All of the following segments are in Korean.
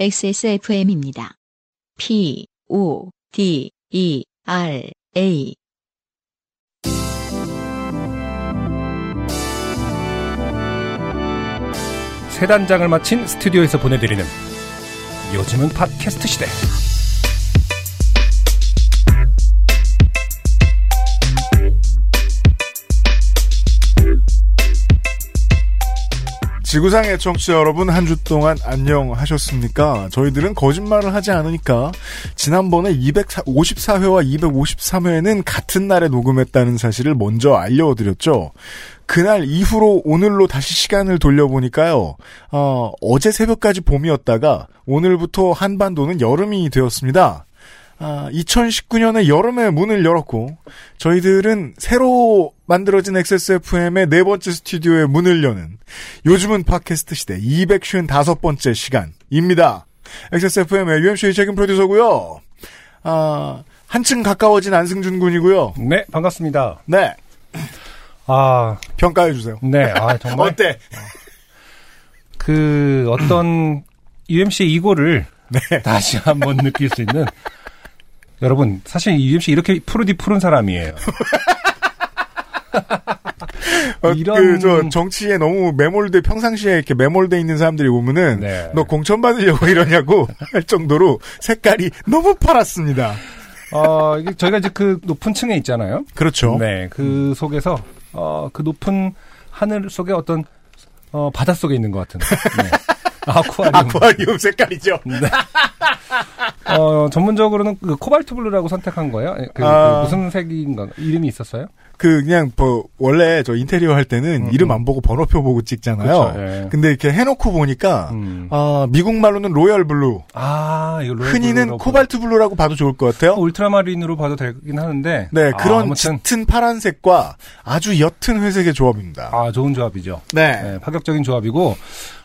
XSFM입니다. P, O, D, E, R, A. 세 단장을 마친 스튜디오에서 보내드리는 요즘은 팟캐스트 시대. 지구상의 청취자 여러분 한 주 동안 안녕하셨습니까? 저희들은 거짓말을 하지 않으니까 지난번에 254회와 253회는 같은 날에 녹음했다는 사실을 먼저 알려드렸죠. 그날 이후로 오늘로 다시 시간을 돌려보니까요. 어, 어제 새벽까지 봄이었다가 오늘부터 한반도는 여름이 되었습니다. 아, 2019년에 여름에 문을 열었고 저희들은 새로 만들어진 XSFM의 네 번째 스튜디오의 문을 여는 요즘은 팟캐스트 시대 255번째 시간입니다. XSFM의 UMC의 책임 프로듀서고요. 아, 한층 가까워진 안승준 군이고요. 네, 반갑습니다. 네, 아, 평가해 주세요. 네, 아, 정말. 어때? 그, 어떤, UMC의 이고를 네. 다시 한번 느낄 수 있는. 여러분, 사실 UMC 이렇게 푸르디 푸른 사람이에요. 어, 이런- 그, 저, 정치에 너무 매몰돼, 평상시에 이렇게 매몰돼 있는 사람들이 보면은, 네. 너 공천 받으려고 이러냐고 할 정도로 색깔이 너무 파랗습니다. 어, 이게 저희가 이제 그 높은 층에 있잖아요. 그렇죠. 네, 그 속에서, 어, 그 높은 하늘 속에 어떤, 어, 바다 속에 있는 것 같은. 네. 아쿠아리움. 아쿠아리움 색깔이죠. 어, 전문적으로는 그 코발트 블루라고 선택한 거예요? 그, 그 아. 무슨 색인가? 이름이 있었어요? 그, 그냥, 뭐, 원래 저 인테리어 할 때는 음, 이름 음. 안 보고 번호표 보고 찍잖아요. 그렇죠, 예. 근데 이렇게 해놓고 보니까, 음. 아, 미국 말로는 royal blue, 아, 이거 royal 흔히는 blue라고 코발트 블루라고 봐도 좋을 것 같아요. 어, 울트라마린으로 봐도 되긴 하는데. 네, 아, 그런 아무튼 짙은 파란색과 아주 옅은 회색의 조합입니다. 아 좋은 조합이죠. 네. 네, 파격적인 조합이고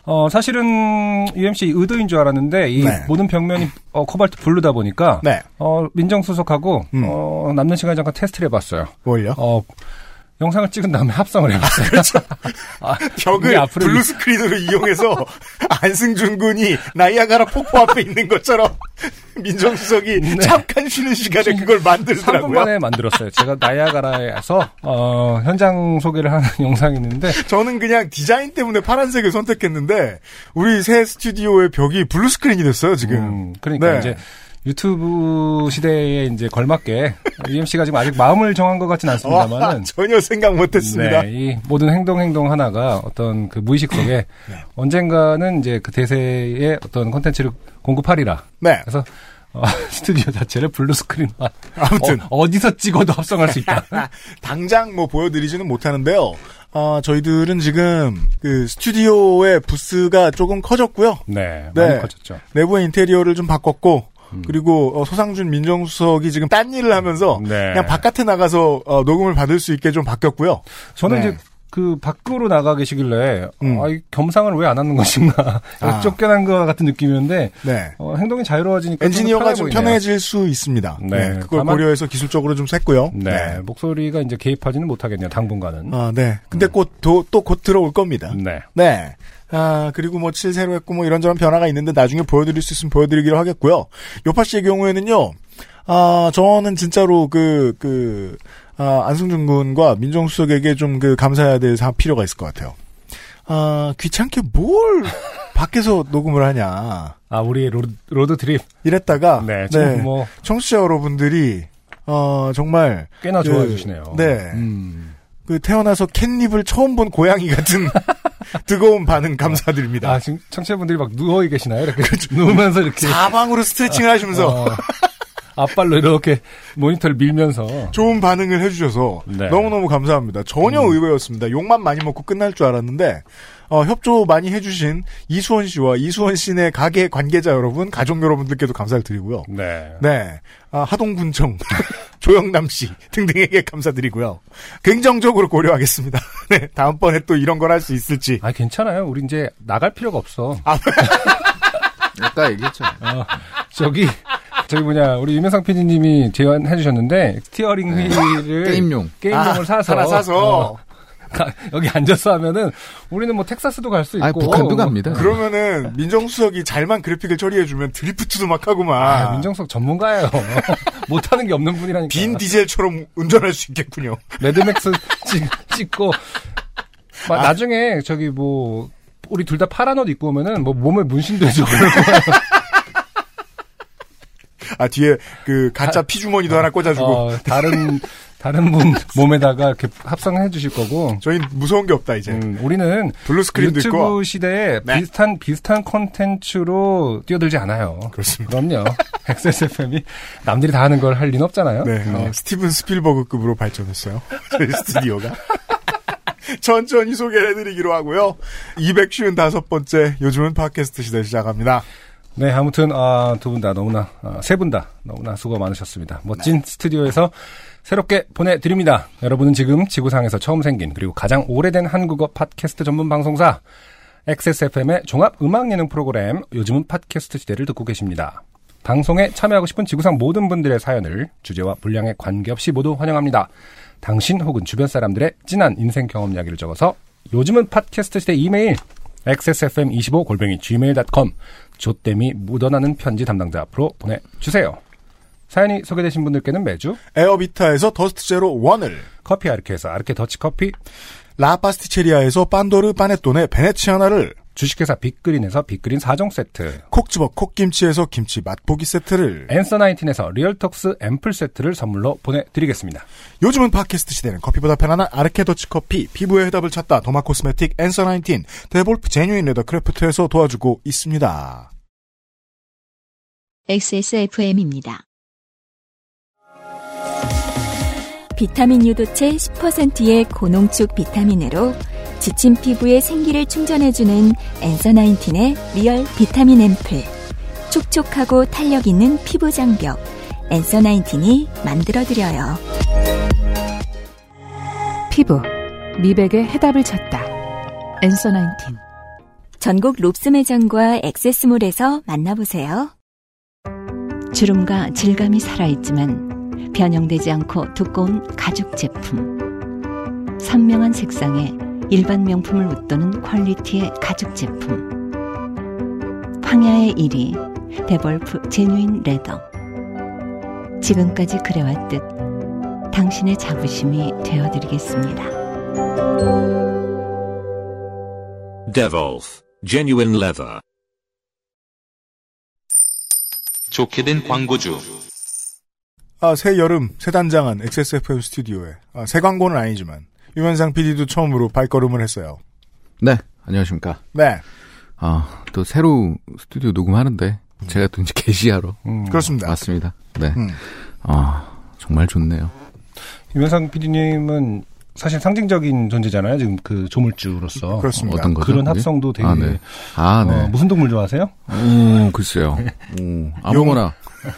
어 사실은 UMC 의도인 줄 알았는데 이 네. 모든 벽면이 어, 코발트 블루다 보니까 네. 어 민정수석하고 음. 어 남는 시간 에 잠깐 테스트를 해봤어요. 뭘요? 어 영상을 찍은 다음에 합성을 해봤어요. 아, 벽을 이게 앞으로 블루 이- 스크린으로 이용해서 안승준 군이 나이아가라 폭포 앞에 있는 것처럼 민정수석이 네. 잠깐 쉬는 시간에 그걸 3분 만들더라고요. 만에 만들었어요. 제가 나이아가라에서 어, 현장 소개를 하는 영상이 있는데 저는 그냥 디자인 때문에 파란색을 선택했는데 우리 새 스튜디오의 벽이 블루 스크린이 됐어요 지금. 음, 그러니까 네. 이제 유튜브 시대에 이제 걸맞게 UMC가 지금 아직 마음을 정한 것 같진 와, 않습니다만은 전혀 생각 못했습니다. 네, 이 모든 행동 행동 하나가 어떤 그 무의식 속에 네. 언젠가는 이제 그 대세의 어떤 콘텐츠를 공급하리라. 네. 그래서 어, 스튜디오 자체를 블루 스크린화 아무튼 어, 디서 찍어도 합성할 수 있다. 당장 뭐 보여드리지는 못하는데요. 어, 저희들은 지금 그 스튜디오의 부스가 조금 커졌고요. 네, 네. 많이 커졌죠. 내부의 인테리어를 좀 바꿨고 음. 그리고 어, 소상준 민정수석이 지금 딴 일을 하면서 네. 그냥 바깥에 나가서 어, 녹음을 받을 수 있게 좀 바뀌었고요. 저는 네. 이제 그 밖으로 나가 계시길래 음. 아, 이 겸상을 왜 안 하는 것인가 아. 쫓겨난 것 같은 느낌이었는데 네. 어, 행동이 자유로워지니까 엔지니어가 좀 보이네요. 편해질 수 있습니다. 네. 네, 그걸 고려해서 기술적으로 좀 셌고요. 네, 목소리가 이제 개입하지는 못하겠네요. 당분간은. 아, 네. 근데 또곧 들어올 겁니다. 네. 네. 아, 그리고 뭐, 칠 새로 했고, 뭐, 이런저런 변화가 있는데, 나중에 보여드릴 수 있으면 보여드리기로 하겠고요. 요파 씨의 경우에는요, 아, 저는 진짜로 그, 그, 아, 안승준 군과 민정수석에게 좀 그, 감사해야 될 사- 필요가 있을 것 같아요. 아, 귀찮게 뭘, 밖에서 녹음을 하냐. 아, 우리의 road, road trip. 이랬다가, 네, 지금 뭐, 청취자 여러분들이, 어, 정말, 꽤나 그, 좋아해 주시네요. 네. 음. 그, 태어나서 캣닙을 처음 본 고양이 같은 뜨거운 반응 감사드립니다. 아, 지금 청취자분들이 막 누워 계시나요? 이렇게 누우면서 이렇게. 사방으로 스트레칭을 하시면서 어, 앞발로 이렇게 모니터를 밀면서. 좋은 반응을 해주셔서 네. 너무너무 감사합니다. 전혀 의외였습니다. 욕만 많이 먹고 끝날 줄 알았는데 어, 협조 많이 해주신 이수원 씨와 이수원 씨네 가게 관계자 여러분, 가족 여러분들께도 감사를 드리고요. 네. 네, 아, 하동군청, 조영남 씨 등등에게 감사드리고요. 긍정적으로 고려하겠습니다. 네, 다음번에 또 이런 걸 할 수 있을지. 아, 괜찮아요. 우리 이제 나갈 필요가 없어. 아 까 얘기했죠. 어, 저기, 저기 뭐냐, 우리 유명상 PD님이 제안해 주셨는데, steering wheel을. 게임용. 게임용을 아, 사서. 하나 사서 어, 가- 여기 앉아서 하면은 우리는 뭐 텍사스도 갈 수 있고 아, 북한도 뭐 갑니다. 그러면은 민정수석이 잘만 그래픽을 처리해 주면 drift도 막 하고 막 아, 민정석 전문가예요. 못하는 게 없는 분이라니까. 빈 디젤처럼 운전할 수 있겠군요. 매드맥스 찍, 찍고 막 나중에 저기 뭐 우리 둘 다 파란 옷 입고 오면은 뭐 몸에 문신도 해주고 그럴 거예요. 아 뒤에 그 가짜 피주머니도 하나 꽂아주고 어, 다른 다른 분 몸에다가 이렇게 합성해 주실 거고. 저희 무서운 게 없다 이제 음, 우리는 blue screen도 유튜브 있고 시대에 네. 비슷한 비슷한 콘텐츠로 뛰어들지 않아요. 그렇습니다. 그럼요. XSFM이 남들이 다 하는 걸 할 리는 없잖아요. 네, 어, 스티븐 스필버그급으로 발전했어요. 저희 스튜디오가. 천천히 소개를 해드리기로 하고요. 255번째 요즘은 팟캐스트 시대 시작합니다. 네, 아무튼 아, 두 분 다 너무나 아, 세분 다 너무나 수고 많으셨습니다. 멋진 스튜디오에서 새롭게 보내드립니다. 여러분은 지금 지구상에서 처음 생긴 그리고 가장 오래된 한국어 팟캐스트 전문 방송사 XSFM의 종합 음악 예능 프로그램 요즘은 팟캐스트 시대를 듣고 계십니다. 방송에 참여하고 싶은 지구상 모든 분들의 사연을 주제와 분량에 관계없이 모두 환영합니다. 당신 혹은 주변 사람들의 진한 인생 경험 이야기를 적어서 요즘은 팟캐스트 시대 이메일 xsfm25골뱅이 gmail.com 조땜이 묻어나는 편지 담당자 앞으로 보내주세요. 사연이 소개되신 분들께는 매주 에어비타에서 더스트 제로 1을 커피 아르케에서 아르케 더치 커피 라파스티체리아에서 빤도르 파네톤의 베네치아나를 주식회사 빅그린에서 빅그린 4종 세트 콕 집어 콕김치에서 김치 맛보기 세트를 앤서 나인틴에서 리얼톡스 앰플 세트를 선물로 보내드리겠습니다. 요즘은 팟캐스트 시대는 커피보다 편안한 아르케 더치 커피 피부의 해답을 찾다 도마 코스메틱 앤서 나인틴 데볼프 genuine leather craft에서 도와주고 있습니다. XSFM입니다. 비타민 유도체 10%의 고농축 비타민으로 지친 피부에 생기를 충전해주는 앤서 나인틴의 리얼 비타민 앰플. 촉촉하고 탄력 있는 피부 장벽. 엔서 나인틴이 만들어드려요. 피부, 미백의 해답을 찾다. 엔서 나인틴. 전국 롭스 매장과 액세스몰에서 만나보세요. 주름과 질감이 살아있지만 변형되지 않고 두꺼운 가죽 제품. 선명한 색상에 일반 명품을 웃도는 퀄리티의 가죽 제품. 황야의 1위 데볼프 제뉴인 레더. 지금까지 그래왔듯 당신의 자부심이 되어드리겠습니다. Devolf Genuine Leather. 좋게 된 광고주. 아, 새 여름 새 단장한 XSFM 스튜디오에 아, 새 광고는 아니지만 유현상 PD도 처음으로 발걸음을 했어요. 네, 안녕하십니까. 네, 아, 또 새로 스튜디오 녹음하는데 제가 또 이제 게시하러 음, 그렇습니다. 왔습니다. 네. 음. 아, 정말 좋네요. 유명상 PD님은 사실 상징적인 존재잖아요. 지금 그 조물주로서 그렇습니다. 어떤 거죠? 그런 그게? 합성도 되게 아, 네. 아, 네. 어, 무슨 동물 좋아하세요? 오, 글쎄요. 오, 아무거나.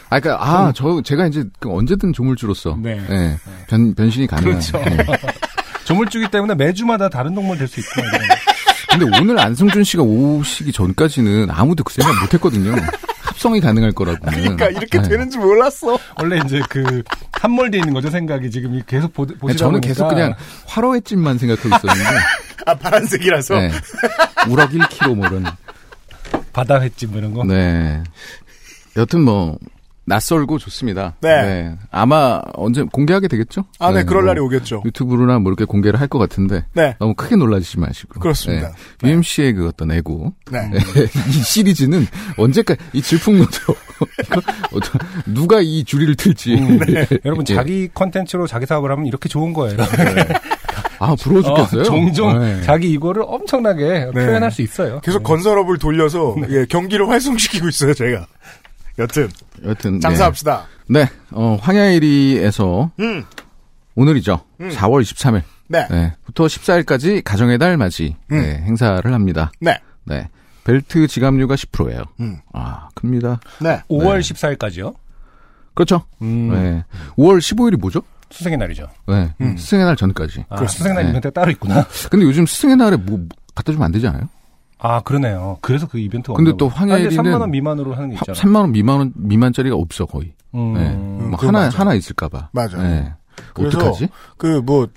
아, 그니까, 아, 저, 제가 이제 그 언제든 조물주로서. 네. 네. 변, 변신이 가능한. 그렇죠. 네. 조물주기 때문에 매주마다 다른 동물 될 수 있구나. 이런. 근데 오늘 안승준 씨가 오시기 전까지는 아무도 그 생각 못 했거든요. 합성이 가능할 거라고. 그러니까 이렇게 네. 되는 줄 몰랐어. 원래 이제 그 함몰돼 있는 거죠 생각이 지금 계속 보, 보시다 저는 보니까 계속 그냥 화로의 찜만 생각하고 있었는데. 아 파란색이라서. 네. 우럭 1kg 뭐 이런. 바다 횟집 뭐 이런 거. 네. 여튼 뭐, 낯설고 좋습니다. 네. 아마 언제 공개하게 되겠죠? 아, 네, 그럴 뭐 날이 오겠죠. 유튜브로나 뭐 이렇게 공개를 할 것 같은데. 네, 너무 크게 놀라지 마시고. 그렇습니다. 네. UMC의 그 어떤 애고. 네. 이 시리즈는 언제까지, 이 질풍노도. 누가 이 주리를 틀지. 음, 여러분 예. 자기 컨텐츠로 자기 사업을 하면 이렇게 좋은 거예요. 아, 부러워 죽겠어요. 어, 종종 네. 자기 이거를 엄청나게 표현할 수 있어요. 계속 건설업을 돌려서 예, 경기를 활성시키고 있어요, 제가. 여튼 여튼. 장사합시다. 네. 네. 어, 황야일이에서 음, 오늘이죠. 음. 4월 23일. 네, 네. 부터 14일까지 가정의 달 맞이 음. 네, 행사를 합니다. 네, 네. 벨트 지갑료가 10%예요. 음. 아, 큽니다. 네. 5월 네. 14일까지요. 그렇죠. 음, 네. 5월 15일이 뭐죠? 수생의 날이죠. 네. 음. 스승의 날 전까지. 아, 수생의 날 네. 이벤트가 따로 있구나. 근데 요즘 스승의 날에 뭐, 뭐 갖다 주면 안 되지 않아요? 아 그러네요. 그래서 그 이벤트가 근데 또. 아, 황야일이는 3만 원 미만으로 하는 게 하- 있잖아. 3만 원 미만 원 미만짜리가 없어 거의. 음, 네. 음, 뭐 하나 맞아. 하나 있을까 봐. 맞아요. 네. 그래서 어떡하지? 그 뭐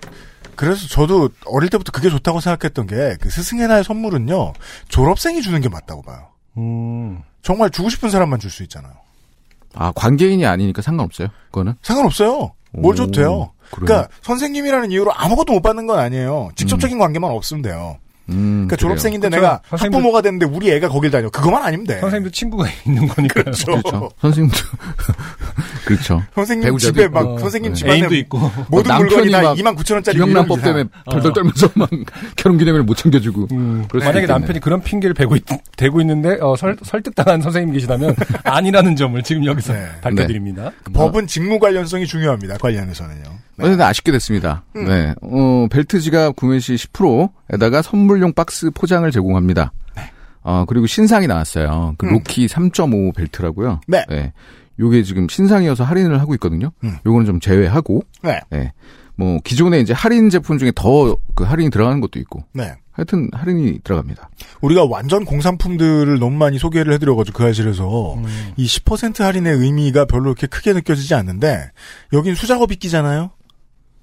그래서 저도 어릴 때부터 그게 좋다고 생각했던 게 그 스승의 날 선물은요 졸업생이 주는 게 맞다고 봐요. 음. 정말 주고 싶은 사람만 줄 수 있잖아요. 아, 관계인이 아니니까 상관없어요. 그거는. 상관없어요. 뭘 오, 줘도 돼요. 그래요? 그러니까 선생님이라는 이유로 아무것도 못 받는 건 아니에요. 직접적인 관계만 없으면 돼요. 음, 그러니까 그래요. 졸업생인데 그렇죠. 내가 선생님도- 학부모가 됐는데 우리 애가 거길 다녀. 그것만 아니면 돼. 선생님도 친구가 있는 거니까요. 그렇죠. 그렇죠. 선생님도 그렇죠. 선생님 배우자도 집에 있고. 막 어, 선생님 네. 집안에 애인도 있고. 모든 남편이 물건이 다막 2만 9천 원짜리 김영란법 때문에 덜덜 떨면서 막 결혼 기념일 못 챙겨주고. 음, 만약에. 남편이 그런 핑계를 대고, 있, 대고 있는데 어, 설, 설득당한 선생님이 계시다면 아니라는 점을 지금 여기서 네. 밝혀드립니다. 법은 직무 관련성이 중요합니다. 관련해서는요. 네. 어쨌든 아쉽게 됐습니다. 음. 네. 어, 벨트 지갑 구매 시 10%에다가 선물 용 박스 포장을 제공합니다. 어, 그리고 신상이 나왔어요. 그 네. 음. 로키 3.5 벨트라고요. 네. 요게 지금 신상이어서 할인을 하고 있거든요. 음. 요거는 좀 제외하고, 네. 네. 뭐, 기존에 이제 할인 제품 중에 더 그 할인이 들어가는 것도 있고, 네. 하여튼 할인이 들어갑니다. 우리가 완전 공산품들을 너무 많이 소개를 해드려가지고 그 사실에서 음. 이10% 할인의 의미가 별로 이렇게 크게 느껴지지 않는데 여긴 수작업 있기잖아요.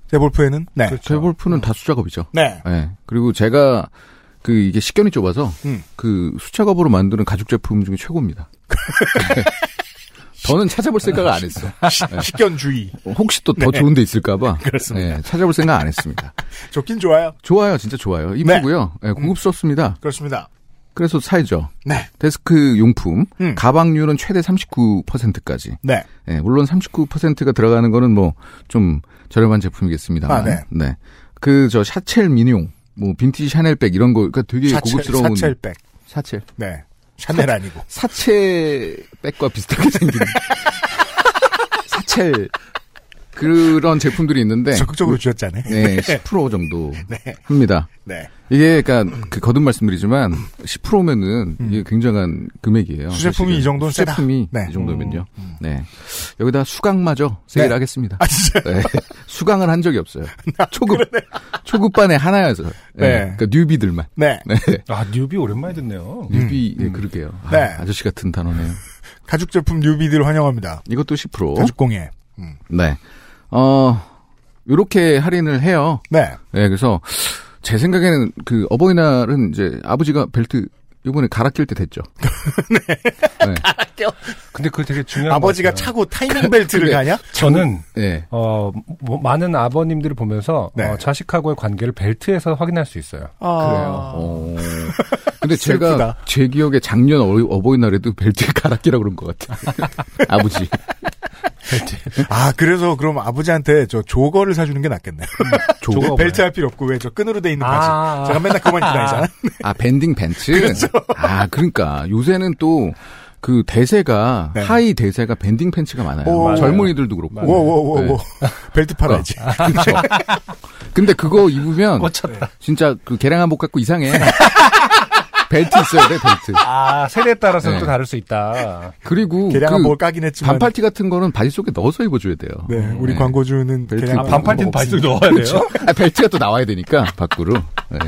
데볼프에는 네. 그렇죠. 제볼프는 다 수작업이죠. 네. 네. 그리고 제가 그 이게 식견이 좁아서 음. 그 수작업으로 만드는 가죽 제품 중에 최고입니다. 네. 더는 찾아볼 생각을 안 했어. 네. 식견주의. 혹시 또더 좋은 데 있을까봐. 그렇습니다. 네, 찾아볼 생각 안 했습니다. 좋긴 좋아요. 좋아요, 진짜 좋아요. 이쁘고요. 네, 고급스럽습니다. 그렇습니다. 그래서 사야죠. 네. 데스크 용품, 음. 가방률은 최대 39%까지. 네. 네, 물론 39%가 들어가는 거는 뭐 좀 저렴한 제품이겠습니다만. 아, 네. 그저 샤첼 민용, 뭐 빈티지 샤넬백 이런 거, 그러니까 되게 사첼, 고급스러운 사첼백. 사첼. 네. 샤넬 아니고. 사체백과 비슷하게 생긴 사첼 그런 제품들이 있는데 적극적으로 쥐었잖아요. 네, 10% 정도 네. 합니다. 네. 이게 그러니까 그 거듭 말씀드리지만 10%면은 이게 굉장한 금액이에요. 음. 수제품이. 이 정도는 세다. 수제품이 네. 이 정도면요. 네. 여기다 수강마저 세일하겠습니다. 아, 진짜. 네. 수강을 한 적이 없어요. 초급 초급반에 하나여서. 네. 네. 그러니까 뉴비들만. 네. 네. 아, 뉴비 오랜만에 듣네요. 뉴비 네, 그러게요. 아, 네. 아저씨 같은 단어네요. 가죽 제품 뉴비들 환영합니다. 이것도 10%. 가죽 공예. 네. 어, 요렇게 할인을 해요. 네. 네, 그래서 제 생각에는 그 어버이날은 이제 아버지가 벨트 이번에 갈아 낄 때 됐죠. 네. 근데 그거 되게 중요한 아버지가 것 같아요. 차고 타이밍 벨트를 근데- 가냐? 저는 네. 어, 뭐, 많은 아버님들을 보면서 네. 어, 자식하고의 관계를 벨트에서 확인할 수 있어요. 아. 그래요. 어. 근데 제가 슬프다. 제 기억에 작년 어, 버이날에도 벨트 갈아 끼라 그런 것 같아요. 아버지. 아, 그래서 그럼 아버지한테 저 jogger를 사주는 게 낫겠네요. jogger 벨트 할 필요 없고 왜 저 끈으로 돼 있는 바지. 아. 제가 맨날 그만 입고 다니잖아. 아, banding pants? 그렇죠. 아, 그러니까. 요새는 또, 그 대세가, 네. 하의 대세가 banding pants가 많아요. 오. 젊은이들도 그렇고. 워워워워. 네. 벨트 팔아야지. 그렇죠. 근데 그거 입으면, 꽂혔다. 진짜 그 개량 한복 같고 이상해. 벨트 있어야 돼, 벨트. 아, 세대에 따라서 네. 또 다를 수 있다. 그리고 개량한복을 까긴 했지만. 반팔티 같은 거는 바지 속에 넣어서 입어줘야 돼요. 네, 우리 네. 광고주는 벨트 아, 뭐 반팔티는 바지 속에 넣어야 돼요? 아, 벨트가 또 나와야 되니까, 밖으로. 네.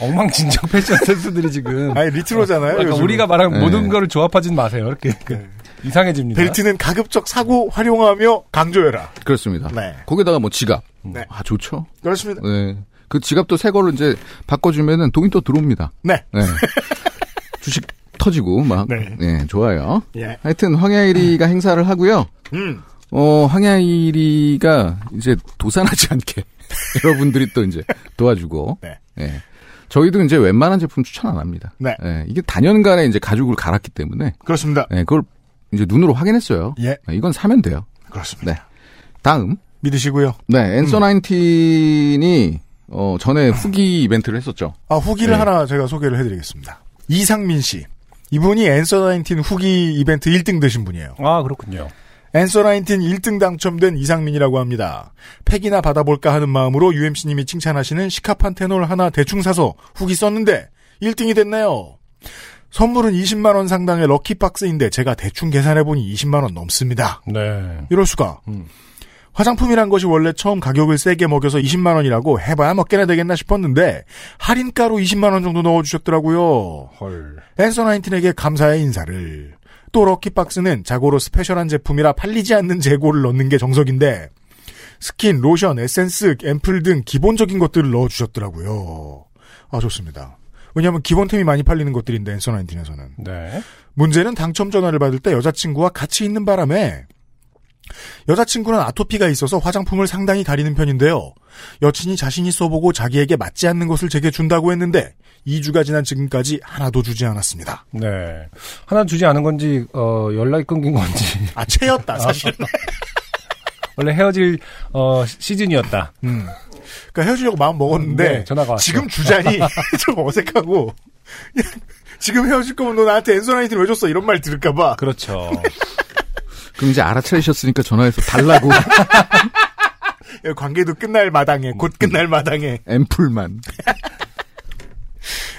엉망진창 패션 센스들이 지금. 아니 레트로잖아요. 그러니까. 우리가 말하는 네. 모든 거를 조합하진 마세요. 이렇게 이상해집니다. 벨트는 가급적 사고 활용하며 강조해라. 그렇습니다. 네. 거기다가 뭐 지갑. 네. 아, 좋죠. 그렇습니다. 네. 그 지갑도 새 걸로 이제 바꿔주면은 돈이 또 들어옵니다. 네. 네. 주식 터지고 막. 네. 네. 좋아요. 예. 하여튼 황야일이가 행사를 하고요. 음. 어, 황야일이가 이제 도산하지 않게 여러분들이 또 이제 도와주고. 네. 예. 저희도 이제 웬만한 제품 추천 안 합니다. 네. 예, 이게 단연간에 이제 가죽을 갈았기 때문에 그렇습니다. 예, 그걸 이제 눈으로 확인했어요. 예. 예, 이건 사면 돼요. 그렇습니다. 네. 다음. 믿으시고요. 네, 앤서 나인틴이 어, 전에 후기 이벤트를 했었죠. 아, 후기를 네. 하나 제가 소개를 해드리겠습니다. 이상민 씨. 이분이 앤서 나인틴 후기 이벤트 1등 되신 분이에요. 아, 그렇군요. 앤서 나인틴 1등 당첨된 이상민이라고 합니다. 팩이나 받아볼까 하는 마음으로 UMC님이 칭찬하시는 시카판테놀 하나 대충 사서 후기 썼는데 1등이 됐네요. 선물은 20만 원 상당의 lucky box인데 제가 대충 계산해보니 20만 원 넘습니다. 네. 이럴 수가. 음. 화장품이란 것이 원래 처음 가격을 세게 먹여서 20만 원이라고 해봐야 몇 개나 되겠나 싶었는데 할인가로 20만 원 정도 넣어주셨더라고요. 헐. 앤서 나인틴에게 감사의 인사를. 또 lucky box는 자고로 스페셜한 제품이라 팔리지 않는 재고를 넣는 게 정석인데 스킨, 로션, 에센스, 앰플 등 기본적인 것들을 넣어주셨더라고요. 아, 좋습니다. 왜냐하면 기본템이 많이 팔리는 것들인데 앤서 나인틴에서는. 네. 문제는 당첨 전화를 받을 때 여자친구와 같이 있는 바람에 여자친구는 아토피가 있어서 화장품을 상당히 가리는 편인데요. 여친이 자신이 써보고 자기에게 맞지 않는 것을 제게 준다고 했는데 2주가 지난 지금까지 하나도 주지 않았습니다. 네. 하나 주지 않은 건지, 어, 연락이 끊긴 건지. 아, 채였다, 사실. 원래 헤어질, 어, 시즌이었다. 음. 그러니까 헤어지려고 마음 먹었는데 네, 전화가 왔어. 지금 주자니 좀 어색하고 지금 헤어질 거면 너 나한테 앤서 나인틴을 왜 줬어 이런 말 들을까봐 그렇죠. 그럼 이제 알아차리셨으니까 전화해서 달라고 관계도 끝날 마당에 곧 끝날 마당에 앰플만.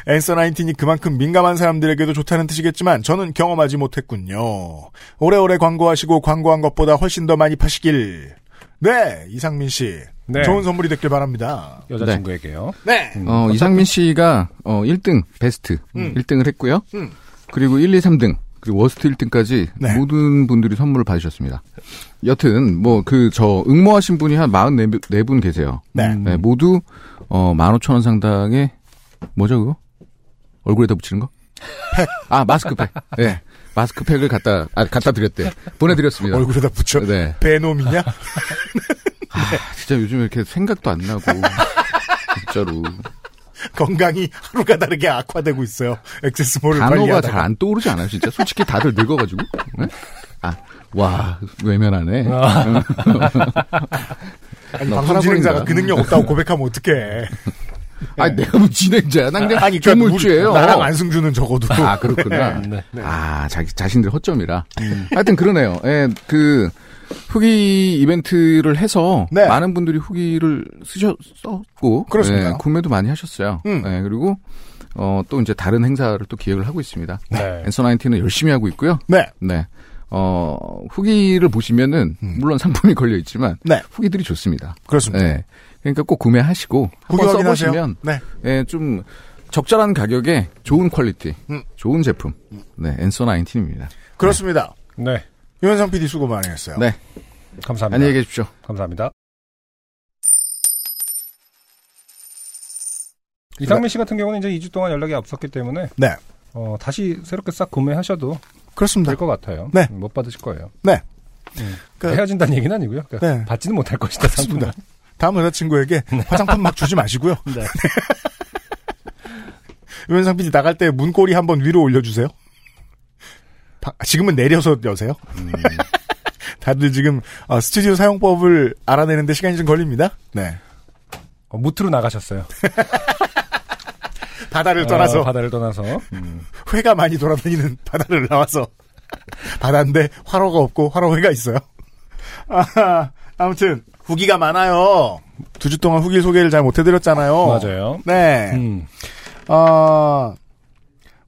앤서 나인틴이 그만큼 민감한 사람들에게도 좋다는 뜻이겠지만 저는 경험하지 못했군요. 오래오래 광고하시고 광고한 것보다 훨씬 더 많이 파시길. 네, 이상민 씨. 네. 좋은 선물이 됐길 바랍니다. 여자친구에게요. 네. 어, 이상민 씨가 어 1등 베스트 음. 1등을 했고요. 음. 그리고 1, 2, 3등 그리고 워스트 1등까지 네. 모든 분들이 선물을 받으셨습니다. 여튼 뭐 그 저 응모하신 분이 한 44분 계세요. 네. 네, 모두 어 15,000원 상당의 뭐죠 그거? 얼굴에다 붙이는 거? 팩. 아, 마스크팩. 네. 마스크팩을 갖다 아 갖다 드렸대. 보내 드렸습니다. 얼굴에다 붙여. 네. 베놈이냐? 아, 진짜 요즘 이렇게 생각도 안 나고 진짜로 건강이 하루가 다르게 악화되고 있어요. 액세스몰을 단어가 관리하다가. 잘 안 떠오르지 않아요, 진짜? 솔직히 다들 늙어가지고. 네? 아, 와, 외면하네. 아니, 너 방송 진행자가. 그 능력 없다고 고백하면 어떡해. 아니, 내가 뭐 진행자야. 난 그냥 아니, 그러니까 조물주예요. 우리- 나랑 안승준은 적어도. 아, 그렇구나. 네. 아, 자기, 자신들 허점이라. 하여튼 그러네요. 예, 그, 후기 이벤트를 해서 네. 많은 분들이 후기를 쓰셨었고 그렇습니다. 예, 구매도 많이 하셨어요. 음. 예, 그리고 어, 또 이제 다른 행사를 또 기획을 하고 있습니다. 네. 앤서 나인틴은 열심히 하고 있고요. 네. 네. 어, 후기를 보시면은 물론 상품이 걸려 있지만 네. 후기들이 좋습니다. 그렇습니다. 네. 그러니까 꼭 구매하시고 한번 확인하세요. 써보시면 네. 예, 좀 적절한 가격에 좋은 quality, 음. 좋은 제품. 네, 앤서 나인틴입니다. 그렇습니다. 네. 유현상 PD 수고 많이 했어요. 네. 감사합니다. 안녕히 계십시오. 감사합니다. 이상민 씨 같은 경우는 이제 2주 동안 연락이 없었기 때문에 네. 어, 다시 새롭게 싹 구매하셔도 그렇습니다. 될 것 같아요. 네. 음, 못 받으실 거예요. 네. 음. 그러니까- 헤어진다는 얘기는 아니고요. 그러니까 네. 받지는 못할 것이다. 그렇습니다. 다음 여자친구에게 화장품 막 주지 마시고요. 네. 유현상 PD 나갈 때 문고리 한번 위로 올려주세요. 바- 지금은 내려서 여세요. 음. 다들 지금 어, 스튜디오 사용법을 알아내는데 시간이 좀 걸립니다. 네. 어, 무트로 나가셨어요. 바다를 떠나서 어, 바다를 떠나서. 음. 회가 많이 돌아다니는 바다를 나와서 바다인데 화로가 없고 화로회가 있어요. 아, 아무튼 후기가 많아요. 두 주 동안 후기 소개를 잘 못해드렸잖아요. 맞아요. 네. 음. 아,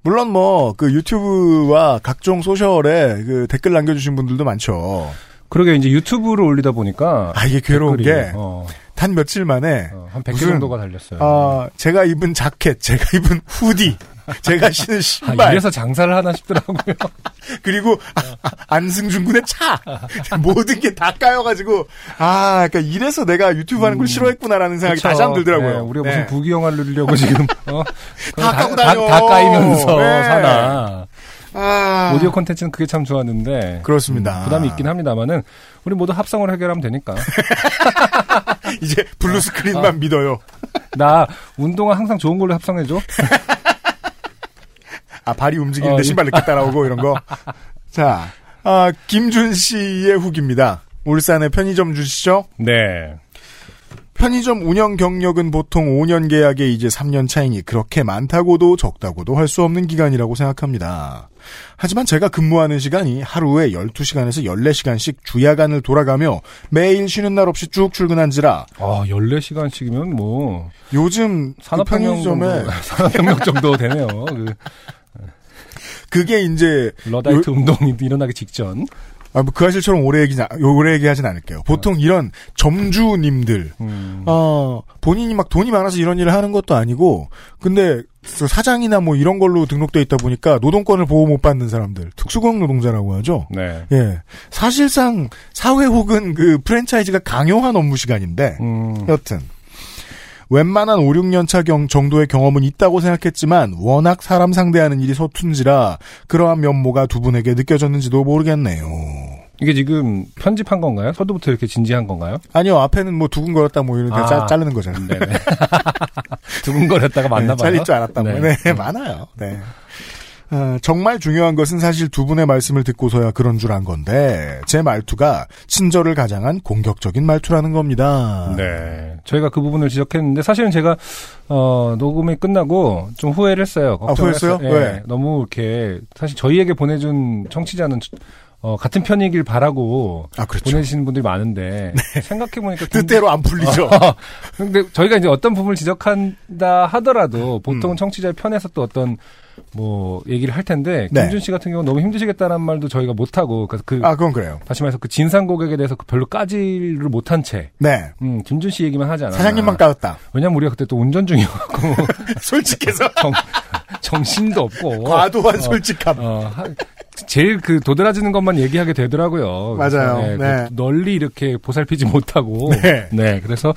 물론 뭐, 그 유튜브와 각종 소셜에 그 댓글 남겨주신 분들도 많죠. 그러게 이제 유튜브를 올리다 보니까 아, 이게 괴로운 댓글이, 게, 어, 단 며칠 만에, 어, 한 100개 무슨, 정도가 달렸어요. 아, 제가 입은 자켓, 제가 입은 후디, 제가 신은 아, 신발, 이래서 장사를 하나 싶더라고요. 그리고 아, 아, 안승준 군의 차 모든 게 다 까여가지고 아 그러니까 이래서 내가 유튜브 하는 걸 싫어했구나라는 생각이 그쵸. 다시 한번 들더라고요. 네, 우리가 네. 무슨 부귀 영화를 누리려고 지금 어? 다 까고 다, 다녀. 다 까이면서 네. 사나. 아, 오디오 콘텐츠는 그게 참 좋았는데 그렇습니다. 음, 부담이 있긴 합니다만은 우리 모두 합성을 해결하면 되니까. 이제 blue screen만 믿어요. 나 운동화 항상 좋은 걸로 합성해줘. 아 발이 움직이는데 어, 신발 늦게 따라오고 이런 거. 자, 아, 김준 씨의 후기입니다. 울산에 편의점 주시죠? 네. 편의점 운영 경력은 보통 5년 계약에 이제 3년 차이니 그렇게 많다고도 적다고도 할 수 없는 기간이라고 생각합니다. 하지만 제가 근무하는 시간이 하루에 12시간에서 14시간씩 주야간을 돌아가며 매일 쉬는 날 없이 쭉 출근한지라 아, 14시간씩이면 뭐 요즘 그 산업혁명 편의점에 정도, 산업혁명 정도 되네요. 그 그게 이제 러다이트 운동이 일어나기 직전. 아, 뭐 그 아실처럼 오래 얘기, 오래 얘기하진 않을게요. 보통 이런 점주님들, 음. 어, 본인이 막 돈이 많아서 이런 일을 하는 것도 아니고, 근데 그 사장이나 뭐 이런 걸로 등록돼 있다 보니까 노동권을 보호 못 받는 사람들, 특수고용 노동자라고 하죠. 네. 예. 사실상 사회 혹은 그 프랜차이즈가 강요한 업무 시간인데, 음. 여튼. 웬만한 5, 6년차 경, 정도의 경험은 있다고 생각했지만 워낙 사람 상대하는 일이 서툰지라 그러한 면모가 두 분에게 느껴졌는지도 모르겠네요. 이게 지금 편집한 건가요? 서두부터 이렇게 진지한 건가요? 아니요, 앞에는 뭐 두근거렸다 뭐 이렇게 아. 짜, 자르는 거잖아요. 두근거렸다가 맞나 네, 봐요. 잘릴 줄 알았다. 뭐. 네. 네, 많아요. 네. 어, 정말 중요한 것은 사실 두 분의 말씀을 듣고서야 그런 줄 안 건데 제 말투가 친절을 가장한 공격적인 말투라는 겁니다. 네. 저희가 그 부분을 지적했는데 사실은 제가 어 녹음이 끝나고 좀 후회를 했어요. 아, 후회했어요? 예, 왜? 너무 이렇게 사실 저희에게 보내준 청취자는 어, 같은 편이길 바라고 아, 그렇죠. 보내주시는 분들이 많은데 생각해 보니까 뜻대로 안 풀리죠. 근데 저희가 이제 어떤 부분을 지적한다 하더라도 보통 음. 은 청취자의 편에서 또 어떤 뭐 얘기를 할 텐데 네. 김준 씨 같은 경우는 너무 힘드시겠다는 말도 저희가 못 하고 그래서 그 아, 그건 그래요. 다시 말해서 그 진상 고객에 대해서 그 별로 까지를 못한 채 네. 음, 김준 씨 얘기만 하지 않았나. 사장님만 까였다. 왜냐면 우리가 그때 또 운전 중이었고 솔직해서 정, 정신도 없고 과도한 어, 솔직함. 어, 하- 제일 그 도드라지는 것만 얘기하게 되더라고요. 맞아요. 네, 네. 그 널리 이렇게 보살피지 못하고 네. 그래서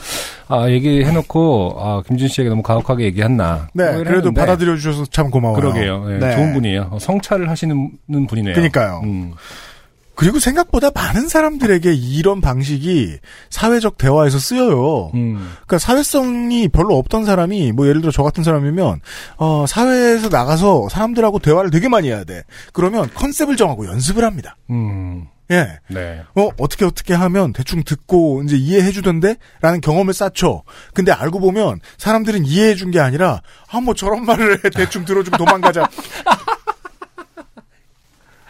아 얘기해놓고 아 김준 씨에게 너무 가혹하게 얘기했나. 네, 오해를 그래도 했는데 받아들여 주셔서 참 고마워요. 그러게요. 네, 네. 좋은 분이에요. 어, 성찰을 하시는 분이네요. 그러니까요. 음. 그리고 생각보다 많은 사람들에게 이런 방식이 사회적 대화에서 쓰여요. 음. 그러니까 사회성이 별로 없던 사람이 뭐 예를 들어 저 같은 사람이면 어 사회에서 나가서 사람들하고 대화를 되게 많이 해야 돼. 그러면 컨셉을 정하고 연습을 합니다. 음. 예. 네. 어, 어떻게 어떻게 하면 대충 듣고 이제 이해해 주던데? 라는 경험을 쌓죠. 근데 알고 보면 사람들은 이해해 준 게 아니라, 아, 뭐 저런 말을 해. 대충 들어주고 도망가자.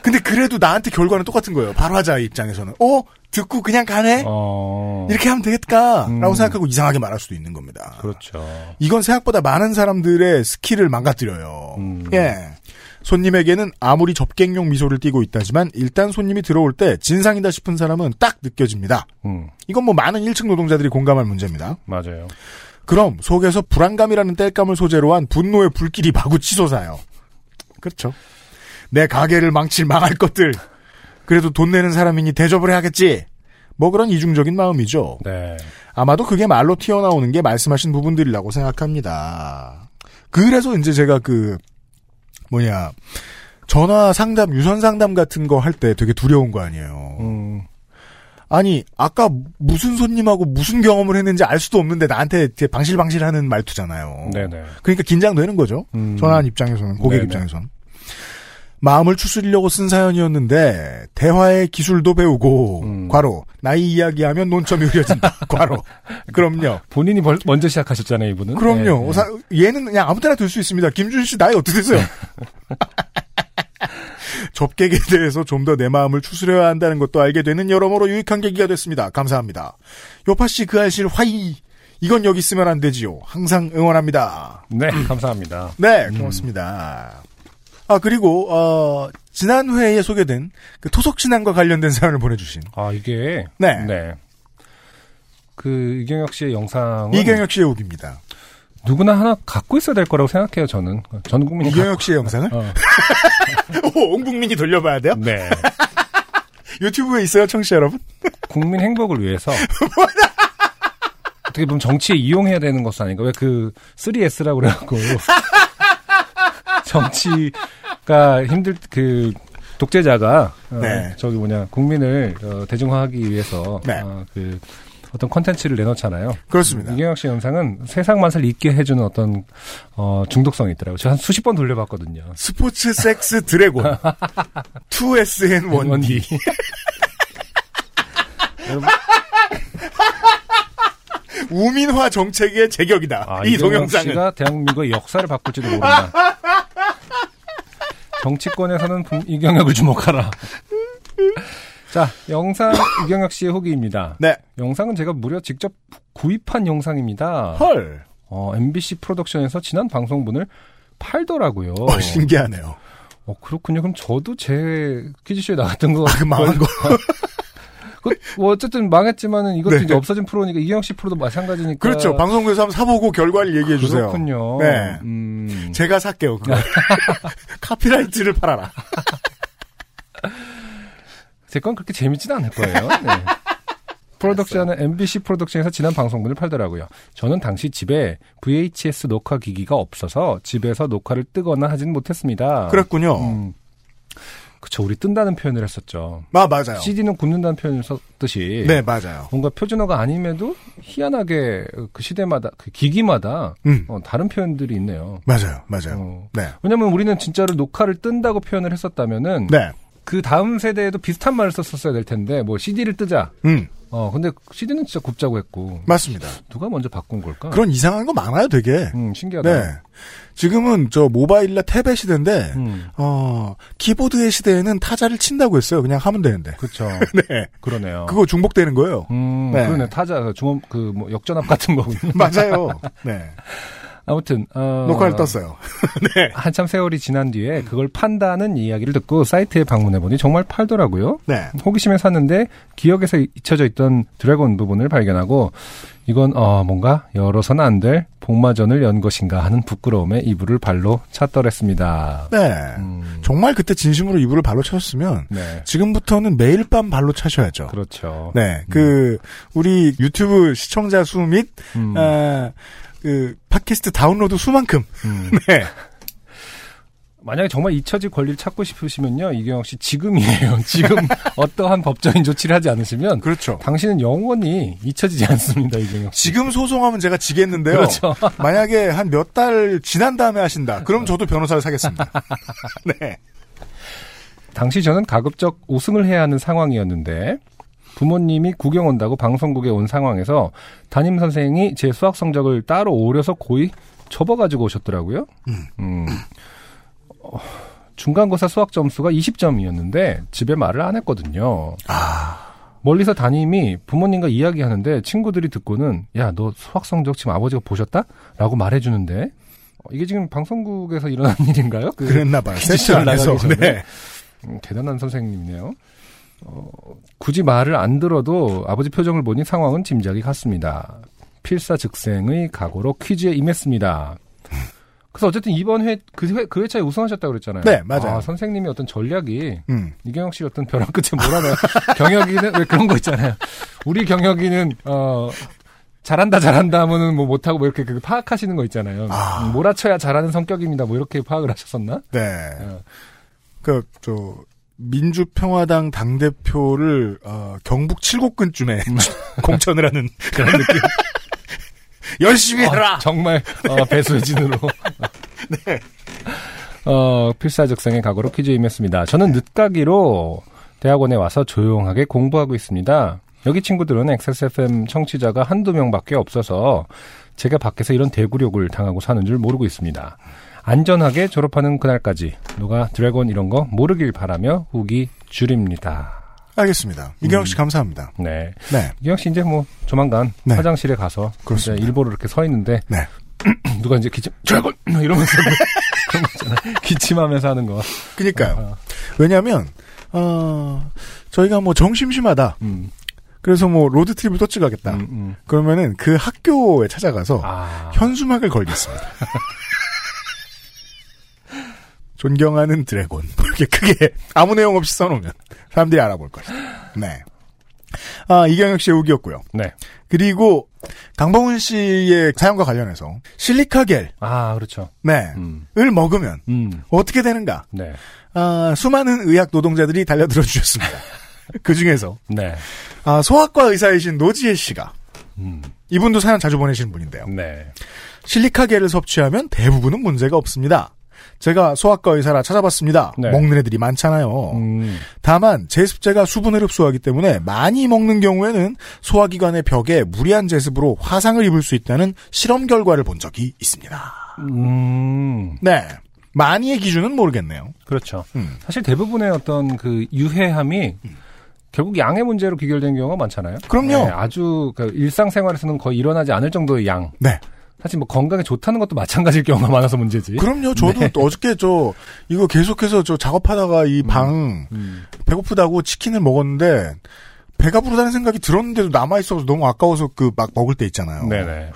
근데 그래도 나한테 결과는 똑같은 거예요. 발화자의 입장에서는. 어? 듣고 그냥 가네? 어. 이렇게 하면 되겠다. 음. 라고 생각하고 이상하게 말할 수도 있는 겁니다. 그렇죠. 이건 생각보다 많은 사람들의 skill을 망가뜨려요. 음. 예. 손님에게는 아무리 접객용 미소를 띠고 있다지만 일단 손님이 들어올 때 진상이다 싶은 사람은 딱 느껴집니다. 음. 이건 뭐 많은 1층 노동자들이 공감할 문제입니다. 맞아요. 그럼 속에서 불안감이라는 땔감을 소재로 한 분노의 불길이 마구 치솟아요. 그렇죠. 내 가게를 망칠 망할 것들. 그래도 돈 내는 사람이니 대접을 해야겠지. 뭐 그런 이중적인 마음이죠. 네. 아마도 그게 말로 튀어나오는 게 말씀하신 부분들이라고 생각합니다. 그래서 이제 제가 그 뭐냐 전화 상담, 유선 상담 같은 거 할 때 되게 두려운 거 아니에요. 음. 아니 아까 무슨 손님하고 무슨 경험을 했는지 알 수도 없는데 나한테 방실방실하는 말투잖아요. 네네. 그러니까 긴장되는 거죠. 음. 전화한 입장에서는 고객 네네. 입장에서는 마음을 추스리려고 쓴 사연이었는데 대화의 기술도 배우고 음. 과로 나이 이야기하면 논점이 흐려진다. 과로 그럼요. 본인이 벌- 먼저 시작하셨잖아요, 이분은. 그럼요. 네, 사- 얘는 그냥 아무 때나 될수 있습니다. 김준 씨 나이 어떻게 되세요? 접객에 대해서 좀 더 내 마음을 추스려야 한다는 것도 알게 되는 여러모로 유익한 계기가 됐습니다. 감사합니다. 요파 씨그 알실 화이 이건 여기 쓰면 안 되지요. 항상 응원합니다. 네, 감사합니다. 네, 고맙습니다. 아 그리고 어, 지난 회에 소개된 그 토속 신앙과 관련된 사연을 보내주신 아, 이게. 네. 그, 이경혁 씨의 영상은. 이경혁 씨의 욱입니다. 누구나 하나 갖고 있어야 될 거라고 생각해요, 저는. 전 국민이. 이경혁 씨의 영상을 어, 오, 온 국민이 돌려봐야 돼요? 네. 유튜브에 있어요, 청취자 여러분? 국민 행복을 위해서. 어떻게 보면 정치에 이용해야 되는 것은 아닌가. 왜 그 3S라고 그래갖고. 정치가 힘들, 그, 독재자가, 어, 네. 저기 뭐냐, 국민을 어, 대중화하기 위해서, 네. 어, 그, 어떤 컨텐츠를 내놓잖아요. 그렇습니다. 이경혁 씨 영상은 세상 맛을 잊게 해주는 어떤, 어, 중독성이 있더라고요. 제가 한 수십 번 돌려봤거든요. 스포츠 섹스 드래곤 2SN 1D 우민화 정책의 제격이다. 아, 이 동영상은 씨가 대한민국의 역사를 바꿀지도 모른다. 정치권에서는 분- 이경혁을 주목하라. 자, 영상 이경혁 씨의 후기입니다. 네. 영상은 제가 무려 직접 구입한 영상입니다. 헐 어, MBC 프로덕션에서 지난 방송분을 팔더라고요. 어, 신기하네요. 어, 그렇군요. 그럼 저도 제 퀴즈쇼에 나갔던 거. 아, 그 망한 거. 그, 뭐 어쨌든 망했지만은 이것도 네. 이제 없어진 프로니까 이경영 씨 프로도 마찬가지니까. 그렇죠. 방송국에서 한번 사보고 결과를 얘기해 주세요. 그렇군요. 네. 음. 제가 살게요. 그거. 카피라이트를 팔아라. 제 건 그렇게 재밌진 않을 거예요. 네. 프로덕션은 MBC 프로덕션에서 지난 방송분을 팔더라고요. 저는 당시 집에 VHS 녹화 기기가 없어서 집에서 녹화를 뜨거나 하진 못했습니다. 그랬군요. 음. 그쵸, 우리 뜬다는 표현을 했었죠. 아, 맞아요. CD는 굽는다는 표현을 썼듯이. 네, 맞아요. 뭔가 표준어가 아님에도 희한하게 그 시대마다, 그 기기마다 음, 어, 다른 표현들이 있네요. 맞아요. 맞아요. 어, 네. 왜냐면 우리는 진짜로 녹화를 뜬다고 표현을 했었다면은 네. 그 다음 세대에도 비슷한 말을 썼었어야 될 텐데 뭐 CD를 뜨자. 음, 어 근데 CD는 진짜 굽자고 했고 맞습니다. 누가 먼저 바꾼 걸까? 그런 이상한 거 많아요, 되게. 음 신기하다. 네. 지금은 저 모바일이나 탭의 시대인데, 음 어, 키보드의 시대에는 타자를 친다고 했어요. 그냥 하면 되는데. 그렇죠. 네. 그러네요. 그거 중복되는 거예요. 음 네. 그러네 타자 중원 그뭐 역전압 같은 거군요. 맞아요. 네. 아무튼 어, 녹화를 떴어요. 네. 한참 세월이 지난 뒤에 그걸 판다는 이야기를 듣고 사이트에 방문해 보니 정말 팔더라고요. 네. 호기심에 샀는데 기억에서 잊혀져 있던 드래곤 부분을 발견하고 이건 어 뭔가 열어서는 안 될 복마전을 연 것인가 하는 부끄러움에 이불을 발로 찼더랬습니다. 네. 음, 정말 그때 진심으로 이불을 발로 차셨으면, 네. 지금부터는 매일 밤 발로 차셔야죠. 그렇죠. 네. 그, 우리 유튜브 시청자 수 및, 음, 아, 그, 팟캐스트 다운로드 수만큼. 음. 네. 만약에 정말 잊혀질 권리를 찾고 싶으시면요, 이경영 씨 지금이에요. 지금 어떠한 법적인 조치를 하지 않으시면 그렇죠. 당신은 영원히 잊혀지지 않습니다, 이경영 씨. 지금 소송하면 제가 지겠는데요. 그렇죠. 만약에 한 몇 달 지난 다음에 하신다. 그럼 저도 변호사를 사겠습니다. 네. 당시 저는 가급적 우승을 해야 하는 상황이었는데 부모님이 구경 온다고 방송국에 온 상황에서 담임 선생이 제 수학 성적을 따로 오려서 고이 접어가지고 오셨더라고요. 음. 어, 중간고사 수학 점수가 20점이었는데 집에 말을 안 했거든요. 멀리서 담임이 부모님과 이야기하는데 친구들이 듣고는 야 너 수학 성적 지금 아버지가 보셨다? 라고 말해주는데 어, 이게 지금 방송국에서 일어난 일인가요? 그 그랬나 봐요. 나가기 전에? 네. 음, 대단한 선생님이네요. 어, 굳이 말을 안 들어도 아버지 표정을 보니 상황은 짐작이 갔습니다. 필사즉생의 각오로 퀴즈에 임했습니다. 그래서 어쨌든 이번 회, 그, 회, 그 회차에 우승하셨다고 그랬잖아요. 네, 맞아요. 아, 선생님이 어떤 전략이, 음. 이경영 씨 어떤 벼랑 끝에 몰아넣어. 경혁이는, 왜 그런 거 있잖아요. 우리 경혁이는, 어, 잘한다, 잘한다 하면은 뭐 못하고 뭐 이렇게 그 파악하시는 거 있잖아요. 아. 음, 몰아쳐야 잘하는 성격입니다. 뭐 이렇게 파악을 하셨었나? 네. 어. 그, 저, 민주평화당 당대표를, 어, 경북 칠곡근쯤에 공천을 하는 그런 느낌. 열심히 해라! 어, 정말 어, 배수진으로. 네. 어, 필사즉생의 각오로 퀴즈에 임했습니다. 저는 늦가기로 대학원에 와서 조용하게 공부하고 있습니다. 여기 친구들은 XSFM 청취자가 한두 명밖에 없어서 제가 밖에서 이런 대구력을 당하고 사는 줄 모르고 있습니다. 안전하게 졸업하는 그날까지 누가 드래곤 이런 거 모르길 바라며 후기 줄입니다. 알겠습니다. 이경혁 씨 감사합니다. 네. 네. 이경 씨 이제 뭐 조만간 네. 화장실에 가서 그렇습니다. 이제 일보로 이렇게 서 있는데 네. 누가 이제 기침 드래곤 이러면서 그런 거 있잖아요. 기침하면서 하는 거. 그니까요. 어, 왜냐면, 어, 저희가 뭐 정심심하다. 음, 그래서 뭐 로드트립을 또 찍어야겠다. 음, 음. 그러면은 그 학교에 찾아가서 아, 현수막을 걸겠습니다. 존경하는 드래곤. 뭐 이렇게 크게 아무 내용 없이 써놓으면 사람들이 알아볼 거죠. 네. 아, 이경혁 씨의 우기였고요. 네. 그리고 강범훈 씨의 사연과 관련해서 실리카겔, 아, 그렇죠. 네, 음, 을 먹으면 음, 어떻게 되는가? 네, 아, 수많은 의학 노동자들이 달려들어 주셨습니다. 그 중에서 네, 아, 소아과 의사이신 노지혜 씨가 음, 이분도 사연 자주 보내시는 분인데요. 네, 실리카겔을 섭취하면 대부분은 문제가 없습니다. 제가 소아과 의사라 찾아봤습니다. 네. 먹는 애들이 많잖아요. 음, 다만 제습제가 수분을 흡수하기 때문에 많이 먹는 경우에는 소화기관의 벽에 무리한 제습으로 화상을 입을 수 있다는 실험 결과를 본 적이 있습니다. 음, 네. 많이의 기준은 모르겠네요. 그렇죠. 음. 사실 대부분의 어떤 그 유해함이 결국 양의 문제로 귀결된 경우가 많잖아요. 그럼요. 네, 아주 그 일상생활에서는 거의 일어나지 않을 정도의 양. 네. 사실 뭐 건강에 좋다는 것도 마찬가지일 경우가 많아서 문제지. 그럼요. 저도 네. 어저께 저 이거 계속해서 저 작업하다가 이방 음. 배고프다고 치킨을 먹었는데 배가 부르다는 생각이 들었는데도 남아 있어서 너무 아까워서 그 막 먹을 때 있잖아요. 네네.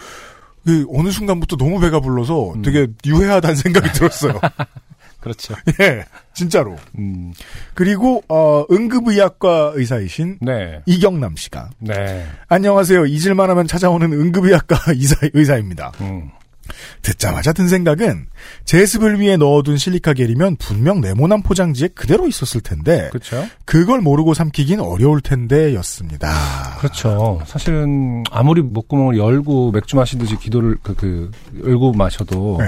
그 어느 순간부터 너무 배가 불러서 음. 되게 유해하다는 생각이 들었어요. 그렇죠. 예, 진짜로. 음. 그리고 어, 응급의학과 의사이신 네. 이경남 씨가 네. 안녕하세요. 잊을만 하면 찾아오는 응급의학과 의사, 의사입니다. 음. 듣자마자 든 생각은 제습을 위해 넣어둔 실리카 겔이면 분명 네모난 포장지에 그대로 있었을 텐데 그렇죠. 그걸 모르고 삼키긴 어려울 텐데였습니다. 그렇죠. 사실은 아무리 목구멍을 열고 맥주 마시듯이 기도를 그, 그 열고 마셔도 네.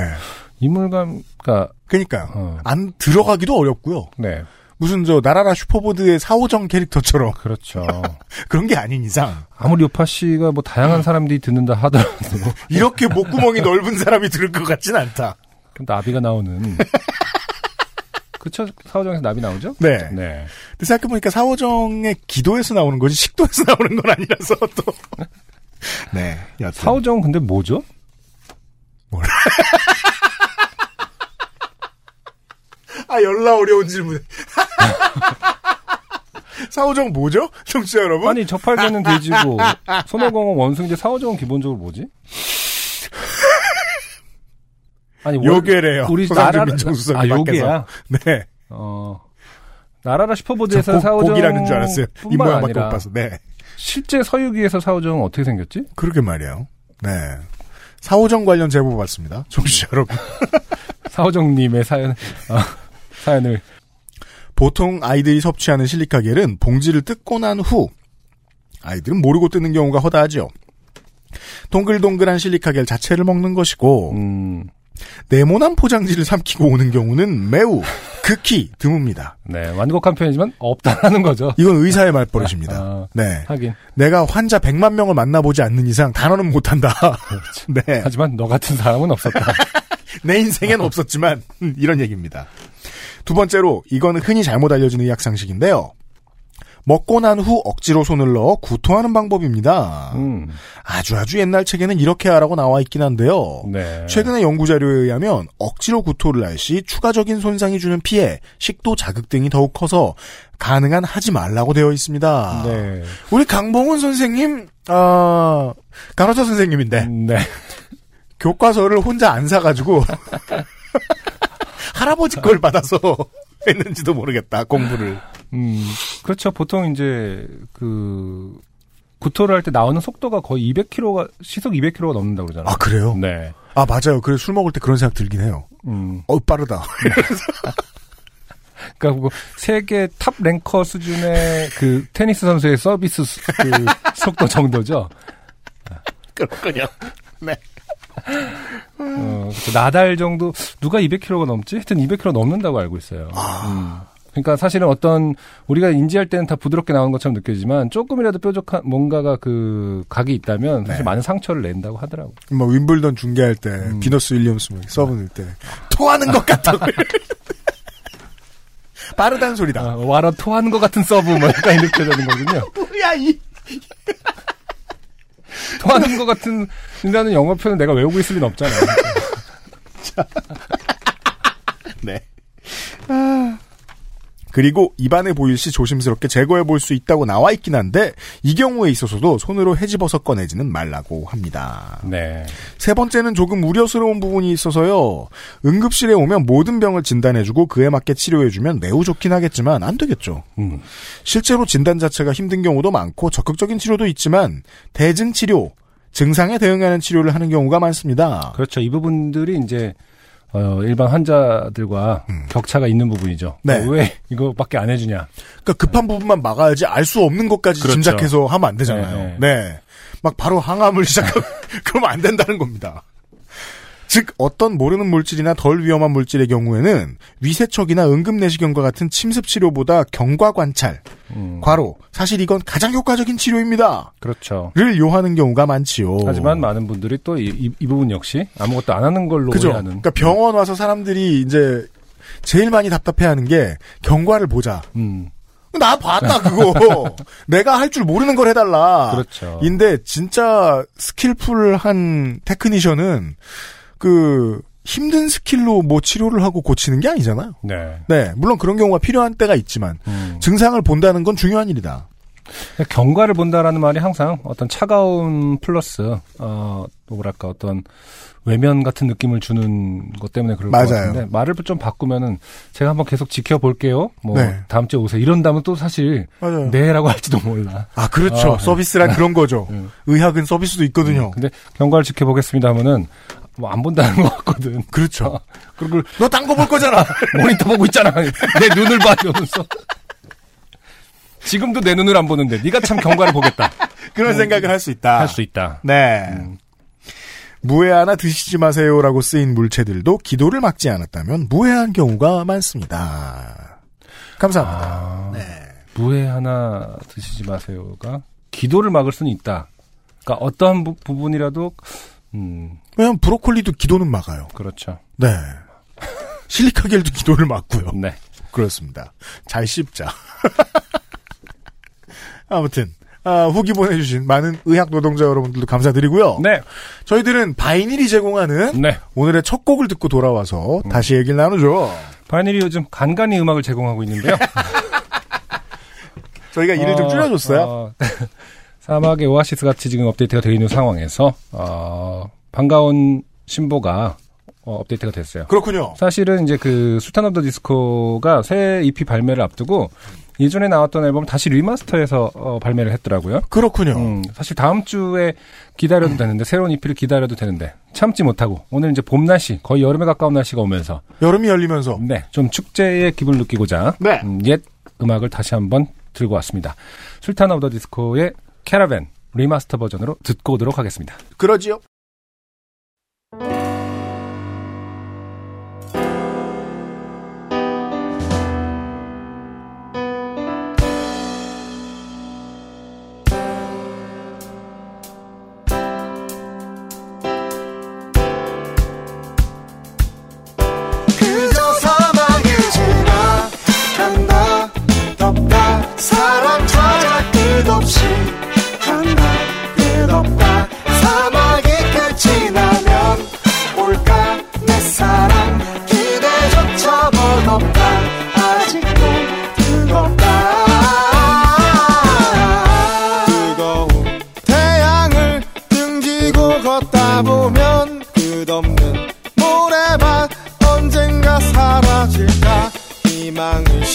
이물감가 그러니까요. 어. 안 들어가기도 어렵고요. 네. 무슨 저 나라라 슈퍼보드의 사오정 캐릭터처럼 그렇죠. 그런 게 아닌 이상 아무리 요파 씨가 뭐 다양한 사람들이 듣는다 하더라도 이렇게 목구멍이 넓은 사람이 들을 것 같진 않다. 나비가 나오는 그쵸 사오정에서 나비 나오죠? 네. 네. 근데 생각해 보니까 사오정의 기도에서 나오는 거지 식도에서 나오는 건 아니라서 또. 네. 여튼. 사오정 근데 뭐죠? 아, 열나 어려운 질문. 사오정 뭐죠? 청취자 여러분? 아니 저팔계는 돼지고 손오공은 원숭인데 사오정은 기본적으로 뭐지? 아니 월- 요괴래요. 우리 나라 민정수석이 아. 요괴야. 네. 어 나라라 슈퍼보드에서 사오정 고기라는 줄 알았어요. 이 모양밖에 못 아니라 봐서. 네. 실제 서유기에서 사오정은 어떻게 생겼지? 그러게 말이에요. 네. 사오정 관련 제보 받습니다. 청취자 여러분. 사오정님의 사연 어, 사연을 보통 아이들이 섭취하는 실리카겔은 봉지를 뜯고 난 후 아이들은 모르고 뜯는 경우가 허다하죠. 동글동글한 실리카겔 자체를 먹는 것이고 음, 네모난 포장지를 삼키고 오는 경우는 매우 극히 드뭅니다. 네 완곡한 표현이지만 없다라는 거죠. 이건 의사의 말버릇입니다. 아, 네. 하긴 내가 환자 100만 명을 만나보지 않는 이상 단어는 못한다. 네. 하지만 너 같은 사람은 없었다. 내 인생엔 없었지만 음, 이런 얘기입니다. 두 번째로 이거는 흔히 잘못 알려진 의학 상식인데요. 먹고 난 후 억지로 손을 넣어 구토하는 방법입니다. 음, 아주 아주 옛날 책에는 이렇게 하라고 나와 있긴 한데요. 네. 최근의 연구 자료에 의하면 억지로 구토를 할 시 추가적인 손상이 주는 피해, 식도 자극 등이 더욱 커서 가능한 하지 말라고 되어 있습니다. 네. 우리 강봉훈 선생님, 아 간호사 선생님인데 네. 교과서를 혼자 안 사가지고 할아버지 걸 받아서 했는지도 모르겠다 공부를. 음, 그렇죠. 보통 이제 그 구토를 할 때 나오는 속도가 거의 200km가 시속 200km가 넘는다고 그러잖아요. 아 그래요? 네. 아 맞아요. 그래 술 먹을 때 그런 생각 들긴 해요. 음. 어 빠르다. 그러니까 뭐 세계 top ranker 수준의 그 테니스 선수의 서비스 수- 그 속도 정도죠. 그렇군요. 어, 그 나달 정도 누가 200km가 넘지? 하여튼 200km 넘는다고 알고 있어요. 음. 그러니까 사실은 어떤 우리가 인지할 때는 다 부드럽게 나오는 것처럼 느껴지지만 조금이라도 뾰족한 뭔가가 그 각이 있다면 사실 네. 많은 상처를 낸다고 하더라고. 뭐 윈블던 중계할 때 음. 비너스 윌리엄스 뭐 서브 넣을 때 토하는 것 같다고. 빠르다는 소리다. 아, 와라 토하는 것 같은 서브 뭐 약간 이렇게 되는 거군요. 뭐야 이. 토하는 것 같은 이라는 영어 표현 내가 외우고 있을 리는 없잖아요. 네. 아. 그리고 입안에 보일 시 조심스럽게 제거해 볼 수 있다고 나와 있긴 한데 이 경우에 있어서도 손으로 헤집어서 꺼내지는 말라고 합니다. 네. 세 번째는 조금 우려스러운 부분이 있어서요. 응급실에 오면 모든 병을 진단해주고 그에 맞게 치료해주면 매우 좋긴 하겠지만 안 되겠죠. 음. 실제로 진단 자체가 힘든 경우도 많고 적극적인 치료도 있지만 대증 치료, 증상에 대응하는 치료를 하는 경우가 많습니다. 그렇죠. 이 부분들이 이제 어, 일반 환자들과 격차가 있는 부분이죠. 네. 어, 왜 이거밖에 안 해주냐? 그러니까 급한 부분만 막아야지 알 수 없는 것까지 그렇죠. 짐작해서 하면 안 되잖아요. 네, 네. 막 바로 항암을 시작하고 그러면 안 된다는 겁니다. 즉 어떤 모르는 물질이나 덜 위험한 물질의 경우에는 위세척이나 응급내시경과 같은 침습 치료보다 경과 관찰, 음, 과로 사실 이건 가장 효과적인 치료입니다. 그렇죠. 를 요하는 경우가 많지요. 하지만 많은 분들이 또이 부분 역시 아무것도 안 하는 걸로 그죠. 오해하는. 그러니까 병원 와서 사람들이 이제 제일 많이 답답해하는 게 경과를 보자. 음, 나 봤다 그거. 내가 할 줄 모르는 걸 해달라. 그렇죠. 인데 진짜 skillful한 technician은 그 힘든 skill로 뭐 치료를 하고 고치는 게 아니잖아요. 네. 네, 물론 그런 경우가 필요한 때가 있지만 음. 증상을 본다는 건 중요한 일이다. 경과를 본다라는 말이 항상 어떤 차가운 플러스 어 뭐랄까 어떤 외면 같은 느낌을 주는 것 때문에 그럴 것 맞아요. 같은데 말을 좀 바꾸면은 제가 한번 계속 지켜볼게요. 뭐 네. 다음 주에 오세요. 이런다면 또 사실 맞아요. 네라고 할지도 몰라. 아 그렇죠. 아, 네. 서비스란 그런 거죠. 음. 의학은 서비스도 있거든요. 근데 경과를 지켜보겠습니다 하면은 뭐 안 본다는 것 같거든. 그렇죠. 그리고 너 딴 거 볼 거잖아. 모니터 보고 있잖아. 내 눈을 봐 이러면서. 지금도 내 눈을 안 보는데 네가 참 경과를 보겠다. 그런 생각을 할 수 있다. 할 수 있다. 네. 음. 무해 하나 드시지 마세요라고 쓰인 물체들도 기도를 막지 않았다면 무해한 경우가 많습니다. 감사합니다. 아, 네. 무해 하나 드시지 마세요가 기도를 막을 수는 있다. 그러니까 어떠한 부, 부분이라도 음 왜냐면 브로콜리도 기도는 막아요. 그렇죠. 네. 실리카겔도 기도를 막고요. 네. 그렇습니다. 잘 씹자. 아무튼 아, 후기 보내주신 많은 의학 노동자 여러분들도 감사드리고요. 네. 저희들은 바이닐이 제공하는 네. 오늘의 첫 곡을 듣고 돌아와서 음. 다시 얘기를 나누죠. 바이닐이 요즘 간간히 음악을 제공하고 있는데요. 저희가 일을 좀 어, 줄여줬어요. 어, 사막의 오아시스 같이 지금 업데이트가 되어 있는 상황에서 어, 반가운 신보가 어, 업데이트가 됐어요. 그렇군요. 사실은 이제 그 술탄 오브 더 디스코가 새 EP 발매를 앞두고 이전에 나왔던 앨범 다시 remaster해서 어, 발매를 했더라고요. 그렇군요. 음, 사실 다음 주에 기다려도 되는데 새로운 EP를 기다려도 되는데 참지 못하고 오늘 이제 봄 날씨 거의 여름에 가까운 날씨가 오면서 여름이 열리면서 네, 좀 축제의 기분을 느끼고자 네. 음, 옛 음악을 다시 한번 들고 왔습니다. 술탄 오브 더 디스코의 캐러밴 remaster 버전으로 듣고 오도록 하겠습니다. 그러지요. 사람 찾아 끝없이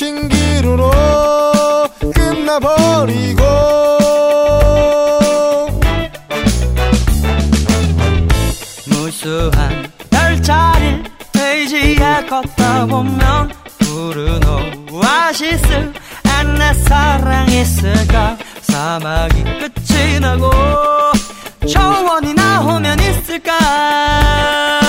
신기루로 끝나버리고. 무수한 열차를 페이지에 걷다 보면 푸른 오아시스 안내 사랑 있을까 사막이 끝이 나고 초원이 나오면 있을까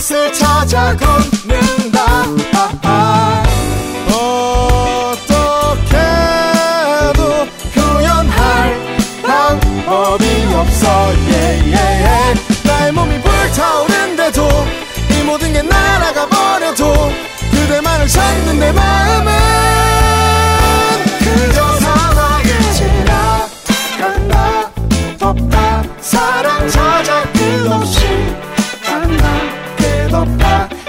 곳을 찾아 걷는다. 어떻게도 표현할 방법이 없어. 예예예. 나의 몸이 불타오른데도 이 모든 게 날아가 버려도 그대만을 찾는 내 마음은 그저 사막을 지나간다. 덥다 사랑 찾아 끝없이 끝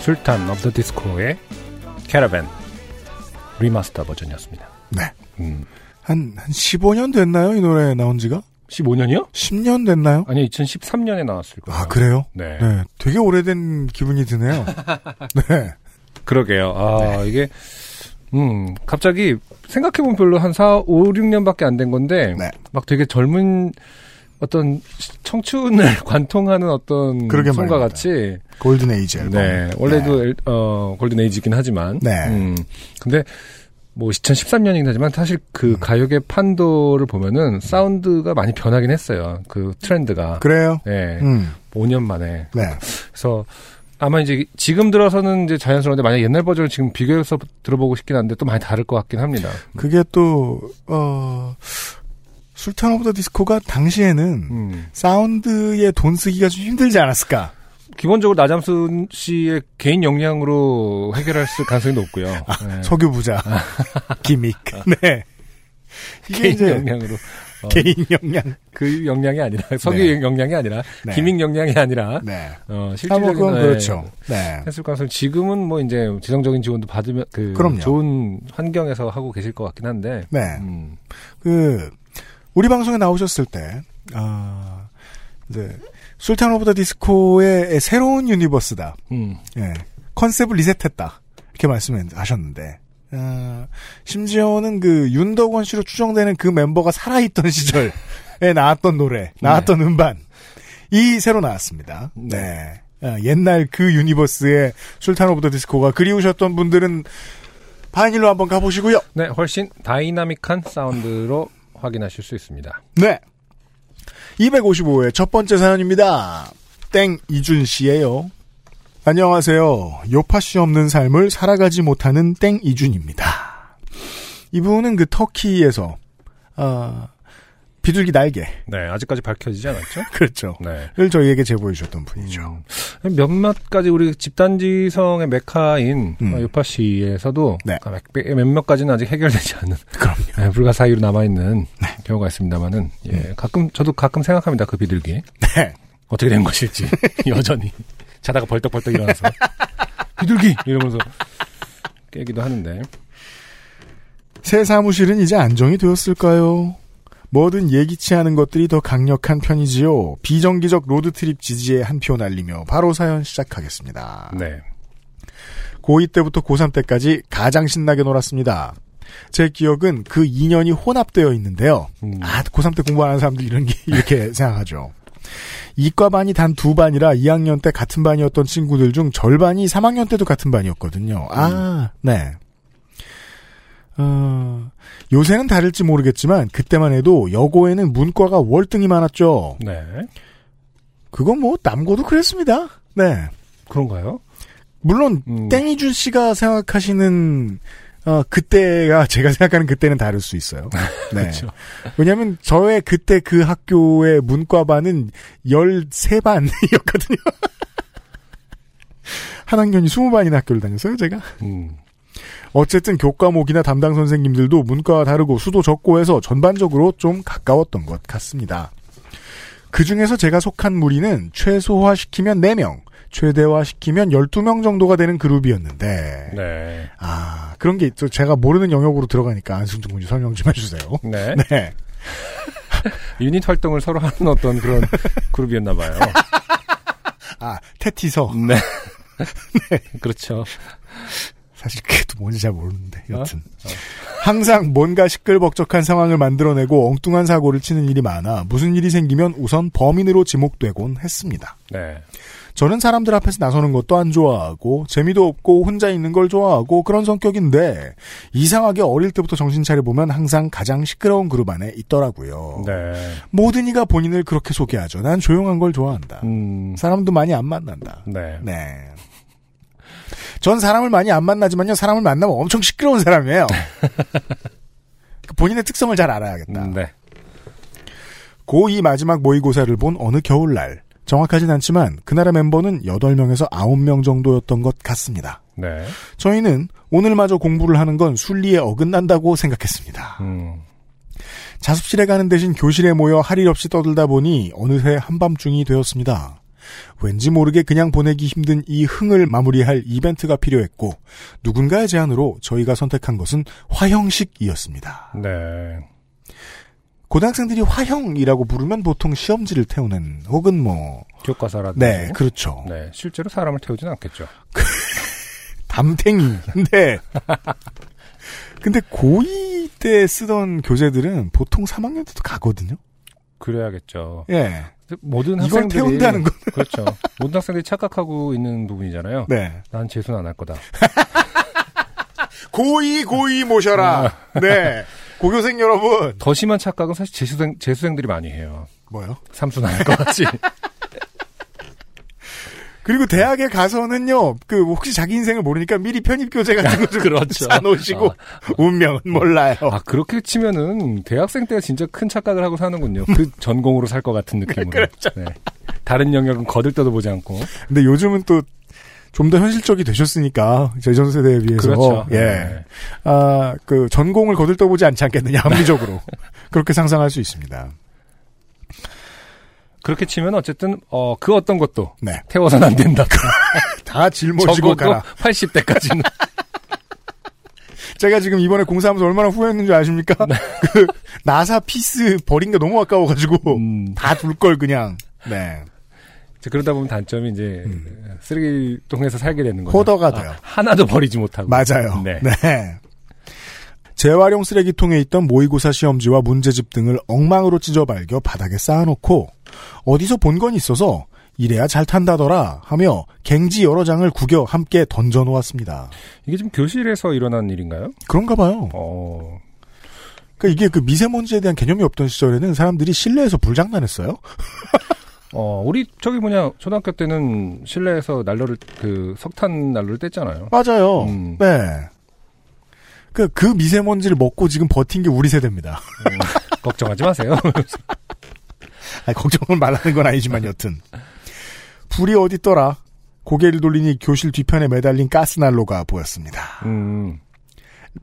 술탄 오브 더 디스코의 캐러밴 remaster 버전이었습니다. 네. 음. 한, 한 15년 됐나요? 이 노래 나온 지가? 15년이요? 10년 됐나요? 아니, 2013년에 나왔을 거예요. 아, 그래요? 네. 네. 되게 오래된 기분이 드네요. 네. 그러게요. 아, 이게, 음, 갑자기 생각해보면 별로 한 4, 5, 6년밖에 안 된 건데, 네. 막 되게 젊은 어떤 청춘을 관통하는 어떤 그러게 말입니다. 같이, 골든 에이지 앨범. 네, 원래도 엘- 어 골든 에이지긴 하지만, 네. 음, 근데 뭐 2013년이긴 하지만 사실 그 음. 가요계 판도를 보면은 사운드가 많이 변하긴 했어요. 그 트렌드가. 그래요? 네, 음. 5년 만에. 네. 그래서 아마 이제 지금 들어서는 이제 자연스러운데 만약 옛날 버전을 지금 비교해서 들어보고 싶긴 한데 또 많이 다를 것 같긴 합니다. 그게 또, 어, 술탄 오브 더 디스코가 당시에는 음. 사운드에 돈 쓰기가 좀 힘들지 않았을까? 기본적으로 나잠 수 씨의 개인 역량으로 해결할 수 가능성이 높고요. 네. 석유 부자. gimmick. 네. 이게 개인 역량으로. 어, 개인 역량. 그 역량이 아니라 석유 네. 역량이 아니라 네. gimmick 역량이 아니라 네. 어, 아, 뭐 실질적인 그건 네, 그렇죠. 네. 했을 가능성 지금은 뭐 이제 재정적인 지원도 받으면 그 그럼요. 좋은 환경에서 하고 계실 것 같긴 한데 네. 음, 그, 우리 방송에 나오셨을 때, 아, 이제, 술탄 오브 더 디스코의 새로운 universe다. 음, 예. 컨셉을 리셋했다. 이렇게 말씀하셨는데, 아, 심지어는 그 윤덕원 씨로 추정되는 그 멤버가 살아있던 시절에 나왔던 노래, 나왔던 음반, 이 새로 나왔습니다. 네. 아, 옛날 그 universe의 술탄 오브 더 디스코가 그리우셨던 분들은 바이닐로 한번 가보시고요. 네 훨씬 다이나믹한 사운드로 확인하실 수 있습니다. 네. 255회 첫 번째 사연입니다. 땡 이준 씨예요. 안녕하세요. 요파시 없는 삶을 살아가지 못하는 땡 이준입니다. 이분은 그 터키에서 아, 비둘기 날개 네 아직까지 밝혀지지 않았죠? 그렇죠. 네. 를 저희에게 제보해 주셨던 분이죠. 몇몇 가지 우리 집단지성의 메카인 음. 어, 요파시에서도 네. 아, 몇- 몇몇 가지는 아직 해결되지 않은 그럼요. 네, 불가사의로 남아있는 경우가 있습니다만은 예, 가끔 저도 가끔 생각합니다 그 비둘기 네. 어떻게 된 것일지 여전히 자다가 벌떡벌떡 일어나서 비둘기 이러면서 깨기도 하는데 새 사무실은 이제 안정이 되었을까요? 뭐든 예기치 않은 것들이 더 강력한 편이지요. 비정기적 road trip 지지에 한 표 날리며 바로 사연 시작하겠습니다. 네 고2 때부터 고3 때까지 가장 신나게 놀았습니다. 제 기억은 그 2년이 혼합되어 있는데요. 음. 아, 고3 때 공부하는 사람들 이런 게 이렇게 생각하죠. 이과반이 단 두 반이라 2학년 때 같은 반이었던 친구들 중 절반이 3학년 때도 같은 반이었거든요. 아, 네. 어, 요새는 다를지 모르겠지만 그때만 해도 여고에는 문과가 월등히 많았죠. 네. 그건 뭐 남고도 그랬습니다. 네. 그런가요? 물론 음. 땡이준 씨가 생각하시는 어, 그때가 제가 생각하는 그때는 다를 수 있어요. 네. 그렇죠. 왜냐하면 저의 그때 그 학교의 문과반은 13반이었거든요. 한 학년이 20반이나 학교를 다녔어요, 제가. 음. 어쨌든 교과목이나 담당 선생님들도 문과와 다르고 수도 적고 해서 전반적으로 좀 가까웠던 것 같습니다. 그 중에서 제가 속한 무리는 최소화시키면 4명, 최대화시키면 12명 정도가 되는 그룹이었는데, 네. 아, 그런 게 있죠. 제가 모르는 영역으로 들어가니까 안승준 군이 설명 좀 해주세요. 네. 네. 유닛 활동을 서로 하는 어떤 그런 그룹이었나 봐요. 아, 테티서. 네. 그렇죠. 사실 그게 또 뭔지 잘 모르는데, 여튼. 항상 뭔가 시끌벅적한 상황을 만들어내고 엉뚱한 사고를 치는 일이 많아 무슨 일이 생기면 우선 범인으로 지목되곤 했습니다. 네. 저는 사람들 앞에서 나서는 것도 안 좋아하고 재미도 없고 혼자 있는 걸 좋아하고 그런 성격인데 이상하게 어릴 때부터 정신 차려 보면 항상 가장 시끄러운 그룹 안에 있더라고요. 네. 모든 이가 본인을 그렇게 소개하죠. 난 조용한 걸 좋아한다. 음. 사람도 많이 안 만난다. 네. 네. 전 사람을 많이 안 만나지만요. 사람을 만나면 엄청 시끄러운 사람이에요. 그 본인의 특성을 잘 알아야겠다. 음, 네. 고2 마지막 모의고사를 본 어느 겨울날. 정확하진 않지만 그날의 멤버는 8명에서 9명 정도였던 것 같습니다. 네. 저희는 오늘마저 공부를 하는 건 순리에 어긋난다고 생각했습니다. 음. 자습실에 가는 대신 교실에 모여 할 일 없이 떠들다 보니 어느새 한밤중이 되었습니다. 왠지 모르게 그냥 보내기 힘든 이 흥을 마무리할 이벤트가 필요했고 누군가의 제안으로 저희가 선택한 것은 화형식이었습니다. 네. 고등학생들이 화형이라고 부르면 보통 시험지를 태우는 혹은 뭐 교과서라든지. 네, 그렇죠. 네, 실제로 사람을 태우진 않겠죠. 담탱이. 근데 근데 고2 때 쓰던 교재들은 보통 3학년 때도 가거든요. 그래야겠죠. 예. 모든 이걸 학생들이 태운다는 건 그렇죠. 모든 학생들이 착각하고 있는 부분이잖아요. 네. 난 재수는 안 할 거다. 고2 고2 모셔라. 네. 고교생 여러분. 더 심한 착각은 사실 재수생 재수생들이 많이 해요. 뭐요? 삼수는 안할것 같지. 그리고 대학에 가서는요, 그, 혹시 자기 인생을 모르니까 미리 편입 교재 같은 거좀 그렇죠. 사놓으시고, 아. 운명은 몰라요. 아 그렇게 치면은 대학생 때가 진짜 큰 착각을 하고 사는군요. 그 전공으로 살 것 같은 느낌으로. 그렇죠. 네. 다른 영역은 거들떠도 보지 않고. 근데 요즘은 또, 좀더 현실적이 되셨으니까, 제전 세대에 비해서. 그렇죠. 예. 네. 아, 그, 전공을 거들떠보지 않지 않겠느냐, 합리적으로. 그렇게 상상할 수 있습니다. 그렇게 치면 어쨌든 어, 그 어떤 것도 네. 태워서는 안 된다. 다 짊어지고 가라. 80대까지는. 제가 지금 이번에 공사하면서 얼마나 후회했는 줄 아십니까? 네. 그, 나사 피스 버린 게 너무 아까워가지고, 음. 다둘 걸 그냥. 네. 이제 그러다 보면 단점이 이제 쓰레기통에서 살게 되는 거죠. 음. 호더가 돼요. 아, 하나도 버리지 못하고. 맞아요. 네. 네. 재활용 쓰레기통에 있던 모의고사 시험지와 문제집 등을 엉망으로 찢어 발겨 바닥에 쌓아놓고 어디서 본 건 있어서 이래야 잘 탄다더라 하며 갱지 여러 장을 구겨 함께 던져 놓았습니다. 이게 지금 교실에서 일어난 일인가요? 그런가 봐요. 어, 그러니까 이게 그 미세먼지에 대한 개념이 없던 시절에는 사람들이 실내에서 불장난했어요. 어, 우리 저기 뭐냐 초등학교 때는 실내에서 난로를 그 석탄 난로를 뗐잖아요. 맞아요. 음. 네. 그, 그 미세먼지를 먹고 지금 버틴 게 우리 세대입니다. 음, 걱정하지 마세요. 아니, 걱정을 말하는 건 아니지만 여튼. 불이 어딨더라? 고개를 돌리니 교실 뒤편에 매달린 가스난로가 보였습니다. 음,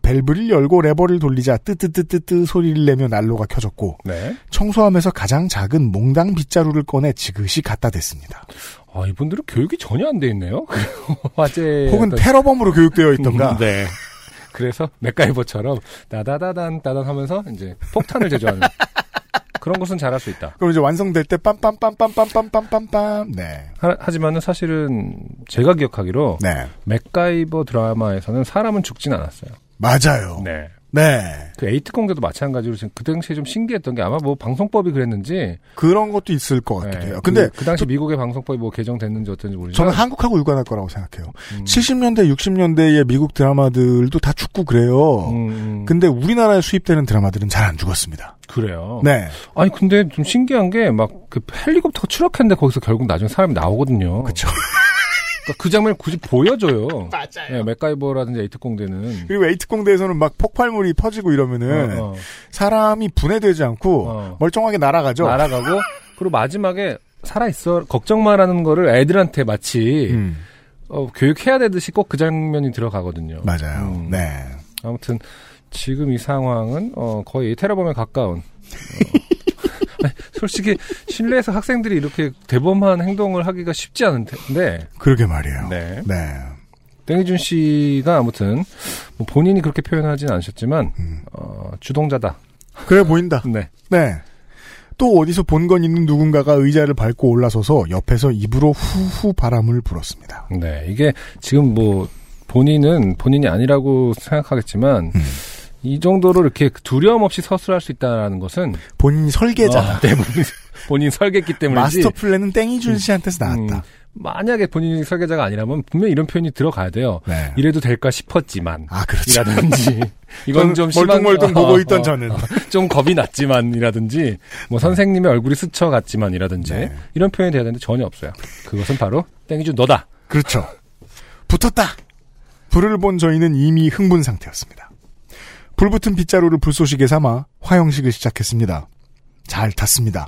밸브를 열고 레버를 돌리자 뜨뜨뜨뜨뜨 소리를 내며 난로가 켜졌고 네. 청소하면서 가장 작은 몽당 빗자루를 꺼내 지그시 갖다 댔습니다. 아, 이분들은 교육이 전혀 안 돼 있네요. 화재. 혹은 어떤- 테러범으로 교육되어 있던가. 네. 그래서 맥가이버처럼 따다다단 따단 하면서 이제 폭탄을 제조하는 그런 것은 잘할 수 있다. 그럼 이제 완성될 때 빰빰빰빰빰빰빰빰빰. 네. 하, 지만은 사실은 제가 기억하기로 네. 맥가이버 드라마에서는 사람은 죽진 않았어요. 맞아요. 네. 네. 그 에이트 공대도 마찬가지로 지금 그 당시에 좀 신기했던 게 아마 뭐 방송법이 그랬는지 그런 것도 있을 것 같기도 네, 해요. 근데 그, 그 당시 미국의 방송법이 뭐 개정됐는지 어떤지 저는 모르지만 한국하고 유관할 거라고 생각해요. 음, 70년대, 60년대의 미국 드라마들도 다 죽고 그래요. 음, 음, 근데 우리나라에 수입되는 드라마들은 잘 안 죽었습니다. 그래요. 네. 아니 근데 좀 신기한 게 막 그 헬리콥터가 추락했는데 거기서 결국 나중에 사람이 나오거든요. 그쵸. 그러니까 그 장면을 굳이 보여줘요. 맞아요. 네, 맥가이버라든지 A특공대는 그리고 A특공대에서는 막 폭발물이 퍼지고 이러면은 어, 어, 사람이 분해되지 않고 어. 멀쩡하게 날아가죠. 날아가고 그리고 마지막에 살아 있어 걱정 마라는 거를 애들한테 마치 음, 어, 교육해야 되듯이 꼭 그 장면이 들어가거든요. 맞아요. 음. 네. 아무튼 지금 이 상황은 어, 거의 테러범에 가까운. 어, 아니, 솔직히 실내에서 학생들이 이렇게 대범한 행동을 하기가 쉽지 않은 텐데. 그러게 말이에요. 네. 네. 땡이준 씨가 아무튼 뭐 본인이 그렇게 표현하지는 않으셨지만 음. 어, 주동자다. 그래 보인다. 네. 네. 또 어디서 본 건 있는 누군가가 의자를 밟고 올라서서 옆에서 입으로 후후 바람을 불었습니다. 네. 이게 지금 뭐 본인은 본인이 아니라고 생각하겠지만 음. 이 정도로 이렇게 두려움 없이 서술할 수 있다는 것은 본인이 설계자다. 어, 네, 본인, 본인 설계했기 때문이지. 마스터 플랜은 땡이준 씨한테서 나왔다. 음, 만약에 본인이 설계자가 아니라면 분명 히 이런 표현이 들어가야 돼요. 네. 이래도 될까 싶었지만. 아, 그렇죠. 이라든지 이건 좀 멀뚱멀뚱 보고 어, 있던 어, 저는. 어, 좀 겁이 났지만이라든지 뭐 선생님의 얼굴이 스쳐 갔지만이라든지 네. 이런 표현이 돼야 되는데 전혀 없어요. 그것은 바로 땡이준 너다. 그렇죠. 붙었다. 불을 본 저희는 이미 흥분 상태였습니다. 불붙은 빗자루를 불쏘시개 삼아 화형식을 시작했습니다. 잘 탔습니다.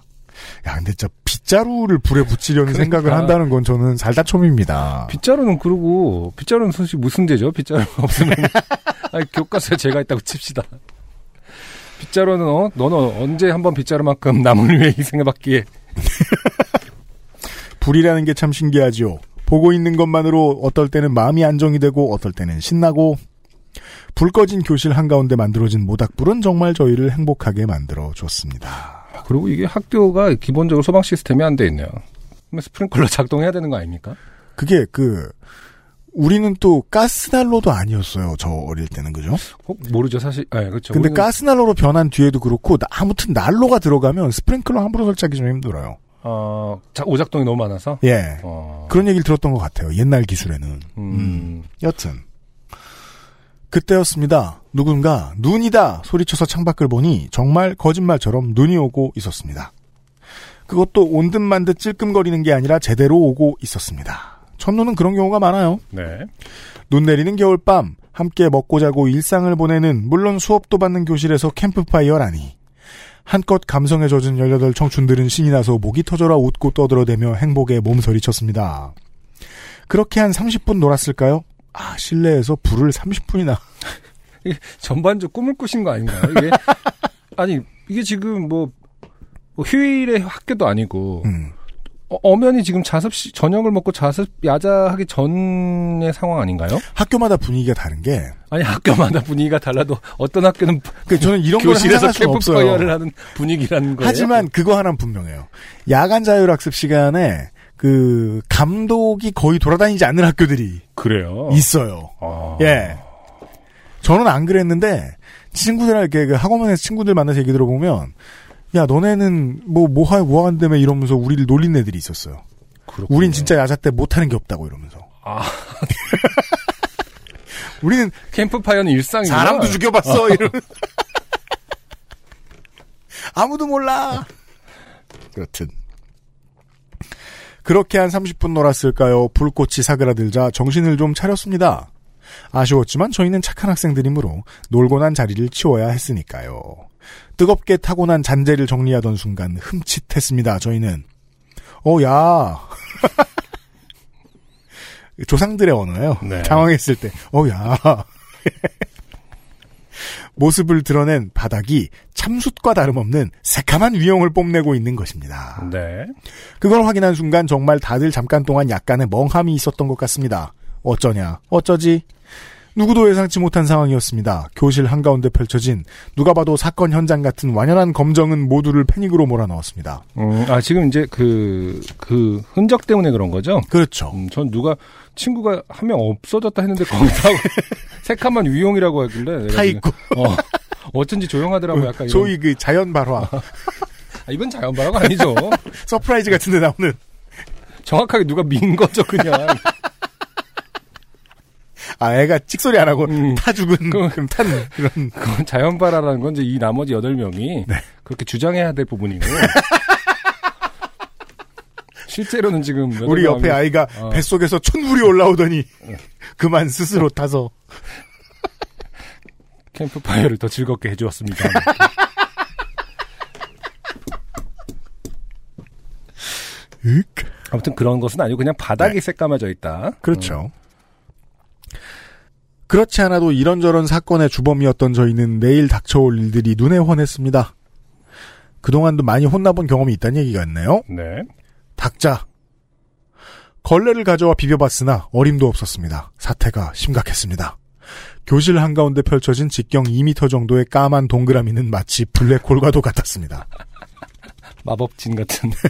야, 근데 진짜 빗자루를 불에 붙이려는 그러니까. 생각을 한다는 건 저는 살다초입니다. 빗자루는 그러고 빗자루는 사실 무슨 죄죠? 빗자루가 없으면 아니, 교과서에 제가 있다고 칩시다. 빗자루는 어 너는 언제 한번 빗자루만큼 남을 위해 희생해봤기에 불이라는 게 참 신기하지요. 보고 있는 것만으로 어떨 때는 마음이 안정이 되고 어떨 때는 신나고 불 꺼진 교실 한가운데 만들어진 모닥불은 정말 저희를 행복하게 만들어 줬습니다. 그리고 이게 학교가 기본적으로 소방 시스템이 안 돼 있네요. 그러면 스프링클러 작동해야 되는 거 아닙니까? 그게 그 우리는 또 가스난로도 아니었어요. 저 어릴 때는 그죠? 어, 모르죠 사실. 네, 그렇죠. 근데 우리는 가스난로로 변한 뒤에도 그렇고 나- 아무튼 난로가 들어가면 스프링클러 함부로 설치하기 좀 힘들어요. 어, 자, 오작동이 너무 많아서. 예. 어, 그런 얘기를 들었던 것 같아요. 옛날 기술에는. 음, 여튼 그때였습니다. 누군가 눈이다 소리쳐서 창밖을 보니 정말 거짓말처럼 눈이 오고 있었습니다. 그것도 온듯만듯 찔끔거리는 게 아니라 제대로 오고 있었습니다. 첫눈은 그런 경우가 많아요. 네. 눈 내리는 겨울밤 함께 먹고 자고 일상을 보내는 물론 수업도 받는 교실에서 캠프파이어라니 한껏 감성에 젖은 18 청춘들은 신이 나서 목이 터져라 웃고 떠들어대며 행복에 몸서리쳤습니다. 그렇게 한 30분 놀았을까요? 아 실내에서 불을 30분이나 이게 전반적 꿈을 꾸신 거 아닌가요? 이게 아니 이게 지금 뭐, 뭐 휴일에 학교도 아니고 음. 어, 엄연히 지금 자습 시 저녁을 먹고 자습 야자하기 전의 상황 아닌가요? 학교마다 분위기가 다른 게 아니 학교마다 분위기가 달라도 어떤 학교는 그 저는 이런 걸 교실에서. 캠프파이어를 하는 분위기라는 거예요. 하지만 그거 하나는 분명해요. 야간 자율학습 시간에 그 감독이 거의 돌아다니지 않는 학교들이 그래요. 있어요. 아. 예. 저는 안 그랬는데 친구들한테 그 학원에서 친구들 만나서 얘기 들어보면 야 너네는 뭐 뭐하 뭐 한다며 이러면서 우리를 놀린 애들이 있었어요. 그렇군요. 우린 진짜 야자 때 못하는 게 없다고 이러면서. 아. 우리는 캠프파이어는 일상이구나. 사람도 죽여봤어 이러. 아무도 몰라. 여튼 그렇게 한 30분 놀았을까요? 불꽃이 사그라들자 정신을 좀 차렸습니다. 아쉬웠지만 저희는 착한 학생들이므로 놀고 난 자리를 치워야 했으니까요. 뜨겁게 타고 난 잔재를 정리하던 순간 흠칫했습니다. 저희는 어 야. 조상들의 언어예요. 네. 당황했을 때. 어 야. 모습을 드러낸 바닥이 참숯과 다름없는 새카만 위용을 뽐내고 있는 것입니다. 네. 그걸 확인한 순간 정말 다들 잠깐 동안 약간의 멍함이 있었던 것 같습니다. 어쩌냐, 어쩌지? 누구도 예상치 못한 상황이었습니다. 교실 한가운데 펼쳐진 누가 봐도 사건 현장 같은 완연한 검정은 모두를 패닉으로 몰아넣었습니다. 음, 아 지금 이제 그그 흔적 때문에 그런 거죠? 그렇죠. 음, 전 누가 친구가 한 명 없어졌다 했는데 거기다가 새카만 위용이라고 하길래 타 있고 어, 어쩐지 조용하더라고 약간 이런. 소위 그 자연 발화, 아, 이건 자연발화가 아니죠. 서프라이즈 같은데 나오는 정확하게 누가 민 거죠 그냥. 아 애가 찍소리 안 하고 음. 타 죽은 그- 그럼 탄 그런 그건 자연발화라는 건 이제 이 나머지 여덟 명이 네. 그렇게 주장해야 될 부분이고. 실제로는 지금 우리 옆에 아이가 어. 뱃속에서 천불이 올라오더니 그만 스스로 타서 캠프파이어를 더 즐겁게 해주었습니다. 윽. 아무튼 그런 것은 아니고 그냥 바닥이 새까매져 있다. 그렇죠. 그렇지 않아도 이런저런 사건의 주범이었던 저희는 내일 닥쳐올 일들이 눈에 훤했습니다. 그동안도 많이 혼나본 경험이 있다는 얘기가 있네요. 네. 닥자. 걸레를 가져와 비벼봤으나 어림도 없었습니다. 사태가 심각했습니다. 교실 한가운데 펼쳐진 직경 2m 정도의 까만 동그라미는 마치 블랙홀과도 같았습니다. 마법진 같은.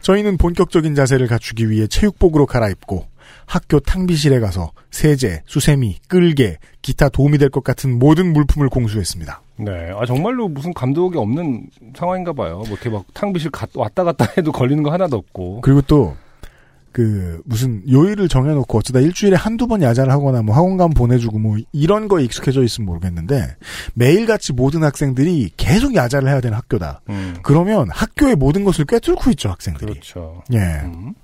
저희는 본격적인 자세를 갖추기 위해 체육복으로 갈아입고 학교 탕비실에 가서 세제, 수세미, 끌개, 기타 도움이 될 것 같은 모든 물품을 공수했습니다. 네. 아, 정말로 무슨 감독이 없는 상황인가 봐요. 뭐 이렇게 막 탕비실 가- 왔다 갔다 해도 걸리는 거 하나도 없고. 그리고 또, 그, 무슨 요일을 정해놓고 어쩌다 일주일에 한두 번 야자를 하거나 뭐 학원 가면 보내주고 뭐 이런 거에 익숙해져 있으면 모르겠는데 매일같이 모든 학생들이 계속 야자를 해야 되는 학교다. 음. 그러면 학교의 모든 것을 꿰뚫고 있죠, 학생들이. 그렇죠. 예. 음.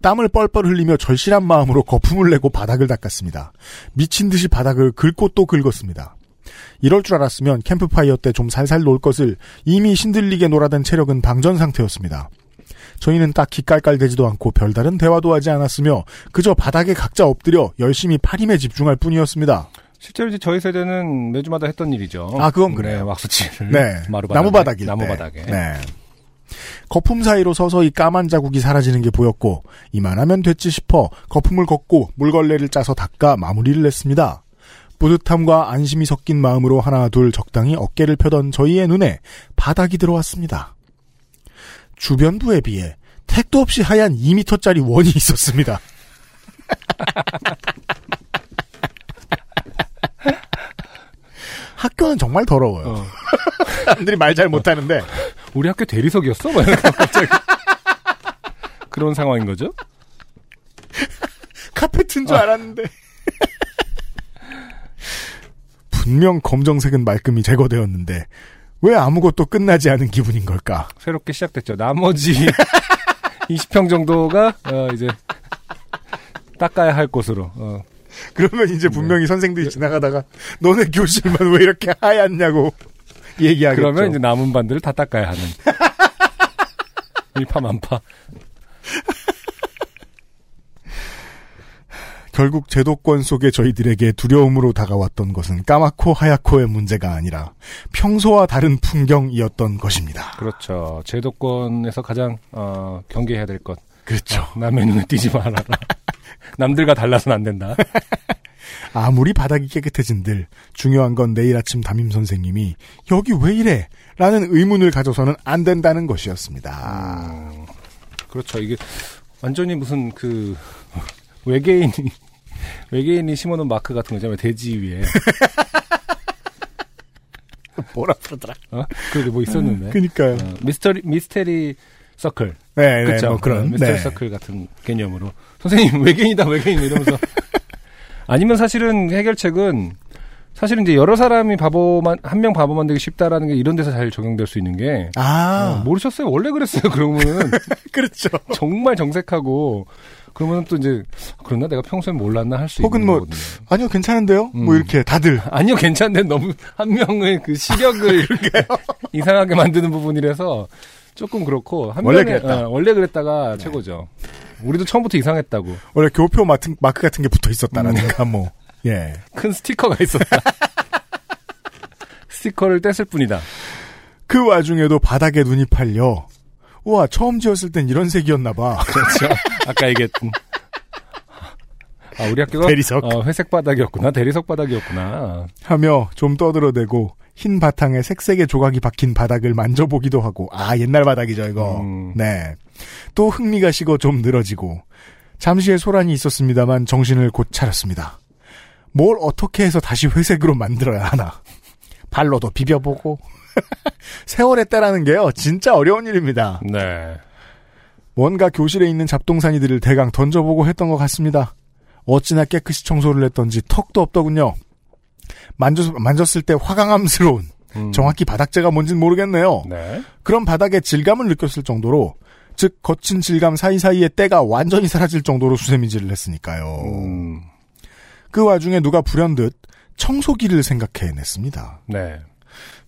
땀을 뻘뻘 흘리며 절실한 마음으로 거품을 내고 바닥을 닦았습니다. 미친 듯이 바닥을 긁고 또 긁었습니다. 이럴 줄 알았으면 캠프파이어 때 좀 살살 놀 것을 이미 신들리게 놀아댄 체력은 방전 상태였습니다. 저희는 딱히 깔깔대지도 않고 별다른 대화도 하지 않았으며 그저 바닥에 각자 엎드려 열심히 파림에 집중할 뿐이었습니다. 실제로 이제 저희 세대는 매주마다 했던 일이죠. 아, 그건 그래요. 네, 왁스칠을. 네. 마루 나무 바닥일 나무 때. 바닥에. 네. 거품 사이로 서서히 까만 자국이 사라지는 게 보였고 이만하면 됐지 싶어 거품을 걷고 물걸레를 짜서 닦아 마무리를 했습니다. 뿌듯함과 안심이 섞인 마음으로 하나 둘 적당히 어깨를 펴던 저희의 눈에 바닥이 들어왔습니다. 주변부에 비해 택도 없이 하얀 2m짜리 원이 있었습니다. 학교는 정말 더러워요. 어. 사람들이 말 잘 못하는데 우리 학교 대리석이었어? 막 갑자기. 그런 상황인 거죠? 카페트인 줄 알았는데. 분명 검정색은 말끔히 제거되었는데 왜 아무것도 끝나지 않은 기분인 걸까? 새롭게 시작됐죠. 나머지 20평 정도가 어, 이제 닦아야 할 곳으로. 어. 그러면 이제 분명히 선생들이 지나가다가 너네 교실만 왜 이렇게 하얗냐고 얘기하겠죠. 그러면 이제 남은 반들을 다 닦아야 하는. 일파만파. 결국 제도권 속에 저희들에게 두려움으로 다가왔던 것은 까맣고 하얗고의 문제가 아니라 평소와 다른 풍경이었던 것입니다. 그렇죠. 제도권에서 가장 어, 경계해야 될 것. 그렇죠. 어, 남의 눈에 띄지 말아라. 남들과 달라서는 안 된다. 아무리 바닥이 깨끗해진들 중요한 건 내일 아침 담임 선생님이 여기 왜 이래? 라는 의문을 가져서는 안 된다는 것이었습니다. 음, 그렇죠. 이게 완전히 무슨 그 외계인이 외계인이 심어놓은 마크 같은 거잖아요. 돼지 위에. 뭐라 그러더라. 어? 그게 뭐 있었는데. 그니까요. 어, 미스터리 미스테리 서클. 네, 네, 그렇죠. 뭐 그런. 미스터리 네. 서클 같은 개념으로 선생님 외계인이다 외계인 이러면서 아니면 사실은 해결책은 사실은 이제 여러 사람이 바보만 한 명 바보 만들기 쉽다라는 게 이런 데서 잘 적용될 수 있는 게 아, 어, 모르셨어요 원래 그랬어요 그러면은 그렇죠. 정말 정색하고 그러면 또 이제 그랬나 내가 평소에 몰랐나 할수 혹은 있는 뭐, 거거든요. 아니요, 괜찮은데요? 음. 뭐 이렇게 다들. 아니요 괜찮은데 너무 한 명의 그 시력을 이상하게 만드는 부분이라서 조금 그렇고 한 원래 명의- 그랬다. 어, 원래 그랬다가 최고죠. 우리도 처음부터 이상했다고 원래 교표 마트, 마크 같은 게 붙어 있었다라니까, 뭐. 예. 큰 스티커가 있었다. 스티커를 뗐을 뿐이다. 그 와중에도 바닥에 눈이 팔려. 우와, 처음 지었을 땐 이런 색이었나 봐. 그렇죠. 아까 얘기했던. 아, 우리 학교가 대리석. 어, 회색 바닥이었구나. 대리석 바닥이었구나. 하며 좀 떠들어대고 흰 바탕에 색색의 조각이 박힌 바닥을 만져보기도 하고 아 옛날 바닥이죠 이거 음. 네또 흥미가 식어 좀 늘어지고 잠시의 소란이 있었습니다만 정신을 곧 차렸습니다 뭘 어떻게 해서 다시 회색으로 만들어야 하나 발로도 비벼보고 세월의 때라는 게요 진짜 어려운 일입니다 네. 뭔가 교실에 있는 잡동사니들을 대강 던져보고 했던 것 같습니다. 어찌나 깨끗이 청소를 했던지 턱도 없더군요. 만졌, 만졌을 때 화강암스러운 음. 정확히 바닥재가 뭔진 모르겠네요. 네. 그런 바닥의 질감을 느꼈을 정도로 즉 거친 질감 사이사이의 때가 완전히 사라질 정도로 수세미질을 했으니까요. 음. 그 와중에 누가 불현듯 청소기를 생각해냈습니다. 네.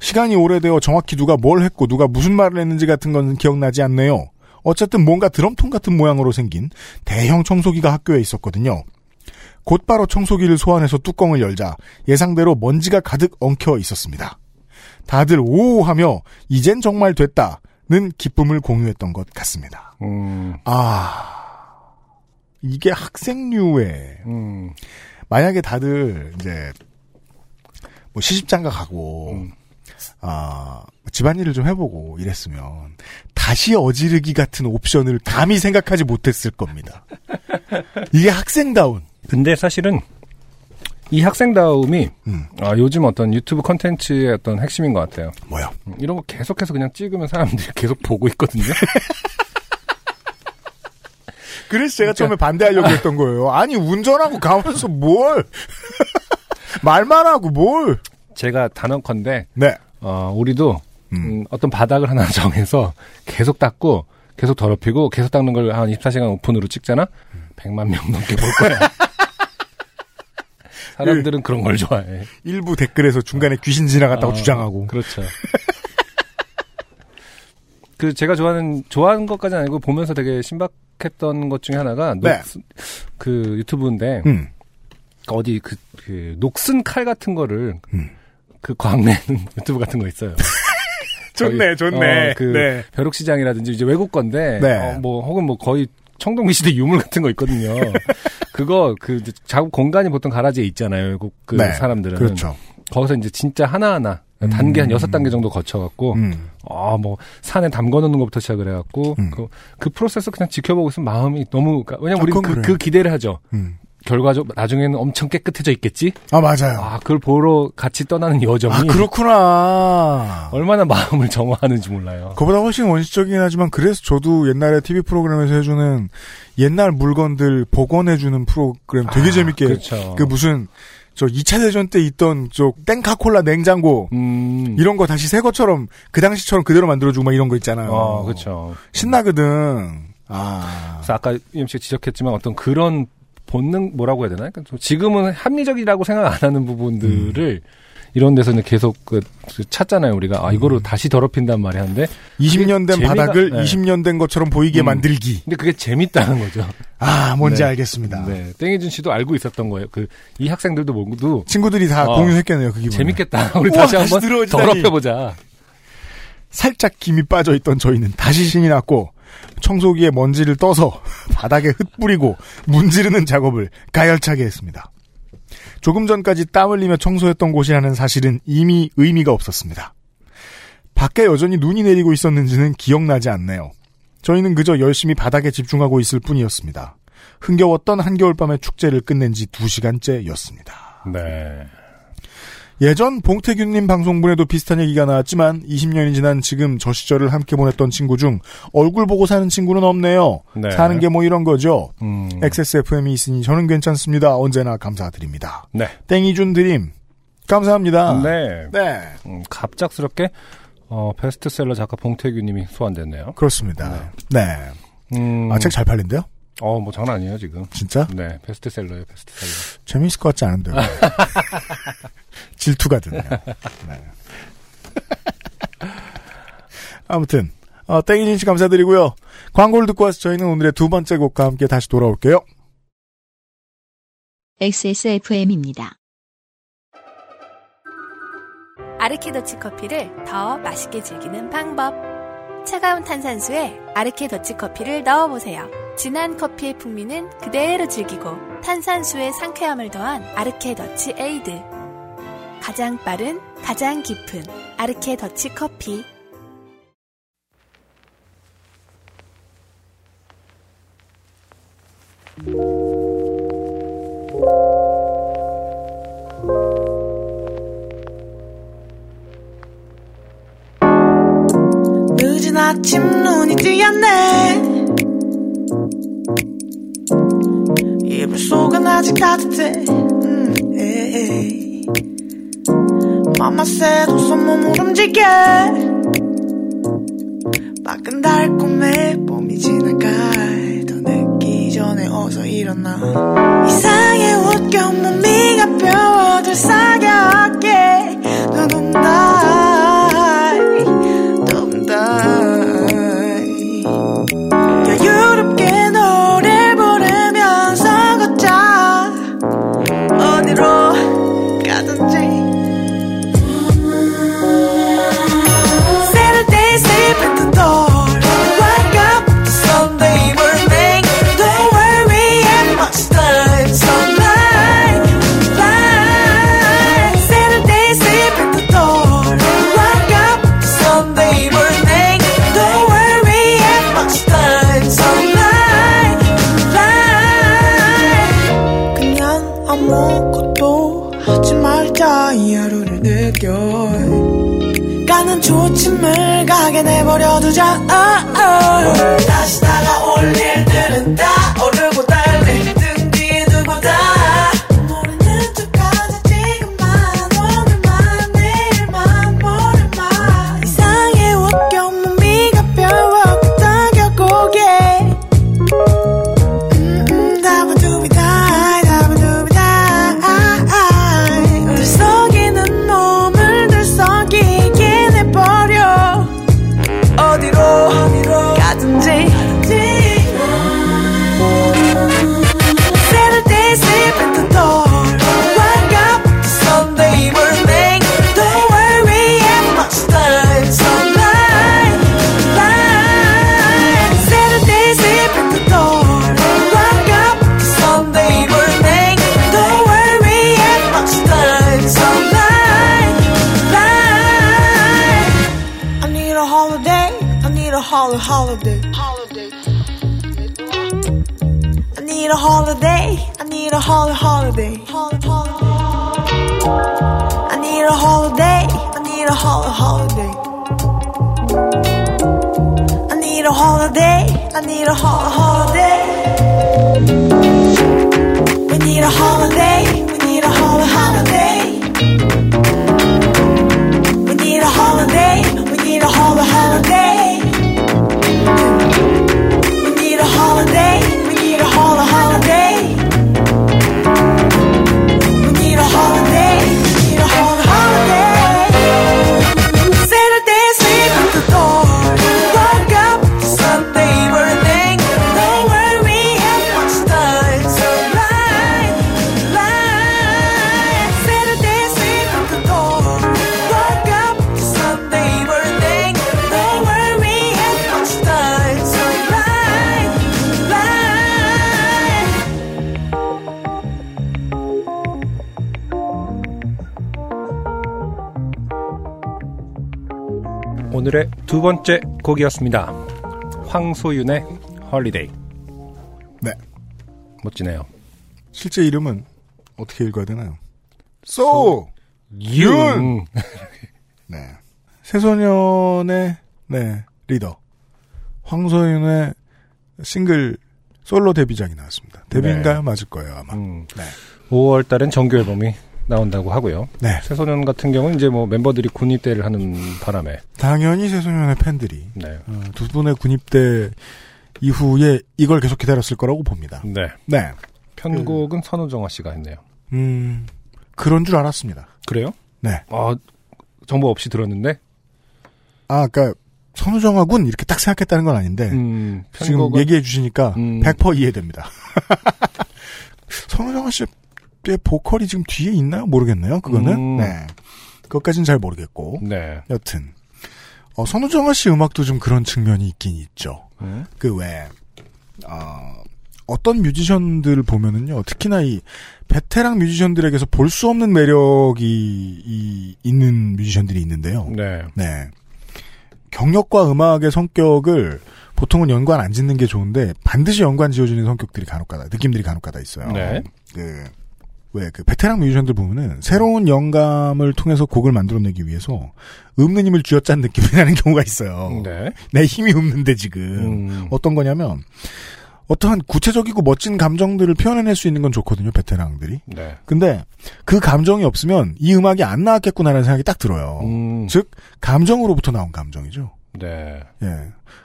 시간이 오래되어 정확히 누가 뭘 했고 누가 무슨 말을 했는지 같은 건 기억나지 않네요. 어쨌든 뭔가 드럼통 같은 모양으로 생긴 대형 청소기가 학교에 있었거든요. 곧바로 청소기를 소환해서 뚜껑을 열자 예상대로 먼지가 가득 엉켜 있었습니다. 다들 오 하며 이젠 정말 됐다는 기쁨을 공유했던 것 같습니다. 음. 아 이게 학생류의 음. 만약에 다들 이제 뭐 시집장가 가고 음. 아 집안일을 좀 해보고 이랬으면 다시 어지르기 같은 옵션을 감히 생각하지 못했을 겁니다. 이게 학생다운 근데 사실은 이 학생다움이 음. 아, 요즘 어떤 유튜브 컨텐츠의 어떤 핵심인 것 같아요. 뭐야? 음, 이런 거 계속해서 그냥 찍으면 사람들이 계속 보고 있거든요. 그래서 제가 처음에 반대하려고 했던 거예요. 아니 운전하고 가면서 뭘 말만 하고 뭘? 제가 단언컨대 네. 어, 우리도 음. 음, 어떤 바닥을 하나 정해서 계속 닦고 계속 더럽히고 계속 닦는 걸 한 24시간 오픈으로 찍잖아. 100만 명 넘게 볼 거야. 사람들은 그런 걸 좋아해. 일부 댓글에서 중간에 귀신 지나갔다고 어, 주장하고 그렇죠. 그 제가 좋아하는 좋아하는 것까지는 아니고 보면서 되게 신박했던 것 중에 하나가 녹, 네. 그 유튜브인데 음. 어디 그, 그 녹슨 칼 같은 거를 음. 그 광내는 유튜브 같은 거 있어요. 좋네, 좋네. 어, 그 네. 벼룩시장이라든지 이제 외국 건데 네. 어, 뭐 혹은 뭐 거의 청동기 시대 유물 같은 거 있거든요. 그거 그 작업 공간이 보통 가라지에 있잖아요. 외국 그 네, 사람들은 그렇죠. 거기서 이제 진짜 하나하나 단계 한 여섯 단계 정도 거쳐갖고 음. 아 뭐 산에 담궈 놓는 것부터 시작을 해갖고 그, 그 프로세스 그냥 지켜보고 있으면 마음이 너무 그러니까 왜냐면 아, 우리 그, 그래요. 그 기대를 하죠. 음. 결과적 나중에는 엄청 깨끗해져 있겠지. 아, 맞아요. 아 그걸 보러 같이 떠나는 여정이 아, 그렇구나. 얼마나 마음을 정화하는지 몰라요. 그보다 훨씬 원시적이긴 하지만 그래서 저도 옛날에 TV 프로그램에서 해주는 옛날 물건들 복원해주는 프로그램 되게 재밌게 그렇죠. 그 무슨 저 2차 대전 때 있던 저 땡카콜라 냉장고 음. 이런 거 다시 새 것처럼 그 당시처럼 그대로 만들어주고 막 이런 거 있잖아요. 어, 그렇죠. 신나거든. 아. 그래서 아까 이엠 씨가 지적했지만 어떤 그런 본능 뭐라고 해야 되나? 그러니까 좀 지금은 합리적이라고 생각 안 하는 부분들을 이런 데서 는 계속 그 찾잖아요 우리가 아 이거를 다시 더럽힌단 말이 한데 20년 된 재미가- 바닥을 네. 20년 된 것처럼 보이게 음. 만들기. 근데 그게 재밌다는 거죠. 아, 뭔지 네. 알겠습니다. 네, 땡희준 씨도 알고 있었던 거예요. 그 이 학생들도 모두 친구들이 다 어, 공유했겠네요, 그 기분. 재밌겠다. 우리 우와, 다시 한번. 더럽혀보자. 살짝 김이 빠져 있던 저희는 다시 신이 났고 청소기에 먼지를 떠서 바닥에 흙 뿌리고 문지르는 작업을 가열차게 했습니다. 조금 전까지 땀 흘리며 청소했던 곳이라는 사실은 이미 의미가 없었습니다. 밖에 여전히 눈이 내리고 있었는지는 기억나지 않네요. 저희는 그저 열심히 바닥에 집중하고 있을 뿐이었습니다. 흥겨웠던 한겨울밤의 축제를 끝낸 지 2시간째였습니다. 네. 예전 봉태균님 방송분에도 비슷한 얘기가 나왔지만 20년이 지난 지금 저 시절을 함께 보냈던 친구 중 얼굴 보고 사는 친구는 없네요. 네. 사는 게 뭐 이런 거죠. 음. XSFM이 있으니 저는 괜찮습니다. 언제나 감사드립니다. 네. 땡이준 드림 감사합니다. 네. 네. 음, 갑작스럽게 어, 베스트셀러 작가 봉태규님이 소환됐네요. 그렇습니다. 네. 음, 아, 책 잘 팔린대요? 어, 뭐 장난 아니에요 지금. 진짜? 네, 베스트셀러예요, 베스트셀러. 재미있을 것 같지 않은데요. 질투가 드네요. 네. 아무튼 어, 땡이진 씨 감사드리고요. 광고를 듣고 와서 저희는 오늘의 두 번째 곡과 함께 다시 돌아올게요. XSFM입니다. 아르케더치 커피를 더 맛있게 즐기는 방법. 차가운 탄산수에 아르케 더치 커피를 넣어보세요. 진한 커피의 풍미는 그대로 즐기고 탄산수의 상쾌함을 더한 아르케 더치 에이드. 가장 빠른, 가장 깊은 아르케 더치 커피. 늦은 아침 눈이 뜨였네. 이불 속은 아직 따뜻해. 음, 에이. 맘마 새도 손몸을 움직여. 밖은 달콤해 봄이 지나갈 더 늦기 전에 어서 일어나. 이상해 웃겨 몸이 가벼워들 사 버려두자 I need a hol- 오늘의 두 번째 곡이었습니다. 황소윤의 Holiday. 네. 멋지네요. 실제 이름은 어떻게 읽어야 되나요? 소! 윤! 네. 새소년의, 네, 리더. 황소윤의 싱글 솔로 데뷔작이 나왔습니다. 데뷔인가요? 네. 맞을 거예요, 아마. 음. 네. 5월 달엔 정규 앨범이 나온다고 하고요. 네. 새소년 같은 경우는 이제 뭐 멤버들이 군입대를 하는 바람에 당연히 새소년의 팬들이 네. 어, 두 분의 군입대 이후에 이걸 계속 기다렸을 거라고 봅니다. 네. 네. 편곡은 선우정아 씨가 했네요. 음, 그런 줄 알았습니다. 그래요? 네. 아, 정보 없이 들었는데 아, 그니까, 선우정아군 이렇게 딱 생각했다는 건 아닌데, 음, 지금 편곡은- 얘기해 주시니까 음. 100% 이해됩니다. 선우정아 씨 의 보컬이 지금 뒤에 있나요? 모르겠네요. 그거는. 음. 네. 그것까지는 잘 모르겠고. 네. 여튼. 어, 선우정아 씨 음악도 좀 그런 측면이 있긴 있죠. 음. 그 왜, 어, 어떤 뮤지션들을 보면은요, 특히나 이 베테랑 뮤지션들에게서 볼 수 없는 매력이 이- 있는 뮤지션들이 있는데요. 네. 네. 경력과 음악의 성격을 보통은 연관 안 짓는 게 좋은데 반드시 연관 지어주는 성격들이 간혹가다 느낌들이 간혹가다 있어요. 네. 그 왜 그 베테랑 뮤지션들 보면은 새로운 영감을 통해서 곡을 만들어내기 위해서 없는 힘을 쥐어짠 느낌이 나는 경우가 있어요. 네. 내 힘이 없는데 지금 음. 어떤 거냐면 어떠한 구체적이고 멋진 감정들을 표현해낼 수 있는 건 좋거든요 베테랑들이. 네. 근데 그 감정이 없으면 이 음악이 안 나왔겠구나라는 생각이 딱 들어요. 음. 즉 감정으로부터 나온 감정이죠. 네. 예.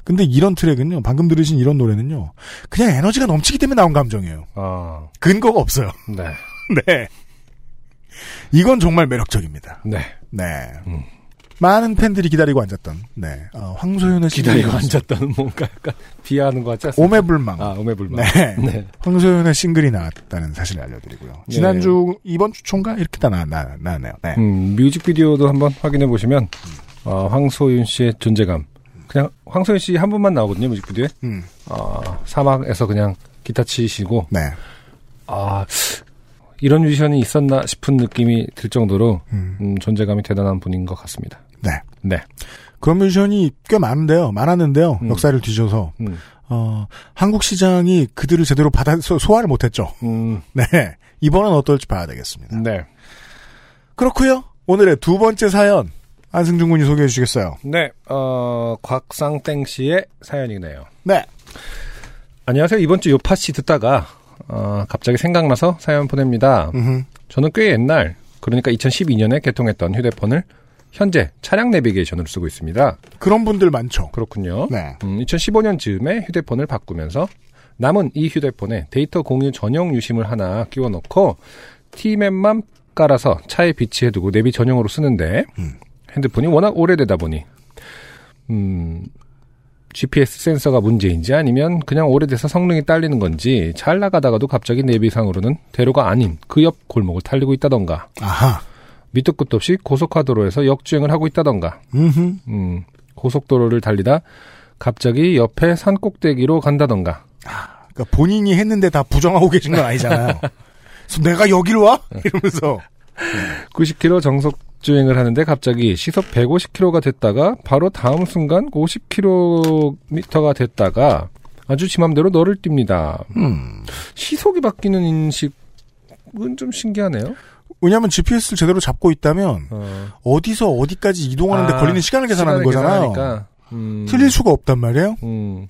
근데 이런 트랙은요, 방금 들으신 이런 노래는요, 그냥 에너지가 넘치기 때문에 나온 감정이에요. 아, 근거가 없어요. 네. 네. 이건 정말 매력적입니다. 네. 네. 많은 팬들이 기다리고 앉았던, 네. 어, 황소연의 기다리고 앉았다는 뭔가 약간 비하하는 것 같지 않습니까? 오매불망. 아, 오매불망. 네. 네. 황소연의 싱글이 나왔다는 사실을 알려드리고요. 네. 지난주, 이번 주 총가? 이렇게 다 나, 나, 나왔네요. 네. 음, 뮤직비디오도 한번 확인해 보시면 어, 황소윤 씨의 존재감. 그냥 황소윤 씨한 분만 나오거든요 뮤직비디오에. 음. 어, 사막에서 그냥 기타 치시고. 네. 아 이런 뮤지션이 있었나 싶은 느낌이 들 정도로 음. 음, 존재감이 대단한 분인 것 같습니다. 네. 네. 그런 뮤지션이 꽤 많은데요. 많았는데요. 음. 역사를 뒤져서. 음. 어, 한국 시장이 그들을 제대로 받아, 소, 소화를 못했죠. 음, 네. 이번은 어떨지 봐야 되겠습니다. 네. 그렇고요 오늘의 두 번째 사연. 안승준 군이 소개해 주시겠어요? 네. 어, 곽상땡 씨의 사연이네요. 네. 안녕하세요. 이번 주 요파 씨 듣다가 어, 갑자기 생각나서 사연 보냅니다. 음흠. 저는 꽤 옛날, 그러니까 2012년에 개통했던 휴대폰을 현재 차량 내비게이션으로 쓰고 있습니다. 그런 분들 많죠. 그렇군요. 네. 음, 2015년 즈음에 휴대폰을 바꾸면서 남은 이 휴대폰에 데이터 공유 전용 유심을 하나 끼워놓고 T맵만 깔아서 차에 비치해 두고 내비 전용으로 쓰는데 음. 핸드폰이 워낙 오래되다 보니 음, GPS 센서가 문제인지 아니면 그냥 오래돼서 성능이 딸리는 건지 잘 나가다가도 갑자기 내비상으로는 대로가 아닌 그 옆 골목을 달리고 있다던가 아하. 밑도 끝도 없이 고속화도로에서 역주행을 하고 있다던가 음흠. 음, 고속도로를 달리다 갑자기 옆에 산 꼭대기로 간다던가. 그러니까 본인이 했는데 다 부정하고 계신 건 아니잖아요. 내가 여기로 와? 이러면서. 90km 정속 주행을 하는데 갑자기 시속 150km가 됐다가 바로 다음 순간 50km가 됐다가 아주 지 맘대로 너를 띱니다. 음. 시속이 바뀌는 인식은 좀 신기하네요. 왜냐하면 GPS를 제대로 잡고 있다면 어. 어디서 어디까지 이동하는데 아, 걸리는 시간을 계산하는 거잖아요. 음. 틀릴 수가 없단 말이에요. 음.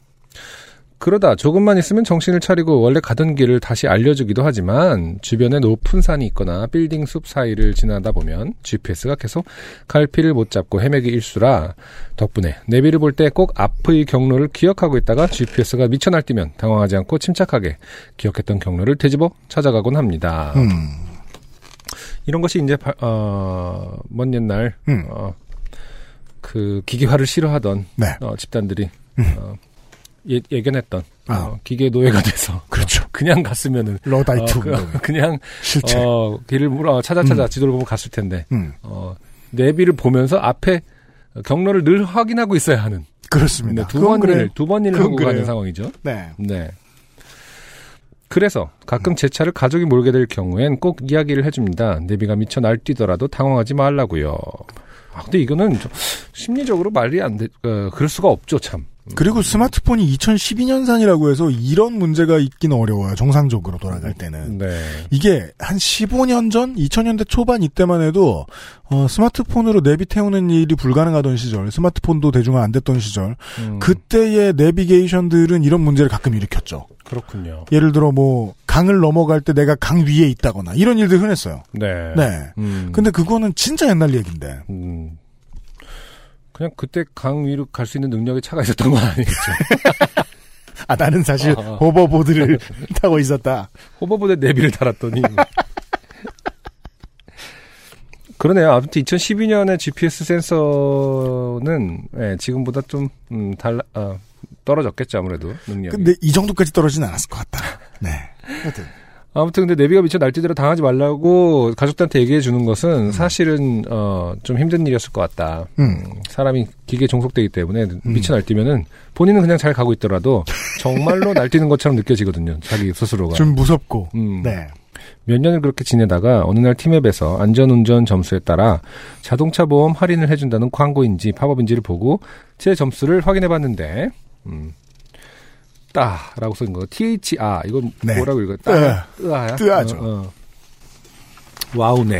그러다 조금만 있으면 정신을 차리고 원래 가던 길을 다시 알려주기도 하지만 주변에 높은 산이 있거나 빌딩 숲 사이를 지나다 보면 GPS가 계속 갈피를 못 잡고 헤매기 일수라 덕분에 내비를 볼 때 꼭 앞의 경로를 기억하고 있다가 GPS가 미쳐 날뛰면 당황하지 않고 침착하게 기억했던 경로를 되짚어 찾아가곤 합니다. 음. 이런 것이 이제 바- 어, 먼 옛날 음. 어, 그 기계화를 싫어하던 네. 어, 집단들이 음. 어, 예, 예견했던 아. 어, 기계 노예가 돼서 그렇죠. 그냥 갔으면은 러다이트 어, 그. 그냥 실체. 어, 길을 물어 찾아 찾아 음. 지도를 보고 갔을 텐데 음. 어, 내비를 보면서 앞에 경로를 늘 확인하고 있어야 하는 그렇습니다. 네, 두 그건 번 그래요. 일을 두번 일을 그건 하고 그래요. 가는 상황이죠. 네. 네. 그래서 가끔 제 차를 가족이 몰게 될 경우엔 꼭 이야기를 해줍니다. 내비가 미쳐 날뛰더라도 당황하지 말라고요. 아, 근데 이거는 좀 심리적으로 말이 안 돼, 어, 그럴 수가 없죠, 참. 그리고 스마트폰이 2012년산이라고 해서 이런 문제가 있긴 어려워요. 정상적으로 돌아갈 때는. 네. 이게 한 15년 전, 2000년대 초반 이때만 해도 어, 스마트폰으로 내비 태우는 일이 불가능하던 시절, 스마트폰도 대중화 안 됐던 시절, 음, 그때의 내비게이션들은 이런 문제를 가끔 일으켰죠. 그렇군요. 예를 들어 뭐 강을 넘어갈 때 내가 강 위에 있다거나 이런 일들 흔했어요. 네. 네. 음, 근데 그거는 진짜 옛날 얘기인데. 음, 그냥 그때 강 위로 갈 수 있는 능력의 차가 있었던 건 아니겠죠. 아 나는 사실 아, 아. 호버보드를 타고 있었다. 호버보드에 내비를 달았더니. 그러네요. 아무튼 2012년에 GPS 센서는 예, 지금보다 좀 음, 달라 아, 떨어졌겠죠 아무래도 능력이. 근데 이 정도까지 떨어지는 않았을 것 같다. 네. 하여튼 아무튼 근데 내비가 미쳐 날뛰대로 당하지 말라고 가족들한테 얘기해 주는 것은 사실은 어, 좀 힘든 일이었을 것 같다. 음. 사람이 기계에 종속되기 때문에 미쳐 날뛰면은 본인은 그냥 잘 가고 있더라도 정말로 날뛰는 것처럼 느껴지거든요. 자기 스스로가. 좀 무섭고. 음. 네. 몇 년을 그렇게 지내다가 어느 날 팀앱에서 안전운전 점수에 따라 자동차 보험 할인을 해준다는 광고인지 팝업인지를 보고 제 점수를 확인해봤는데 음, 따라고 써있는 거 THR 이건 네. 뭐라고 읽어요? 뜨. 뜨아야? 뜨아죠. 어, 어. 와우네.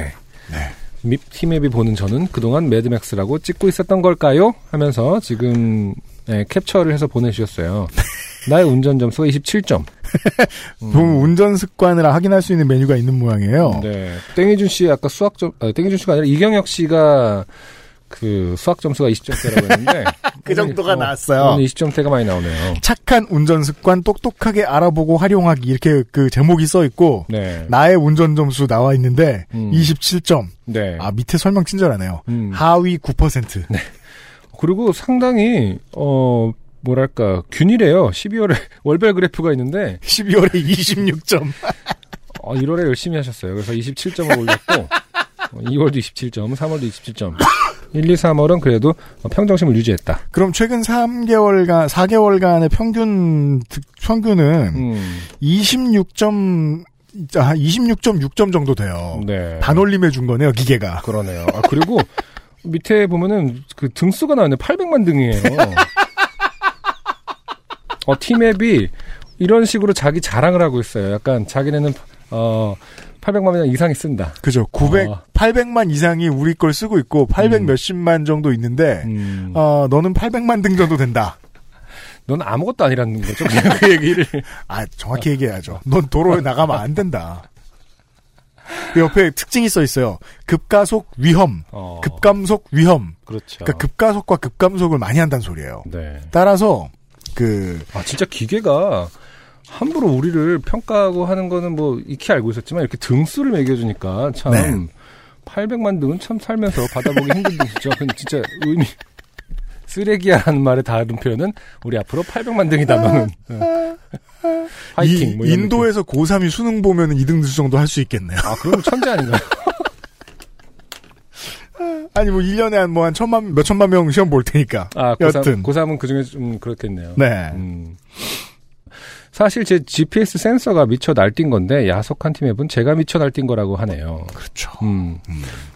네. 밉 팀앱이 보는 저는 그동안 매드맥스라고 찍고 있었던 걸까요? 하면서 지금 예, 캡처를 해서 보내주셨어요. 나의 운전 점수가 27점. 보면 운전 습관을 확인할 수 있는 메뉴가 있는 모양이에요. 네. 땡이준 씨 아까 수학 점, 아, 땡이준 씨가 아니라 이경혁 씨가 그 수학 점수가 20점대라고 했는데 그 정도가 나왔어요. 오늘 20점대가 많이 나오네요. 착한 운전 습관 똑똑하게 알아보고 활용하기 이렇게 그 제목이 써 있고 네. 나의 운전 점수 나와 있는데 음. 27점. 네. 아 밑에 설명 친절하네요. 음. 하위 9%. 그리고 상당히 어 뭐랄까 균일해요. 12월에 월별 그래프가 있는데 12월에 26점. 어, 1월에 열심히 하셨어요. 그래서 27점을 올렸고 어, 2월도 27점, 3월도 27점. 1, 2, 3월은 그래도 어, 평정심을 유지했다. 그럼 최근 3개월간 4개월간의 평균 득- 평균은 음, 26점 한 26.6점 정도 돼요. 네. 반올림해 준 거네요, 기계가. 그러네요. 아, 그리고 밑에 보면은 그 등수가 나왔는데 800만 등이에요. 어, 팀앱이 이런 식으로 자기 자랑을 하고 있어요. 약간 자기네는 어 800만 이상이 쓴다. 그죠. 900, 어. 800만 이상이 우리 걸 쓰고 있고 800 음. 몇십만 정도 있는데 음, 어, 너는 800만 등 정도 된다. 넌 아무것도 아니라는 거죠. 그냥 그 얘기를. 아, 정확히 얘기해야죠. 넌 도로에 나가면 안 된다. 그 옆에 특징이 써 있어요. 급가속 위험, 어, 급감속 위험. 그렇죠. 그러니까 급가속과 급감속을 많이 한다는 소리예요. 네. 따라서 그 아 진짜 기계가 함부로 우리를 평가하고 하는 거는 뭐 익히 알고 있었지만 이렇게 등수를 매겨주니까 참 네. 800만 등은 참 살면서 받아보기 힘든 등수죠. 진짜 의미 쓰레기야라는 말의 다른 표현은 우리 앞으로 800만 등이다 너는 어. 화이팅 이, 뭐 인도에서 고3이 수능 보면은 2등 수 정도 할 수 있겠네요. 아 그럼 천재 아닌가요? 아니 뭐 1년에 한 뭐한 천만 몇 천만 명 시험 볼 테니까. 아 여튼. 고3, 고3은 그중에 좀 그렇겠네요. 네. 음. 사실 제 GPS 센서가 미쳐 날뛴 건데 야속한 팀 앱은 제가 미쳐 날뛴 거라고 하네요. 그렇죠. 음.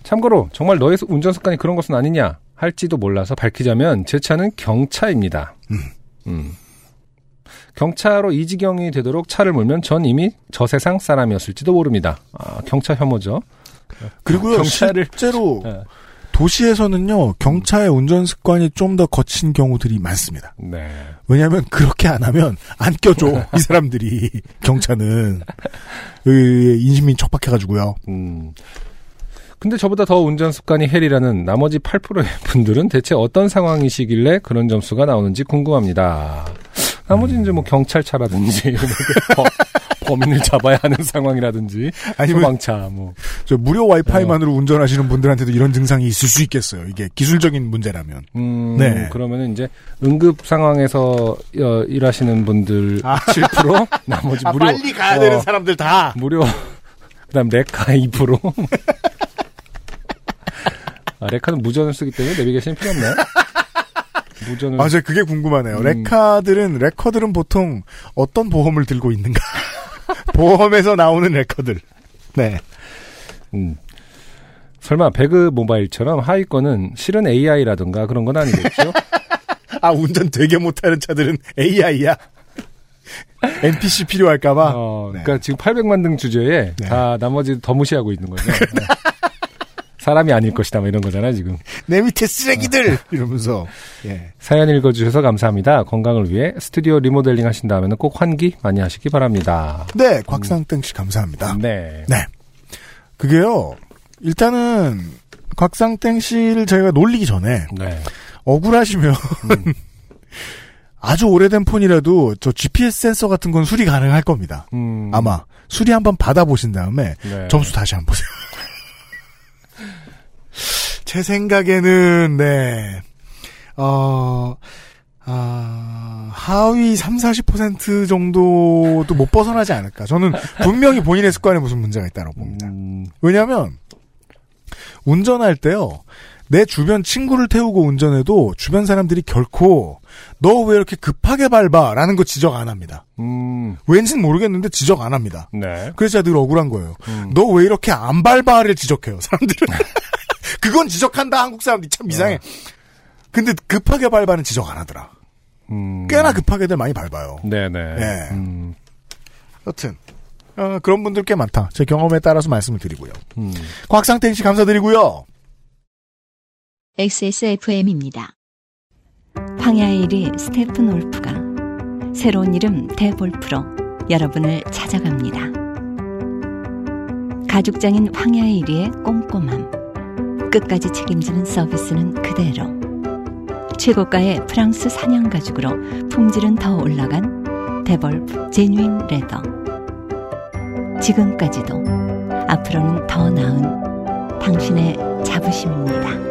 참고로 정말 너의 운전 습관이 그런 것은 아니냐 할지도 몰라서 밝히자면 제 차는 경차입니다. 음. 경차로 이 지경이 되도록 차를 몰면 전 이미 저 세상 사람이었을지도 모릅니다. 아, 경차 혐오죠. 그리고요, 경차를 실제로 예. 도시에서는요, 경차의 운전 습관이 좀 더 거친 경우들이 많습니다. 네. 왜냐하면 그렇게 안 하면 안 껴줘 이 사람들이 경차는 그 인신민 척박해가지고요. 음. 근데 저보다 더 운전 습관이 헬이라는 나머지 8%의 분들은 대체 어떤 상황이시길래 그런 점수가 나오는지 궁금합니다. 나머지는 이제 뭐 경찰차라든지 뭐 범인을 잡아야 하는 상황이라든지 아니면- 소방차 뭐 저 무료 어. 와이파이만으로 운전하시는 분들한테도 이런 증상이 있을 수 있겠어요. 이게 기술적인 문제라면. 음, 네. 그러면은 이제 응급 상황에서 어, 일하시는 분들 7% 나머지 아, 무료 빨리 가야 어, 되는 사람들 다. 무료 그다음 레카 2% 아, 레카는 무전을 쓰기 때문에 내비게이션이 필요 없나요? 무전을 맞아요. 그게 궁금하네요. 음. 레카들은 레커들은 보통 어떤 보험을 들고 있는가? 보험에서 나오는 레커들. 네. 음. 설마 배그 모바일처럼 하위권은 실은 AI라든가 그런 건 아니겠죠? 아 운전 되게 못하는 차들은 AI야. NPC 필요할까봐. 어, 네. 그러니까 지금 800만 등 주제에 다 나머지 더 무시하고 있는 거죠. 네. 사람이 아닐 것이다, 뭐 이런 거잖아, 지금. 내 밑에 쓰레기들 이러면서. 예. 사연 읽어주셔서 감사합니다. 건강을 위해 스튜디오 리모델링 하신 다음에는 꼭 환기 많이 하시기 바랍니다. 네, 곽상땡 씨 감사합니다. 네. 네. 그게요. 일단은 곽상땡 씨를 저희가 놀리기 전에 네. 억울하시면 아주 오래된 폰이라도 저 GPS 센서 같은 건 수리 가능할 겁니다. 음, 아마 수리 한번 받아보신 다음에 네. 점수 다시 한번 보세요. 제 생각에는 네. 어, 아, 하위 3, 40% 정도도 못 벗어나지 않을까. 저는 분명히 본인의 습관에 무슨 문제가 있다고 봅니다. 음, 왜냐하면 운전할 때요. 내 주변 친구를 태우고 운전해도 주변 사람들이 결코 너 왜 이렇게 급하게 밟아 라는 거 지적 안 합니다. 음, 왠진 모르겠는데 지적 안 합니다. 네. 그래서 제가 늘 억울한 거예요. 음. 너왜 이렇게 안 밟아를 지적해요, 사람들은. 그건 지적한다, 한국 사람들이 참 이상해. 근데 급하게 밟아는 지적 안 하더라. 음, 꽤나 급하게들 많이 밟아요. 네네. 네. 음, 여튼, 어, 그런 분들 꽤 많다. 제 경험에 따라서 말씀을 드리고요. 음. 곽상땡 씨 감사드리고요. XSFM입니다. 황야의 1위 스테픈 올프가 새로운 이름 대볼프로 여러분을 찾아갑니다. 가죽장인 황야의 1위의 꼼꼼함. 끝까지 책임지는 서비스는 그대로. 최고가의 프랑스 사냥 가죽으로 품질은 더 올라간 데볼프 제뉴인 레더. 지금까지도 앞으로는 더 나은 당신의 자부심입니다.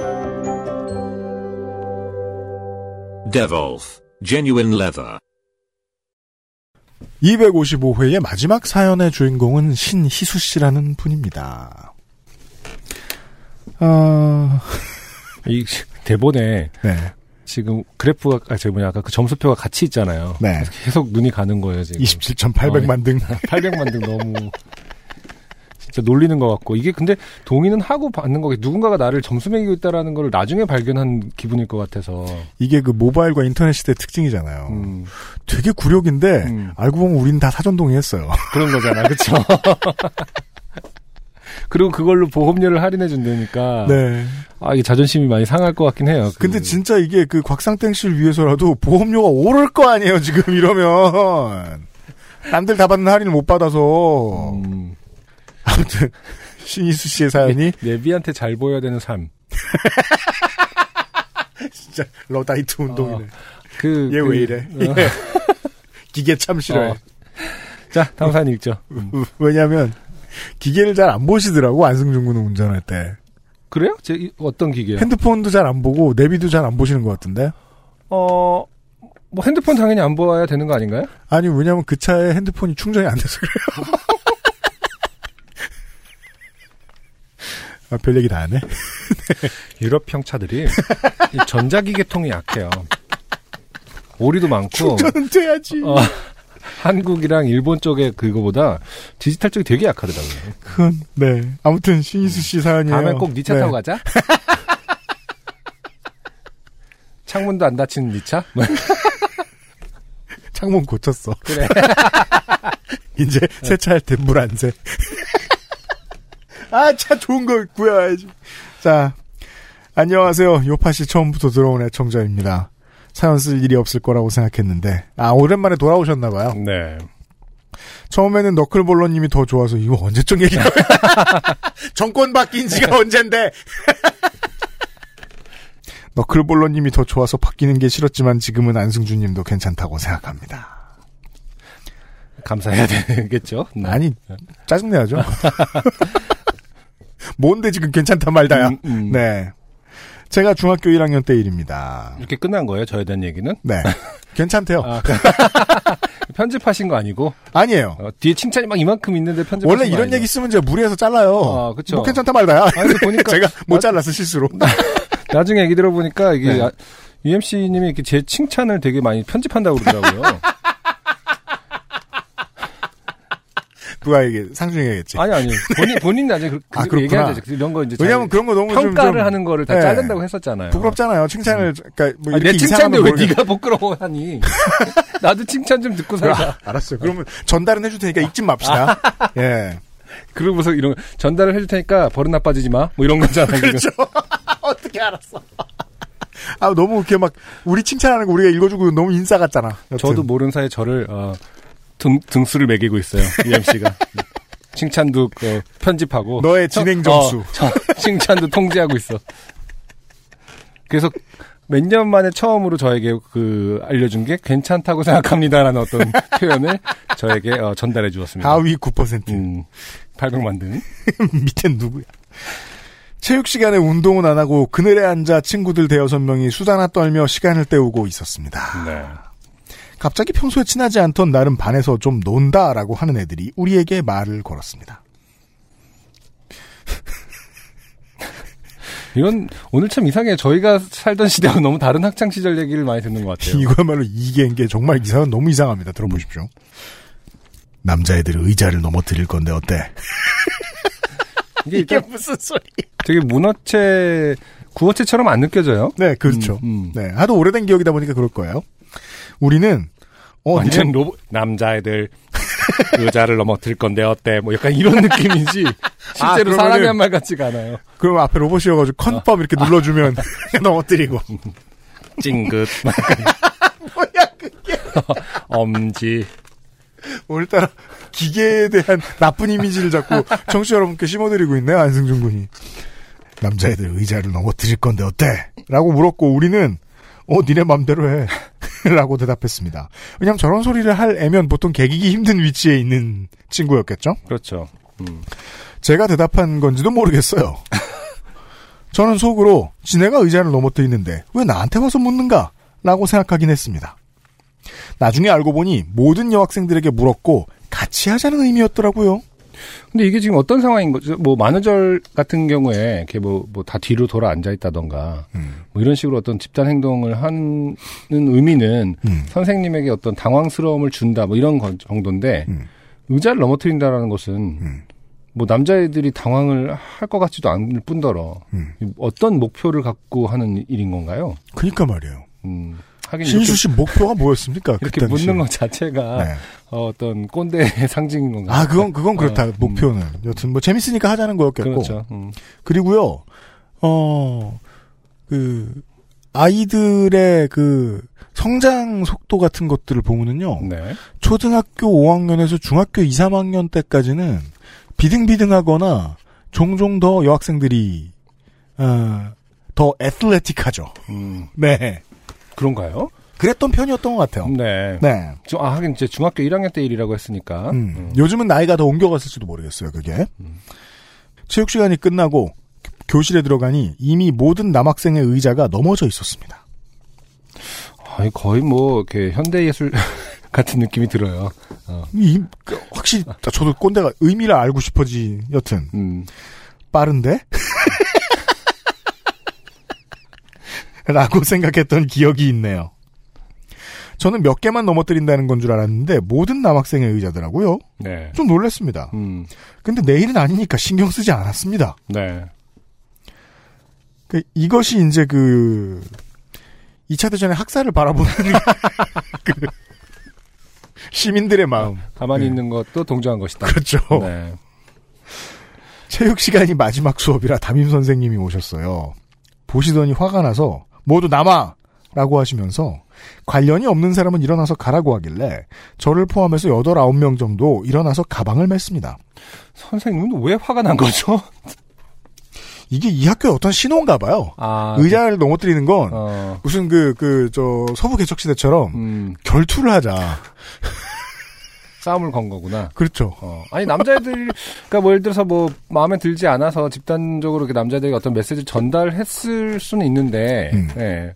Devolf, genuine leather. 255회의 마지막 사연의 주인공은 신희수 씨라는 분입니다. 어, 이 대본에 네. 지금 그래프가 아 저기 뭐냐 아까 그 점수표가 같이 있잖아요. 네. 계속 눈이 가는 거예요 지금. 27,800만 등. 800만 등 너무 진짜 놀리는 것 같고 이게 근데 동의는 하고 받는 거겠 누군가가 나를 점수 매기고 있다라는 걸 나중에 발견한 기분일 것 같아서 이게 그 모바일과 인터넷 시대 의 특징이잖아요. 음, 되게 굴욕인데 음. 알고 보면 우린 다 사전 동의했어요. 그런 거잖아 그쵸 그리고 그걸로 보험료를 할인해 준다니까 네. 아 이게 자존심이 많이 상할 것 같긴 해요 그- 근데 진짜 이게 그 곽상땡 씨를 위해서라도 보험료가 오를 거 아니에요, 지금 이러면. 남들 다 받는 할인을 못 받아서. 음, 아무튼, 신희수 씨의 사연이 내비한테 잘 보여야 되는 삶 진짜 러다이트 운동이네. 그, 얘 그- 왜 이래? 어. 예. 기계 참 싫어해. 어. 자 다음 사연 읽죠 왜냐면, 기계를 잘 안 보시더라고, 안승준 군은 운전할 때. 그래요? 제, 이- 어떤 기계요? 핸드폰도 잘 안 보고, 내비도 잘 안 보시는 것 같은데? 어, 뭐 핸드폰 당연히 안 보아야 되는 거 아닌가요? 아니, 왜냐면 그 차에 핸드폰이 충전이 안 돼서 그래요. 아, 별 얘기 다 하네. 유럽형 차들이 이 전자기계통이 약해요. 오리도 많고 충전은 돼야지. 어, 한국이랑 일본 쪽의 그거보다 디지털 쪽이 되게 약하더라고요. 그건 네. 아무튼 신희수 씨 사연이에요. 다음에 꼭 니차 네. 타고 가자. 창문도 안 닫히는 니 차? 뭐. 창문 고쳤어. 그래. 이제 세차할 때 물 안 새. 아, 차 좋은 거 구해와야지. 자, 안녕하세요. 요파시 처음부터 들어온 애청자입니다. 사연 쓸 일이 없을 거라고 생각했는데, 아, 오랜만에 돌아오셨나 봐요. 네. 처음에는 너클볼러님이 더 좋아서 이거 언제적 얘기야? 정권 바뀐 지가 언젠데? 너클볼러님이 더 좋아서 바뀌는 게 싫었지만 지금은 안승준님도 괜찮다고 생각합니다. 감사해야 되겠죠? 네. 아니 짜증내야죠. 뭔데 지금 괜찮다 말다야. 음, 음. 네. 제가 중학교 1학년 때 일입니다. 이렇게 끝난 거예요, 저에 대한 얘기는? 네. 괜찮대요. 아, 편집하신 거 아니고? 아니에요. 어, 뒤에 칭찬이 막 이만큼 있는데 편집하신 원래 거 이런 아니죠? 얘기 쓰면 제가 무리해서 잘라요. 아, 그쵸. 뭐 괜찮다 말다야. 아니, 보니까 제가 못 나- 잘랐어 실수로. 나중에 얘기 들어보니까 이게 네. 아, UMC님이 이렇게 제 칭찬을 되게 많이 편집한다고 그러더라고요. 누가 얘기 상중이 얘기했지. 아니, 아니. 본인, 본인 나중에 그, 아, 그. 얘기하죠. 이런 거 이제. 왜냐면 잘 그런 거 너무 좀- 평가를 좀- 하는 거를 다 네. 자른다고 했었잖아요. 부끄럽잖아요. 칭찬을 그러니까 뭐 아니, 내 칭찬인데 왜 모르겠- 네가 부끄러워하니? 나도 칭찬 좀 듣고 살자. 아, 알았어요. 그러면 전달은 해줄 테니까 읽지 맙시다. 예. 그러고서 이런 거, 전달을 해줄 테니까 버릇 나빠지지 마. 뭐 이런 거잖아요. 그렇죠. 어떻게 알았어? 아 너무 이렇게 막 우리 칭찬하는 거 우리가 읽어주고 너무 인싸 같잖아. 여튼. 저도 모르는 사이에 저를 어, 등 등수를 매기고 있어요. UMC가 칭찬도 어, 편집하고 너의 진행 점수. 어, 저- 칭찬도 통제하고 있어. 그래서 몇 년 만에 처음으로 저에게 그 알려준 게 괜찮다고 생각합니다라는 어떤 표현을 저에게 어, 전달해 주었습니다. 하위 9%. 음, 800만 등. 밑엔 누구야? 체육 시간에 운동은 안 하고 그늘에 앉아 친구들 대여섯 명이 수다나 떨며 시간을 때우고 있었습니다. 네. 갑자기 평소에 친하지 않던 나름 반에서 좀 논다라고 하는 애들이 우리에게 말을 걸었습니다. 이건 오늘 참 이상해. 저희가 살던 시대하고 너무 다른 학창 시절 얘기를 많이 듣는 것 같아요. 이거야말로 이게인 게 정말 이상은 너무 이상합니다. 들어보십시오. 남자애들 의자를 넘어뜨릴 건데 어때? 이게 일단 무슨 소리? 되게 문어체 구어체처럼 안 느껴져요. 네, 그렇죠. 음, 음. 네, 하도 오래된 기억이다 보니까 그럴 거예요. 우리는 어, 완전 니네- 로봇 남자애들 의자를 넘어뜨릴 건데 어때? 뭐 약간 이런 느낌이지. 아, 실제로 그러면은- 사람이 한 말 같지가 않아요. 그럼 앞에 로봇이어가지고 컨펌 이렇게 눌러주면 넘어뜨리고. 찡긋. 뭐야 그게? 엄지. 오늘따라 기계에 대한 나쁜 이미지를 자꾸 청취자 여러분께 심어드리고 있네요 안승준 군이. 남자애들 의자를 넘어뜨릴 건데 어때? 라고 물었고 우리는 어 니네 맘대로 해. 라고 대답했습니다. 왜냐면 저런 소리를 할 애면 보통 개기기 힘든 위치에 있는 친구였겠죠? 그렇죠. 음. 제가 대답한 건지도 모르겠어요. 저는 속으로 지네가 의자를 넘어뜨리는데 왜 나한테 와서 묻는가? 라고 생각하긴 했습니다. 나중에 알고 보니 모든 여학생들에게 물었고 같이 하자는 의미였더라고요. 근데 이게 지금 어떤 상황인 거죠? 뭐 만우절 같은 경우에 이렇게 뭐 뭐 다 뒤로 돌아 앉아 있다던가 음. 뭐 이런 식으로 어떤 집단 행동을 하는 의미는 음. 선생님에게 어떤 당황스러움을 준다 뭐 이런 건- 정도인데 음. 의자를 넘어뜨린다라는 것은 음. 뭐 남자애들이 당황을 할 것 같지도 않을 뿐더러 음. 어떤 목표를 갖고 하는 일인 건가요? 그니까 말이에요. 음, 하긴 신수 씨 목표가 뭐였습니까? 이렇게 그? 묻는 것 자체가 네. 어, 떤 꼰대의 상징인 건가요? 아, 그건, 그건 그렇다. 어, 음. 목표는. 여튼 뭐 재밌으니까 하자는 거였겠고. 그렇죠. 음. 그리고요, 어, 그, 아이들의 그, 성장 속도 같은 것들을 보면은요, 네. 초등학교 5학년에서 중학교 2, 3학년 때까지는 비등비등하거나 종종 더 여학생들이, 어, 더 애틀레틱하죠. 음, 네. 그런가요? 그랬던 편이었던 것 같아요. 네. 네. 저, 아, 하긴 이제 중학교 1학년 때 일이라고 했으니까. 음, 음. 요즘은 나이가 더 옮겨갔을지도 모르겠어요, 그게. 체육 시간이 끝나고 교실에 들어가니 이미 모든 남학생의 의자가 넘어져 있었습니다. 아니, 거의 뭐, 이렇게 현대예술 같은 느낌이 들어요. 어. 이, 그, 확실히, 저도 꼰대가 의미를 알고 싶어지, 여튼. 음. 빠른데? 라고 생각했던 기억이 있네요. 저는 몇 개만 넘어뜨린다는 건 줄 알았는데 모든 남학생의 의자더라고요. 네. 좀 놀랐습니다. 음. 근데 내일은 아니니까 신경 쓰지 않았습니다. 네. 그 이것이 이제 그 2차 대전의 학살을 바라보는 그 시민들의 마음. 가만히 네. 있는 것도 동조한 것이다. 그렇죠. 네. 체육 시간이 마지막 수업이라 담임 선생님이 오셨어요. 보시더니 화가 나서 모두 남아! 라고 하시면서 관련이 없는 사람은 일어나서 가라고 하길래 저를 포함해서 8, 9명 정도 일어나서 가방을 맸습니다. 선생님은 왜 화가 난 거죠? 이게 이 학교의 어떤 신호인가 봐요. 아, 의자를 넘어뜨리는 건 어, 무슨 그, 그, 저, 서부 개척시대처럼 음, 결투를 하자. 싸움을 건 거구나. 그렇죠. 어, 아니 남자애들, 그러니까 뭐 예를 들어서 뭐 마음에 들지 않아서 집단적으로 이렇게 남자들에게 어떤 메시지를 전달했을 수는 있는데, 음. 예.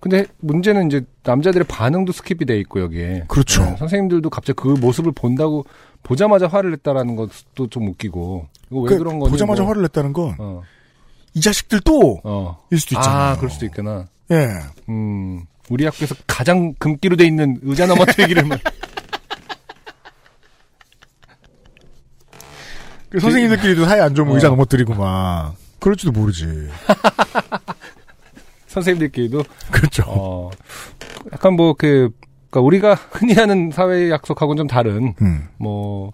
근데 문제는 이제 남자들의 반응도 skip이 돼 있고 여기에. 그렇죠. 예, 선생님들도 갑자기 그 모습을 본다고 보자마자 화를 냈다라는 것도 좀 웃기고. 이거 왜 그, 그, 런 거지? 보자마자 뭐, 화를 냈다는 건, 어, 이 자식들 또! 어. 일 수도 있잖아요. 아, 그럴 수도 있구나. 예. 음, 우리 학교에서 가장 금기로 돼 있는 의자 넘어뜨리기를 그 선생님들끼리도 사이 안 좋으면 어. 의자 넘어뜨리고 막. 그럴지도 모르지. 선생님들끼리도 그렇죠. 어, 약간 뭐, 그, 그니까 우리가 흔히 하는 사회 약속하고는 좀 다른, 음. 뭐,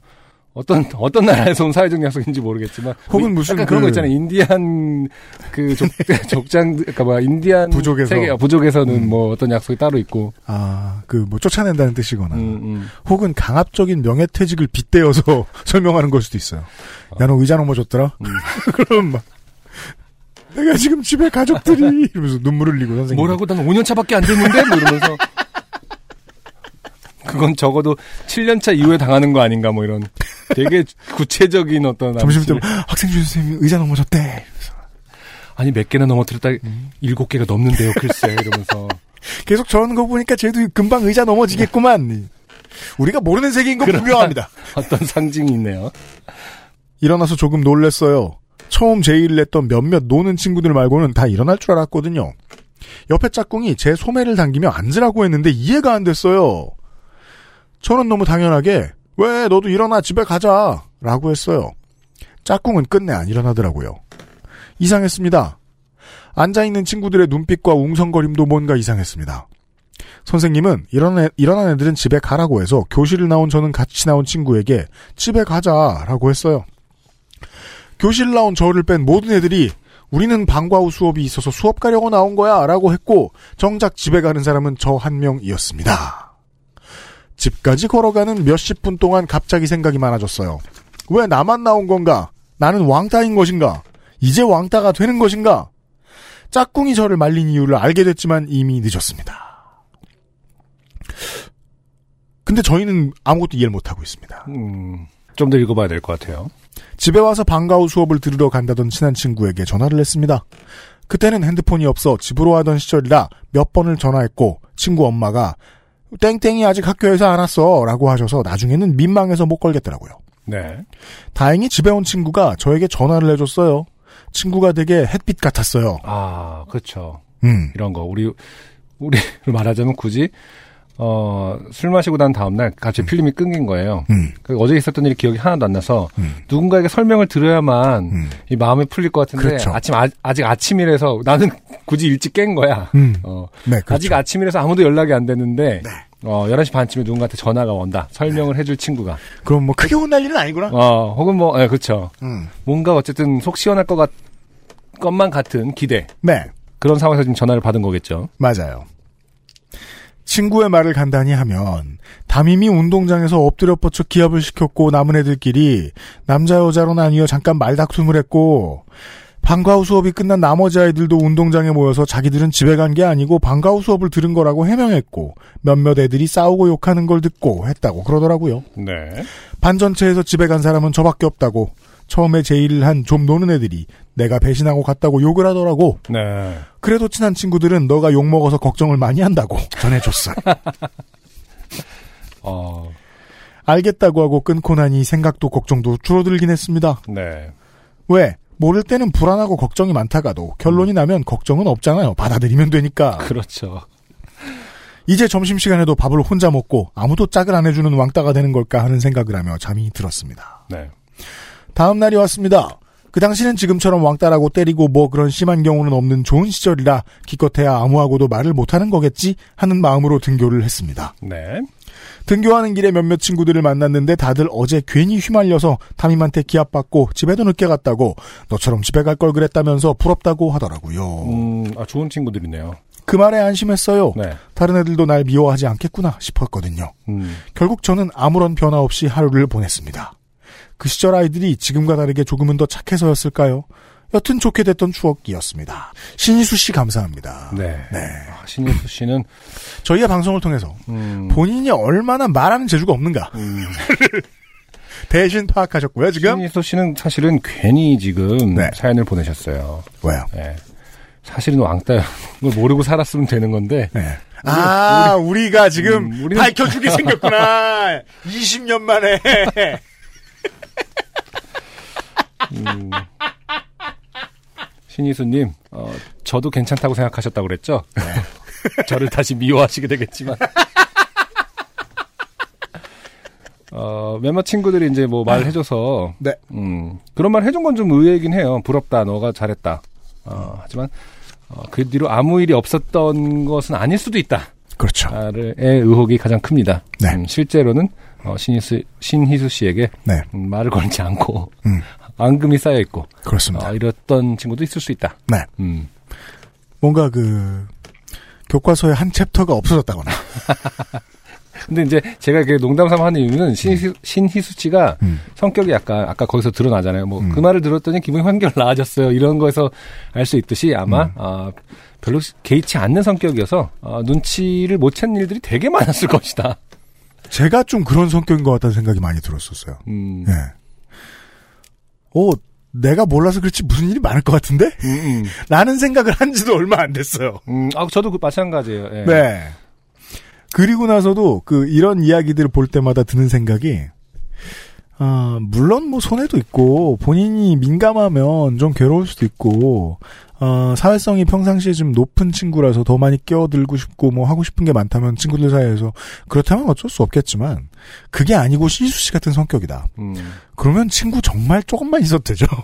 어떤, 어떤 나라에서 온 사회적 약속인지 모르겠지만. 혹은 무슨 약간 그런 그- 거 있잖아요. 인디안, 그, 족, 족장, 그니까 뭐, 인디안. 부족에서. 세계, 어, 부족에서는 음. 뭐 어떤 약속이 따로 있고. 아, 그, 뭐, 쫓아낸다는 뜻이거나. 음, 음. 혹은 강압적인 명예퇴직을 빗대어서 설명하는 걸 수도 있어요. 야, 너 의자 넘어졌더라? 음. 그럼 막, 내가 지금 집에 가족들이, 이러면서 눈물 흘리고 선생님. 뭐라고? 난 5년차밖에 안 됐는데? 뭐 이러면서. 그건 적어도 7년차 이후에 당하는 거 아닌가, 뭐 이런. 되게 구체적인 어떤. 점심때 암시를. 학생 주 선생님이 의자 넘어졌대. 아니, 몇 개나 넘어뜨렸다. 음. 일곱 개가 넘는데요, 글쎄. 이러면서. 계속 저러는 거 보니까 쟤도 금방 의자 넘어지겠구만. 우리가 모르는 세계인 건 분명합니다. 어떤 상징이 있네요. 일어나서 조금 놀랬어요. 처음 제의를 했던 몇몇 노는 친구들 말고는 다 일어날 줄 알았거든요. 옆에 짝꿍이 제 소매를 당기며 앉으라고 했는데 이해가 안 됐어요. 저는 너무 당연하게 왜 너도 일어나 집에 가자 라고 했어요. 짝꿍은 끝내 안 일어나더라고요. 이상했습니다. 앉아있는 친구들의 눈빛과 웅성거림도 뭔가 이상했습니다. 선생님은 일어나, 일어난 애들은 집에 가라고 해서 교실을 나온 저는 같이 나온 친구에게 집에 가자라고 했어요. 교실 나온 저를 뺀 모든 애들이 우리는 방과 후 수업이 있어서 수업 가려고 나온 거야 라고 했고 정작 집에 가는 사람은 저 한 명이었습니다. 집까지 걸어가는 몇십 분 동안 갑자기 생각이 많아졌어요. 왜 나만 나온 건가? 나는 왕따인 것인가? 이제 왕따가 되는 것인가? 짝꿍이 저를 말린 이유를 알게 됐지만 이미 늦었습니다. 근데 저희는 아무것도 이해를 못하고 있습니다. 음, 좀 더 읽어봐야 될 것 같아요. 집에 와서 방과 후 수업을 들으러 간다던 친한 친구에게 전화를 했습니다. 그때는 핸드폰이 없어 집으로 하던 시절이라 몇 번을 전화했고 친구 엄마가 땡땡이 아직 학교에서 안 왔어 라고 하셔서 나중에는 민망해서 못 걸겠더라고요. 네. 다행히 집에 온 친구가 저에게 전화를 해줬어요. 친구가 되게 햇빛 같았어요. 아, 그렇죠. 음, 이런 거. 우리, 우리 말하자면 굳이, 어, 술 마시고 난 다음날 갑자기 필름이 끊긴 거예요. 음, 그 어제 있었던 일이 기억이 하나도 안 나서 음. 누군가에게 설명을 들어야만 음. 이 마음이 풀릴 것 같은데 그렇죠. 아침 아, 직 아침이라서 나는 굳이 일찍 깬 거야. 음. 어, 네, 그렇죠. 아직 아침이라서 아무도 연락이 안 됐는데 어, 11시 반쯤에 누군가한테 전화가 온다. 설명을 해줄 친구가. 그럼 뭐 크게 혼날 일은 아니구나. 어, 혹은 뭐, 예, 그렇죠. 음. 뭔가 어쨌든 속 시원할 것 같, 것만 같은 기대. 네, 그런 상황에서 지금 전화를 받은 거겠죠. 맞아요. 친구의 말을 간단히 하면 담임이 운동장에서 엎드려 뻗쳐 기합을 시켰고 남은 애들끼리 남자 여자로 나뉘어 잠깐 말다툼을 했고 방과 후 수업이 끝난 나머지 아이들도 운동장에 모여서 자기들은 집에 간 게 아니고 방과 후 수업을 들은 거라고 해명했고 몇몇 애들이 싸우고 욕하는 걸 듣고 했다고 그러더라고요. 네. 반 전체에서 집에 간 사람은 저밖에 없다고 처음에 제의를 한 좀 노는 애들이 내가 배신하고 갔다고 욕을 하더라고. 네. 그래도 친한 친구들은 너가 욕 먹어서 걱정을 많이 한다고 전해줬어요. 어, 알겠다고 하고 끊고 나니 생각도 걱정도 줄어들긴 했습니다. 네. 왜? 모를 때는 불안하고 걱정이 많다가도 결론이 나면 걱정은 없잖아요. 받아들이면 되니까. 그렇죠. 이제 점심시간에도 밥을 혼자 먹고 아무도 짝을 안 해주는 왕따가 되는 걸까 하는 생각을 하며 잠이 들었습니다. 네. 다음 날이 왔습니다. 그 당시는 지금처럼 왕따라고 때리고 뭐 그런 심한 경우는 없는 좋은 시절이라 기껏해야 아무하고도 말을 못하는 거겠지 하는 마음으로 등교를 했습니다. 네. 등교하는 길에 몇몇 친구들을 만났는데 다들 어제 괜히 휘말려서 담임한테 기합받고 집에도 늦게 갔다고 너처럼 집에 갈 걸 그랬다면서 부럽다고 하더라고요. 음, 아, 좋은 친구들이네요. 그 말에 안심했어요. 네. 다른 애들도 날 미워하지 않겠구나 싶었거든요. 음, 결국 저는 아무런 변화 없이 하루를 보냈습니다. 그 시절 아이들이 지금과 다르게 조금은 더 착해서였을까요? 여튼 좋게 됐던 추억이었습니다. 신희수 씨 감사합니다. 네. 네. 아, 신인수 씨는, 저희의 방송을 통해서 음, 본인이 얼마나 말하는 재주가 없는가 음, 대신 파악하셨고요. 지금 신인수 씨는 사실은 괜히 지금 네. 사연을 보내셨어요. 왜요? 네. 사실은 왕따, 걸 모르고 살았으면 되는 건데, 네. 아, 우리, 가 지금 음, 밝혀주게 생겼구나. 20년 만에. 음, 신희수님, 어, 저도 괜찮다고 생각하셨다고 그랬죠? 저를 다시 미워하시게 되겠지만. 어, 몇몇 친구들이 이제 뭐 말해줘서, 네. 음, 그런 말 해준 건 좀 의외이긴 해요. 부럽다, 너가 잘했다. 어, 하지만, 어, 그 뒤로 아무 일이 없었던 것은 아닐 수도 있다. 그렇죠. 의 의혹이 가장 큽니다. 네. 음, 실제로는, 어, 신희수, 신희수 씨에게, 네. 음, 말을 걸지 않고, 음. 앙금이 쌓여 있고, 그렇습니다. 어, 이랬던 친구도 있을 수 있다. 네. 음. 뭔가 그, 교과서의 한 챕터가 없어졌다거나. 근데 이제 제가 이렇게 농담 삼아 하는 이유는 신희수, 신희수 씨가 음. 성격이 약간 아까 거기서 드러나잖아요. 뭐그 음. 말을 들었더니 기분이 한결 나아졌어요. 이런 거에서 알 수 있듯이 아마 음. 아, 별로 개의치 않는 성격이어서 어, 눈치를 못 챈 일들이 되게 많았을 것이다. 제가 좀 그런 성격인 것 같다는 생각이 많이 들었었어요. 음. 예. 오, 내가 몰라서 그렇지 무슨 일이 많을 것 같은데? 음, 음. 라는 생각을 한 지도 얼마 안 됐어요. 음, 아, 저도 그 마찬가지예요. 예. 네. 그리고 나서도 그 이런 이야기들을 볼 때마다 드는 생각이 아, 물론 뭐 손해도 있고 본인이 민감하면 좀 괴로울 수도 있고 어, 사회성이 평상시에 좀 높은 친구라서 더 많이 끼어들고 싶고 뭐 하고 싶은 게 많다면 친구들 사이에서 그렇다면 어쩔 수 없겠지만 그게 아니고 시수 씨 같은 성격이다. 음. 그러면 친구 정말 조금만 있어도 되죠.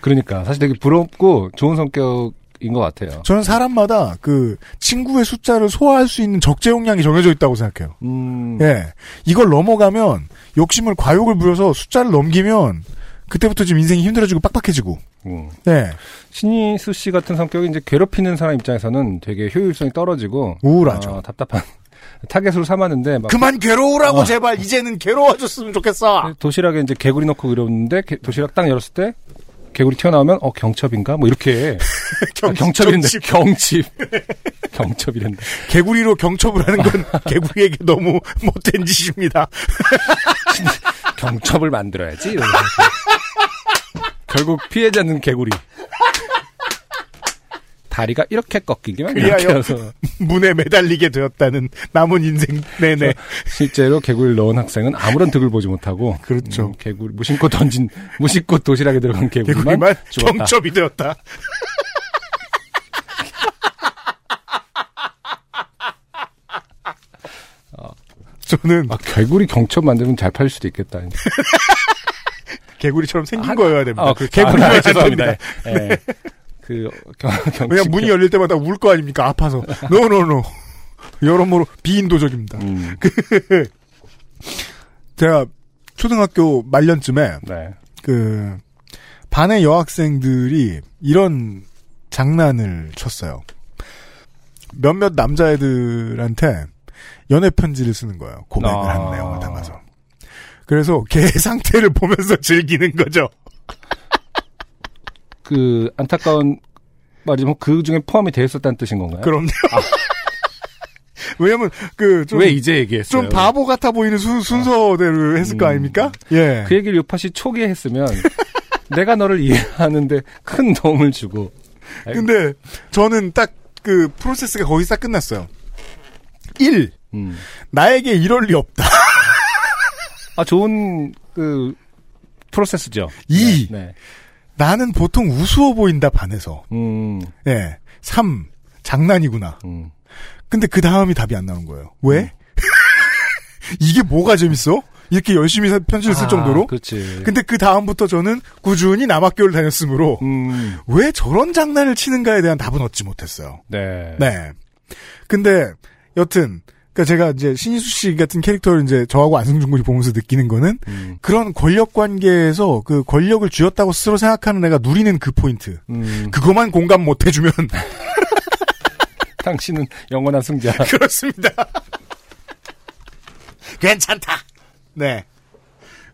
그러니까 사실 되게 부럽고 좋은 성격 인 것 같아요. 저는 사람마다 그 친구의 숫자를 소화할 수 있는 적재 용량이 정해져 있다고 생각해요. 음. 예. 이걸 넘어가면 욕심을 과욕을 부려서 숫자를 넘기면 그때부터 좀 인생이 힘들어지고 빡빡해지고. 음. 예. 신희수 씨 같은 성격이 이제 괴롭히는 사람 입장에서는 되게 효율성이 떨어지고 우울하죠. 어, 답답한 타겟으로 삼았는데 막 그만 괴로우라고 어. 제발 이제는 괴로워졌으면 좋겠어. 도시락에 이제 개구리 넣고 그러는데 게- 도시락 딱 열었을 때 개구리 튀어나오면 어 경첩인가 뭐 이렇게 아, 경첩이란데 경칩. 경칩 경첩이란데 개구리로 경첩을 하는 건 개구리에게 너무 못된 짓입니다. 경첩을 만들어야지 이러면서. 결국 피해자는 개구리 다리가 이렇게 꺾이기만 해서 문에 매달리게 되었다는 남은 인생 내내. 실제로 개구리를 넣은 학생은 아무런 득을 보지 못하고 그렇죠. 음, 개구리 무심코 던진 무심코 도시락에 들어간 개구리만, 개구리만 죽었다. 경첩이 되었다. 저는 아, 개구리 경첩 만들면 잘 팔릴 수도 있겠다. 개구리처럼 생긴 아, 거여야 됩니다. 아, 그렇죠. 개구리만 아, 안 죄송합니다. 됩니다. 예. 그 경, 경, 그냥 문이 열릴 때마다 울 거 아닙니까? 아파서. 노노노. 여러모로 비인도적입니다. 음, 제가 초등학교 말년쯤에 네. 그 반의 여학생들이 이런 장난을 쳤어요. 몇몇 남자애들한테 연애 편지를 쓰는 거예요. 고백을 아. 하는 내용을 담아서. 그래서 걔 상태를 보면서 즐기는 거죠. 그 안타까운 말이지만 그 중에 포함이 되어 있었다는 뜻인 건가요? 그럼요. 왜냐면 그좀 왜 이제 얘기했어요? 좀 바보 같아 보이는 순, 순서대로 했을 거 음. 아닙니까? 예. 그 얘기를 요파시 초기에 했으면 내가 너를 이해하는데 큰 도움을 주고 근데 저는 딱 그 프로세스가 거기서 딱 끝났어요. 1. 음. 나에게 이럴 리 없다. 아 좋은 그 프로세스죠. 2. 네. 네. 나는 보통 우스워 보인다 반해서. 음, 예. 3. 장난이구나. 음. 근데 그 다음이 답이 안 나오는 거예요. 왜? 이게 뭐가 재밌어? 이렇게 열심히 사- 편지를 쓸 아, 정도로? 그렇지. 근데 그 다음부터 저는 꾸준히 남학교를 다녔으므로 음, 왜 저런 장난을 치는가에 대한 답은 얻지 못했어요. 네. 네. 근데 여튼 그러니까 제가 이제 신희수 씨 같은 캐릭터를 이제 저하고 안승준 군이 보면서 느끼는 거는 음, 그런 권력 관계에서 그 권력을 쥐었다고 스스로 생각하는 애가 누리는 그 포인트. 음, 그거만 공감 못 해주면 당신은 영원한 승자. 그렇습니다. 괜찮다. 네.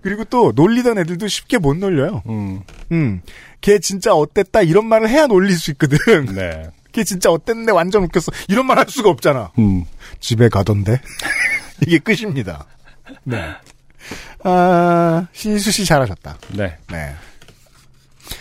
그리고 또 놀리던 애들도 쉽게 못 놀려요. 음, 음, 걔 진짜 어땠다 이런 말을 해야 놀릴 수 있거든. 네. 걔 진짜 어땠는데 완전 웃겼어. 이런 말 할 수가 없잖아. 음, 집에 가던데. 이게 끝입니다. 네. 아, 신수 씨 잘하셨다. 네. 네.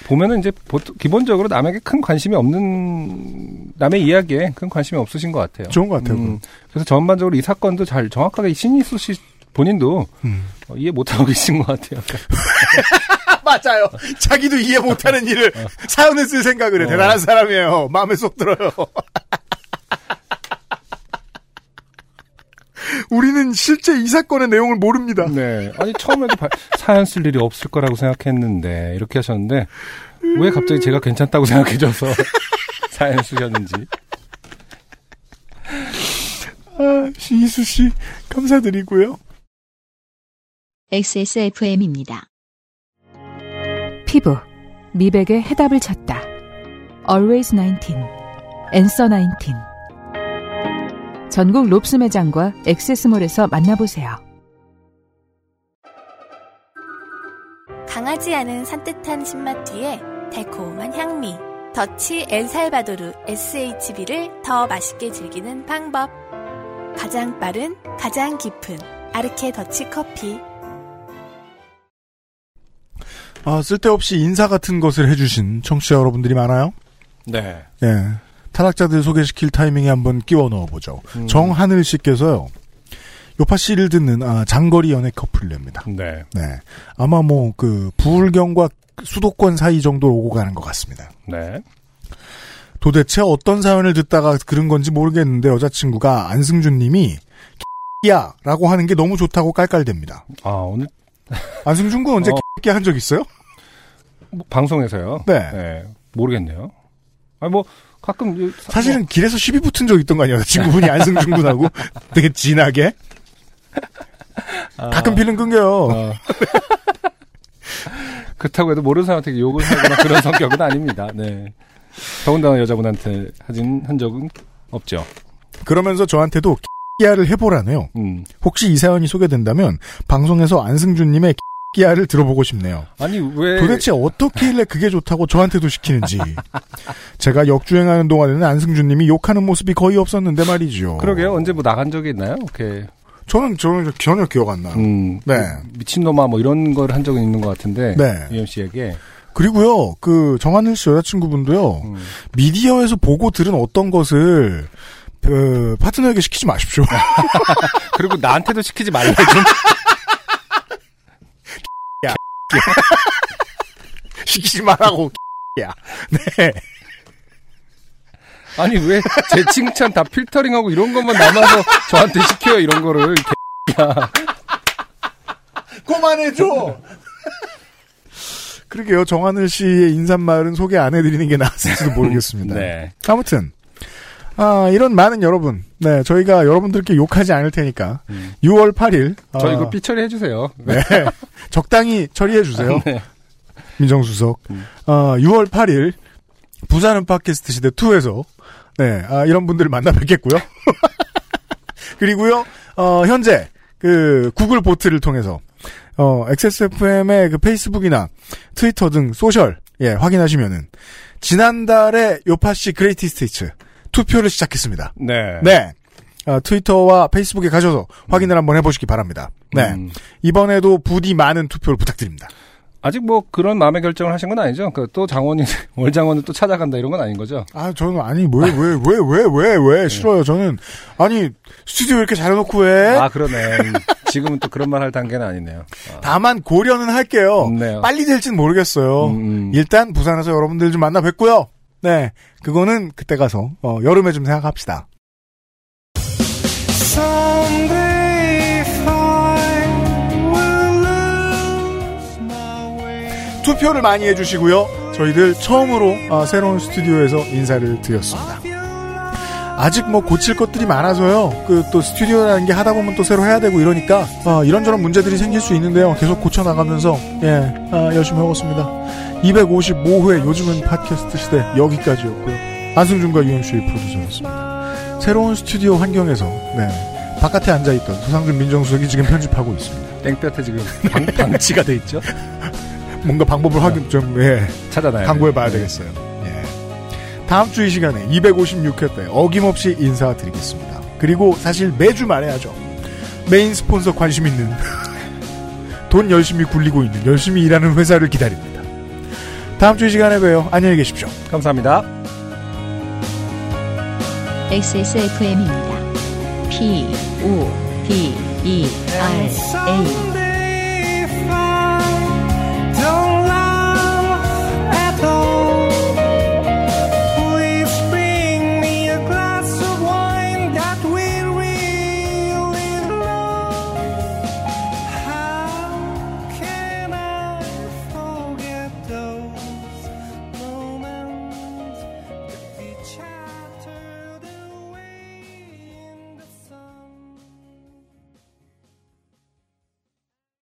보면은 이제 보통 기본적으로 남에게 큰 관심이 없는 남의 이야기에 큰 관심이 없으신 것 같아요. 좋은 것 같아요. 음, 그래서 전반적으로 이 사건도 잘 정확하게 신이수 씨 본인도 음. 어, 이해 못하고 계신 것 같아요. 맞아요. 자기도 이해 못하는 일을 사연에 쓸 생각을 해. 어. 대단한 사람이에요. 마음에 쏙 들어요. 우리는 실제 이 사건의 내용을 모릅니다. 네. 아니 처음에도 바- 사연 쓸 일이 없을 거라고 생각했는데 이렇게 하셨는데 왜 갑자기 제가 괜찮다고 생각해줘서 사연 쓰셨는지. 아, 신희수 씨 감사드리고요. XSFM입니다. 피부, 미백의 해답을 찾다. Always 19, Answer 19. 전국 롭스 매장과 엑세스몰에서 만나보세요. 강하지 않은 산뜻한 신맛 뒤에 달콤한 향미. 더치 엘살바도르 SHB를 더 맛있게 즐기는 방법. 가장 빠른, 가장 깊은 아르케 더치 커피. 아, 쓸데없이 인사 같은 것을 해주신 청취자 여러분들이 많아요. 네. 예. 타락자들 소개시킬 타이밍에 한번 끼워 넣어보죠. 음. 정하늘 씨께서요. 요파 씨를 듣는 아, 장거리 연애 커플입니다. 네. 네. 아마 뭐 그 부울경과 수도권 사이 정도로 오고 가는 것 같습니다. 네. 도대체 어떤 사연을 듣다가 그런 건지 모르겠는데 여자친구가 안승준 님이 야 라고 하는 게 너무 좋다고 깔깔댑니다. 아 오늘 안승준 군 언제 어. 한적 있어요? 뭐, 방송에서요. 네. 모르겠네요. 아니 뭐 가끔 이- 사실은 길에서 시비 붙은 적 있던 거 아니에요? 친구분이 안승준 군하고 되게 진하게 아, 가끔 필름 끊겨요. 어. 그렇다고 해도 모르는 사람한테 욕을 하거나 그런 성격은 아닙니다. 네. 더군다나 여자분한테 하진 한 적은 없죠. 그러면서 저한테도 끼야를 해보라네요. 음. 혹시 이 사연이 소개된다면 방송에서 안승준님의 끼야를 들어보고 싶네요. 아니 왜 도대체 어떻게 일래 그게 좋다고 저한테도 시키는지. 제가 역주행하는 동안에는 안승준님이 욕하는 모습이 거의 없었는데 말이죠. 그러게요. 언제 뭐 나간 적이 있나요? 오케이. 저는 저는 전혀 기억 안 나요. 음. 네. 미친놈아 뭐 이런 걸 한 적은 있는 것 같은데. 네. 유현 씨에게. 그리고요, 그 정하늘 씨 여자친구분도요. 음. 미디어에서 보고 들은 어떤 것을 그 파트너에게 시키지 마십시오. 그리고 나한테도 시키지 말라 좀. 시키지 말라고. 야. 네. 아니 왜 제 칭찬 다 필터링하고 이런 것만 남아서 저한테 시켜요 이런 거를. 야. 그만해줘. 그러게요. 정하늘 씨의 인사말은 소개 안 해드리는 게 나았을지도 모르겠습니다. 네. 아무튼 아, 이런 많은 여러분, 네 저희가 여러분들께 욕하지 않을 테니까 6월 8일 음. 저 아, 이거 삐처리 해 주세요. 네. 적당히 처리해 주세요. 네. 민정수석. 어, 6월 8일 부산은 팟캐스트 시대 2에서 네, 아, 이런 분들을 만나 뵙겠고요. 그리고요. 어, 현재 그 구글 vote를 통해서 어, XSFM의 그 페이스북이나 트위터 등 소셜 예, 확인하시면은 지난달에 요파시 greatest hits 투표를 시작했습니다. 네. 네. 어, 트위터와 페이스북에 가셔서 확인을 한번 해보시기 바랍니다. 네. 음. 이번에도 부디 많은 투표를 부탁드립니다. 아직 뭐 그런 마음의 결정을 하신 건 아니죠? 그 또 장원이 월 장원을 또 찾아간다 이런 건 아닌 거죠? 아, 저는 아니 왜 왜 왜 왜 왜왜 싫어요. 저는 아니 스튜디오 이렇게 잘해놓고 왜? 아 그러네. 음, 지금은 또 그런 말 할 단계는 아니네요. 아, 다만 고려는 할게요. 없네요. 빨리 될지는 모르겠어요. 음, 음. 일단 부산에서 여러분들 좀 만나 뵙고요. 네, 그거는 그때 가서 어, 여름에 좀 생각합시다. 투표를 많이 해주시고요. 저희들 처음으로 아, 새로운 스튜디오에서 인사를 드렸습니다. 아직 뭐 고칠 것들이 많아서요. 그 또 스튜디오라는 게 하다 보면 또 새로 해야 되고 이러니까 아, 이런저런 문제들이 생길 수 있는데요. 계속 고쳐 나가면서 예 아, 열심히 해봤습니다. 255회 요즘은 팟캐스트 시대 여기까지였고요. 안승준과 UMC의 프로듀서였습니다. 새로운 스튜디오 환경에서 네 바깥에 앉아있던 소상준 민정수석이 지금 편집하고 있습니다. 땡볕에 지금 방, 방치가 돼 있죠. 뭔가 방법을 확인 좀 예. 찾아놔야 강구해 돼요. 봐야 되겠어요. 예. 다음 주 이 시간에 256회 때 어김없이 인사드리겠습니다. 그리고 사실 매주 말해야죠. 메인 스폰서 관심 있는 돈 열심히 굴리고 있는 열심히 일하는 회사를 기다립니다. 다음 주 이 시간에 봬요. 안녕히 계십시오. 감사합니다. XSFM입니다. P, O, D, E, R, A.